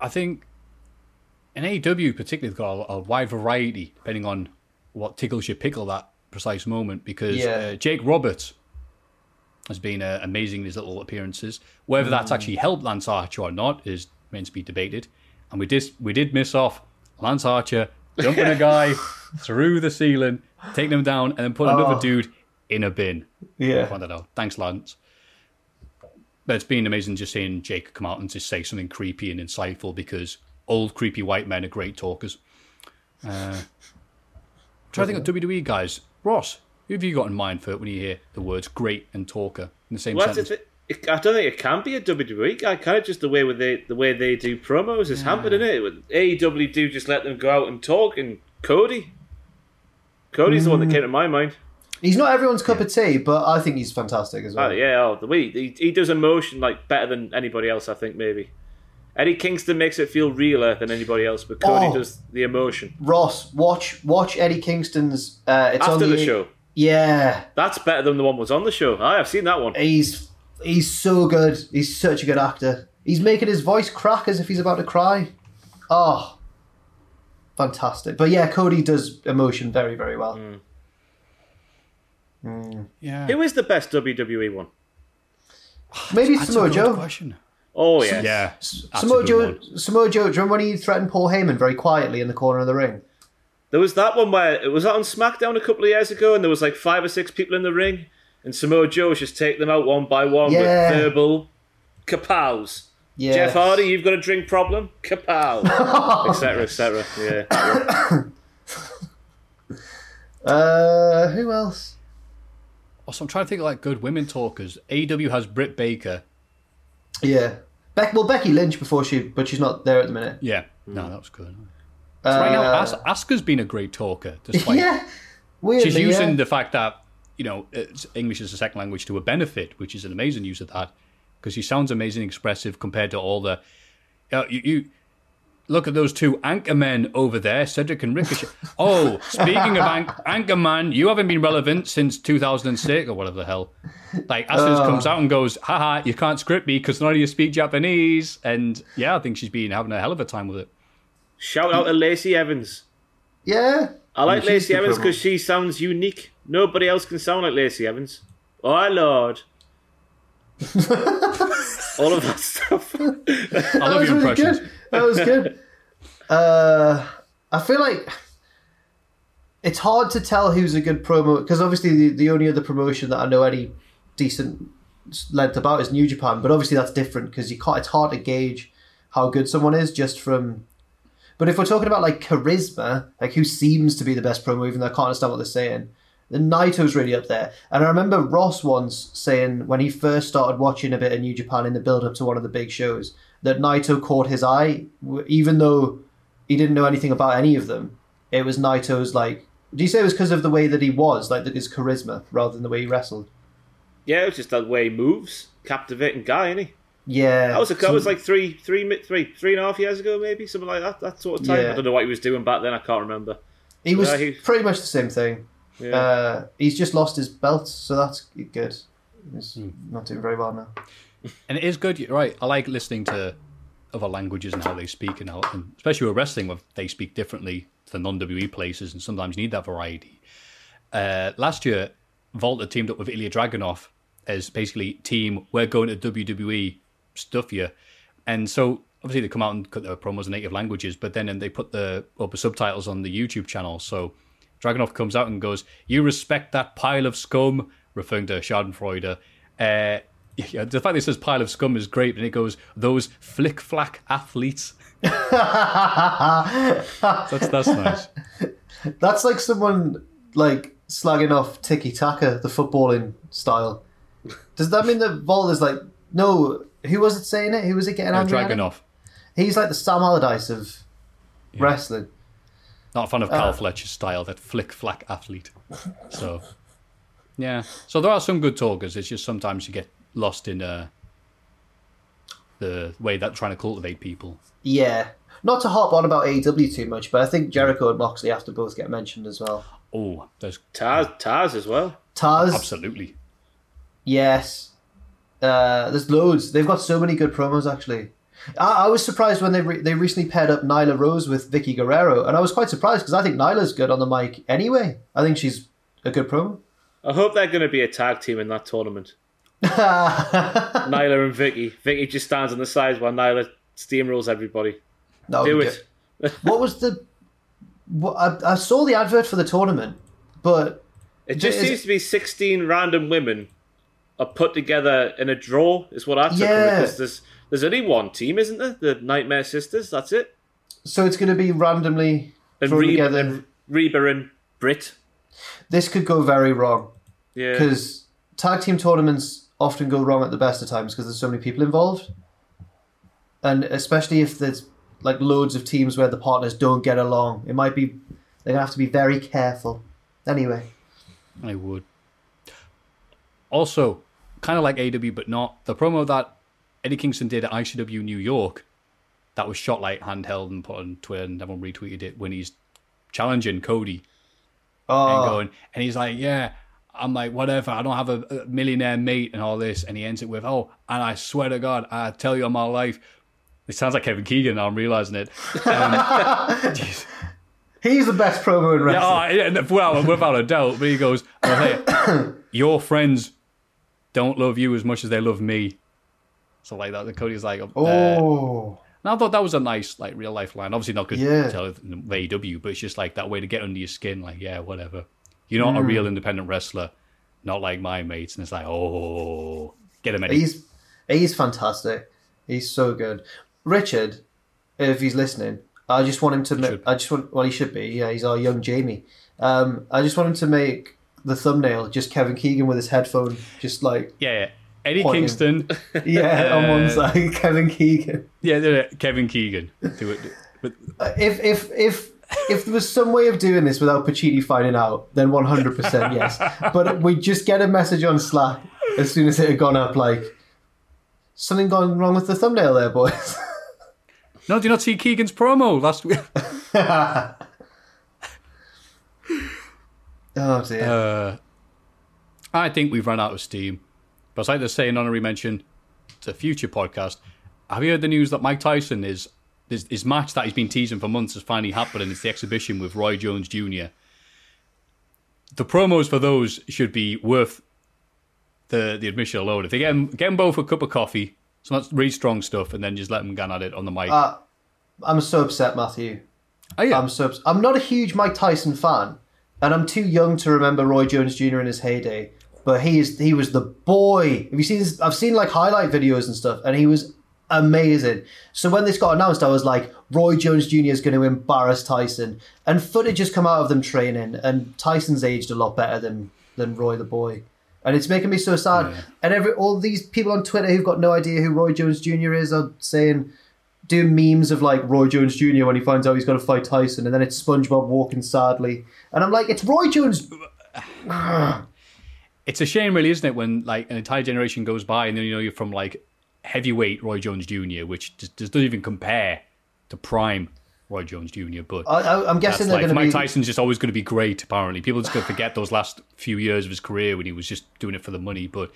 I think in AEW particularly, they've got a, a wide variety depending on what tickles your pickle that precise moment. Because Yeah. uh, Jake Roberts has been uh, amazing in his little appearances. Whether that's Mm. actually helped Lance Archer or not is meant to be debated. And we did we did miss off Lance Archer dumping a guy through the ceiling, taking him down, and then putting Oh. another dude in a bin. Yeah. That out. Thanks, Lance. But it's been amazing just seeing Jake come out and just say something creepy and insightful because old creepy white men are great talkers. Uh, try to think of WWE guys. Ross, who have you got in mind for when you hear the words great and talker in the same Well, sentence? it- it- I don't think it can be a WWE guy. Kind of just the way with they the way they do promos is hampered in it. With AEW do just let them go out and talk. And Cody, Cody's the one that Mm. came to my mind. He's not everyone's cup of tea, but I think he's fantastic as well. Oh yeah, oh, the way he, he does emotion like better than anybody else. I think maybe Eddie Kingston makes it feel realer than anybody else, but Cody Oh. does the emotion Ross, watch watch Eddie Kingston's. Uh, it's after on the, show. Yeah, That's better than the one was on the show. I have seen that one. he's he's so good. He's such a good actor. He's making his voice crack as if he's about to cry. Oh, fantastic! But yeah, Cody does emotion very very well. Mm. Yeah. Who is the best WWE one? Maybe That's a Samoa good Joe. question. Oh yeah, Yeah. Samoa Joe. one. Samoa Joe. Do you remember when he threatened Paul Heyman very quietly in the corner of the ring? There was that one where it was that on SmackDown a couple of years ago, and there was like five or six people in the ring, and Samoa Joe was just take them out one by one Yeah. with verbal kapows. Yes. Jeff Hardy, you've got a drink problem, kapow, etc. etc. Yeah, Uh, who else? Also, I'm trying to think of like good women talkers. AEW has Britt Baker. Yeah, Beck. Well, Becky Lynch before she, but she's not there at the minute. Yeah. No, that was good. So right now, Uh, As- Asuka's been a great talker. Despite yeah, weirdly, she's using yeah. the fact that you know it's English is a second language to a benefit, which is an amazing use of that because she sounds amazing, expressive compared to all the. Uh, you, you look at those two anchor men over there, Cedric and Ricochet. oh, speaking of anch- anchor man, you haven't been relevant since 2006 or whatever the hell. Like Asuka Oh. comes out and goes, haha, you can't script me because none of you speak Japanese. And yeah, I think she's been having a hell of a time with it. Shout out to Lacey Evans. Yeah, I like she's Lacey Evans because she sounds unique. Nobody else can sound like Lacey Evans. Oh lord. All of that stuff. I love that was your really impressions. good. That was good. Uh, I feel like it's hard to tell who's a good promo because obviously the, the only other promotion that I know any decent length about is New Japan, but obviously that's different because you can't. It's hard to gauge how good someone is just from. But if we're talking about like charisma, like who seems to be the best promo, even though I can't understand what they're saying, then Naito's really up there. And I remember Ross once saying when he first started watching a bit of New Japan in the build up to one of the big shows that Naito caught his eye, even though he didn't know anything about any of them. It was Naito's like. Do you say it was because of the way that he was, like his charisma, rather than the way he wrestled? Yeah, it was just the way he moves, captivating guy, isn't he? Yeah, That was a, that was like three, three, mi- three, three and a half years ago, maybe something like that. That sort of time. Yeah. I don't know what he was doing back then. I can't remember. He was Yeah, he- pretty much the same thing. Yeah. Uh, he's just lost his belt, so that's good. He's not doing very well now. And it is good, right. I like listening to other languages and how they speak, and, how, and especially with wrestling, where they speak differently to non WWE places, and sometimes you need that variety. Uh, last year, Walter teamed up with Ilya Dragunov as basically team. We're going to WWE stuff you, and so obviously they come out and cut their promos in native languages, but then and they put the up subtitles on the YouTube channel. So Dragunov comes out and goes, "You respect that pile of scum," referring to Schadenfreude. Uh, yeah, the fact that it says pile of scum is great, and it goes, "Those flick flack athletes." that's that's nice. That's like someone like slagging off Tiki Taka, the footballing style. Does that mean that is like no? Who was it saying it? Who was it getting Uh, angry? at him? Dragunov. He's like the Sam Allardyce of wrestling. Not a fan of Uh, Carl Fletcher's style, that flick flack athlete. So, yeah. So there are some good talkers. It's just sometimes you get lost in uh, the way that trying to cultivate people. Yeah. Not to hop on about AEW too much, but I think Jericho and Moxley have to both get mentioned as well. Oh, there's Taz, Taz as well. Taz, absolutely. Yes. Uh, there's loads. They've got so many good promos, actually. I, I was surprised when they re- they recently paired up Nyla Rose with Vickie Guerrero, and I was quite surprised because I think Nyla's good on the mic anyway. I think she's a good promo. I hope they're going to be a tag team in that tournament. Nyla and Vickie. Vickie just stands on the sides while Nyla steamrolls everybody. Would Do it. what was the? What, I, I saw the advert for the tournament, but It just Is- seems to be 16 random women are put together in a draw, is what I took from it. Yeah. Because there's, there's only one team, isn't there? The Nightmare Sisters, that's it. so it's going to be randomly And thrown Reba, together. and Reba and Britt. This could go very wrong. Yeah. because tag team tournaments often go wrong at the best of times because there's so many people involved, and especially if there's like loads of teams where the partners don't get along, it might be they're gonna have to be very careful. Anyway, I would. Also, kind of like AW, but not the promo that Eddie Kingston did at ICW New York. That was shot like handheld and put on Twitter, and everyone retweeted it when he's challenging Cody oh, and going, and he's like, "Yeah." I'm like, whatever. I don't have a, millionaire mate and all this, and he ends it with, "Oh, and I swear to God, I tell you, on my life." It sounds like Kevin Keegan. Now I'm realizing it. Um, he's the best promo in wrestling. Yeah, oh, yeah, without, without a doubt. But he goes, "I'll tell you, your friends don't love you as much as they love me. So like that. The Cody's like, uh, oh, and I thought that was a nice, like, real life line. Obviously not good Yeah. to tell AEW, but it's just like that way to get under your skin. Like, yeah, whatever. You're not a Mm. real independent wrestler, not like my mates. And it's like, oh, get him, Eddie. he's he's fantastic. He's so good. Richard, if he's listening, I just want him to. Ma- I just want. Well, he should be. Yeah, he's our young Jamie. Um, I just want him to make the thumbnail just Kevin Keegan with his headphone, just like yeah, yeah. Eddie Pointing. Kingston. yeah, on one Uh, side, Kevin Keegan. Yeah, yeah, yeah, Kevin Keegan. Do it. But Uh, If if if if there was some way of doing this without Pacitti finding out, then one hundred percent yes. But we just get a message on Slack as soon as it had gone up, like something gone wrong with the thumbnail there, boys. no, do you not see Keegan's promo last week? oh dear. Uh, I think we've run out of steam. But like to say an honorary mention to a future podcast. Have you heard the news that Mike Tyson is his, his match that he's been teasing for months has finally happened, and it's the exhibition with Roy Jones Jr. The promos for those should be worth the the admission alone. If they get them, get them both a cup of coffee, some really strong stuff, and then just let them gun at it on the mic. Uh, I'm so upset, Matthew. Oh, yeah. I'm so obs- I'm not a huge Mike Tyson fan, and I'm too young to remember Roy Jones Jr. in his heyday. But he is he was the boy. Have you seen? This? I've seen like highlight videos and stuff, and he was amazing. So when this got announced, I was like, Roy Jones Jr. is going to embarrass Tyson, and footage has come out of them training, and Tyson's aged a lot better than than Roy the boy. And it's making me so sad. And every all these people on Twitter who've got no idea who Roy Jones Jr. is are saying, doing memes of like Roy Jones Jr. when he finds out he's got to fight Tyson, and then it's SpongeBob walking sadly, and I'm like, it's Roy Jones. It's a shame, really, isn't it, when like an entire generation goes by and then you know you're from like heavyweight Roy Jones Jr., which just, just doesn't even compare to prime Roy Jones Jr. But I, I'm guessing that's they're like, going Mike to be. Tyson's just always going to be great. Apparently, people just going to forget those last few years of his career when he was just doing it for the money. But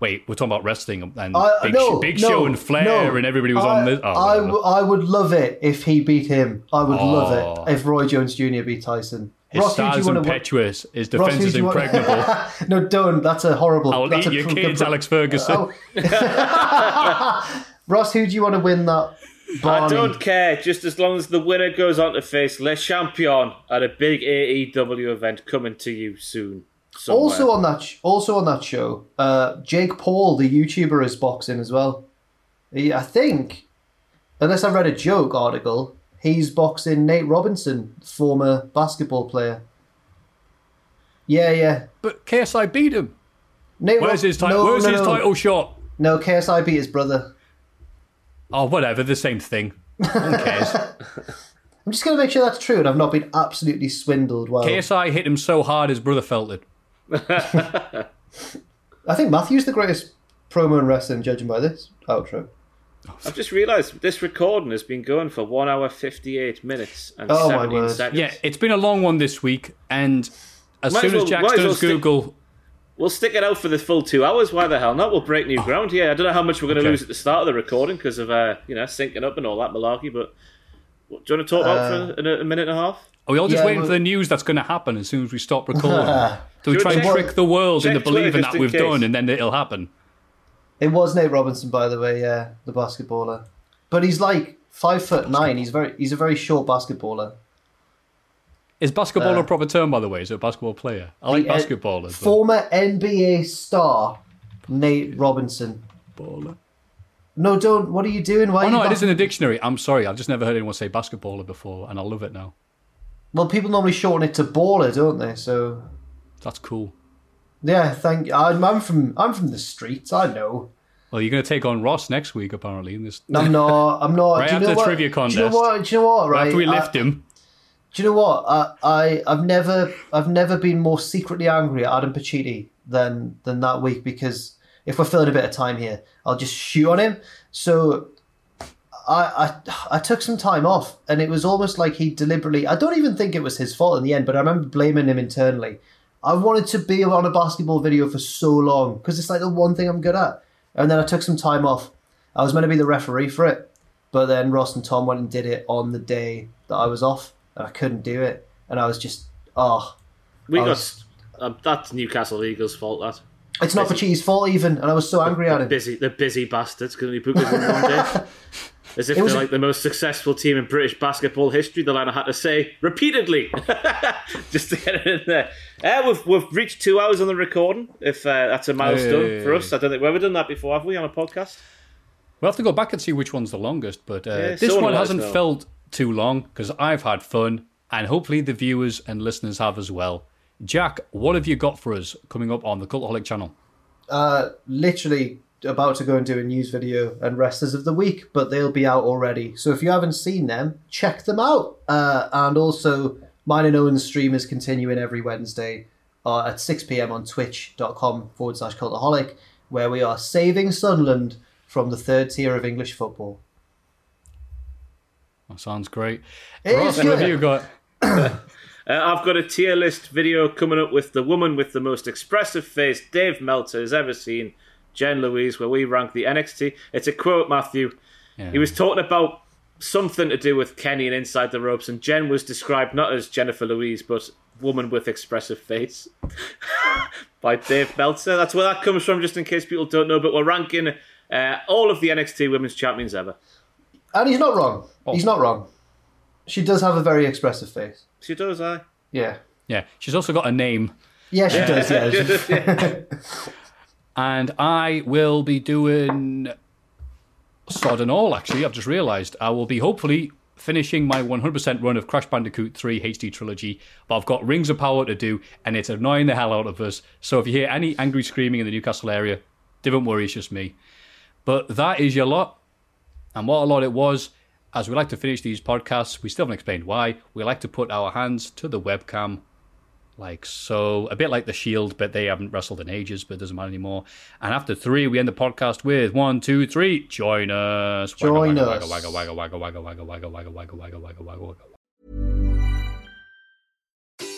wait, we're talking about wrestling and I- Big, no, Big no, Show and Flair no. and everybody was I, on this. Oh, I, whatever. w- I would love it if he beat him. I would love Oh. it if Roy Jones Jr. beat Tyson. his Ross, who do stars you wanna wa- impetuous. His defense who is do you want- impregnable. no, don't. That's a horrible. I'll that's eat a your pr- kids, pr- Alex Ferguson. Oh. Ross, who do you want to win that? I don't care, just as long as the winner goes on to face Le Champion at a big AEW event coming to you soon. Somewhere. Also on that, sh- also on that show, uh, Jake Paul, the YouTuber, is boxing as well. He, I think, unless I read a joke article, he's boxing Nate Robinson, former basketball player. Yeah, yeah. But KSI beat him. Nate Where's Rob- his title? no, Where's no, his no. title shot? No, KSI beat his brother. Oh, whatever. The same thing. No one cares. I'm just going to make sure that's true, and I've not been absolutely swindled. While KSI hit him so hard his brother felt it. I think Matthew's the greatest promo in wrestling, judging by this outro. I've just realised this recording has been going for one hour fifty eight minutes and Oh, my seventeen word. seconds. Yeah, it's been a long one this week, and as Might soon as well- as Jack might as well does stick- Google, We'll stick it out for the full two hours. Why the hell not? We'll break new ground here. I don't know how much we're going to Okay. lose at the start of the recording because of uh, you know syncing up and all that malarkey. But what, do you want to talk about Uh, for a, a minute and a half? are we all just Yeah, waiting well- for the news that's going to happen as soon as we stop recording? Do we try and trick the world into believing that in we've case? done and then it'll happen? It was Nate Robinson, by the way, yeah, the basketballer. But he's like five foot nine. He's very he's a very short basketballer. Is basketball Uh, a proper term, by the way? Is it a basketball player? I like The, basketballers. but- Former NBA star Nate Robinson. Baller. No, don't. What are you doing? Why? Oh no, you it in the dictionary. I'm sorry, I've just never heard anyone say basketballer before, and I love it now. Well, people normally shorten it to baller, don't they? So That's cool. yeah, thank. I'm, I'm from I'm from the streets. I know. Well, you're going to take on Ross next week, apparently. In this, I'm not. I'm not. right do you after the what? trivia Do contest. you know what? Do you know what? Right. after we I- lift him. Do you know what? I, I I've never I've never been more secretly angry at Adam Pacitti than than that week because if we're filling a bit of time here, I'll just shoot on him. So I I I took some time off, and it was almost like he deliberately. I don't even think it was his fault in the end, but I remember blaming him internally. I wanted to be on a basketball video for so long because it's like the one thing I'm good at, and then I took some time off. I was meant to be the referee for it, but then Ross and Tom went and did it on the day that I was off, and I couldn't do it, and I was just oh. We I got was- uh, that's Newcastle Eagles' fault. That It's not Pacitti's fault even, and I was so angry at the him. busy, the busy bastards can only book us in one day. As if was they're a- like the most successful team in British basketball history. The line I had to say repeatedly, just to get it in there. Uh, we've we've reached two hours on the recording. If uh, that's a milestone for us, I don't think we've ever done that before, have we, on a podcast? We'll have to go back and see which one's the longest, but uh, Yeah, this one hasn't felt too long because I've had fun, and hopefully the viewers and listeners have as well. Jack, what have you got for us coming up on the Cultaholic channel? Uh, literally about to go and do a news video and wrestlers of the week, but they'll be out already. So if you haven't seen them, check them out. Uh, and also, mine and Owen's stream is continuing every Wednesday uh, at 6 pm on twitch.com forward slash cultaholic, where we are saving Sunderland from the third tier of English football. That sounds great. Ross, what have you got? Uh, I've got a tier list video coming up with the woman with the most expressive face Dave Meltzer has ever seen, Jen Louise, where we rank the NXT. It's a quote, Matthew. Yeah. He was talking about something to do with Kenny and Inside the Ropes, and Jen was described not as Jennifer Louise, but woman with expressive face by Dave Meltzer. That's where that comes from, just in case people don't know. But we're ranking uh, all of the NXT Women's Champions ever. And he's not wrong. He's not wrong. She does have a very expressive face. She does, I. Yeah. Yeah, she's also got a name. Yeah, she does. Yeah. and I will be doing sod and all. Actually, I've just realised I will be hopefully finishing my 100% run of Crash Bandicoot 3 HD trilogy. But I've got Rings of Power to do, and it's annoying the hell out of us. So if you hear any angry screaming in the Newcastle area, don't worry, it's just me. But that is your lot, and what a lot it was. As we like to finish these podcasts, we still haven't explained why. We like to put our hands to the webcam like so, a bit like the Shield, but they haven't wrestled in ages, but it doesn't matter anymore. And after three, we end the podcast with one, two, three. Join us. Join wagga, us. Wagga, wagga, wagga, wagga, wagga, wagga, wagga, wagga, wagga, wagga, wagga, wagga.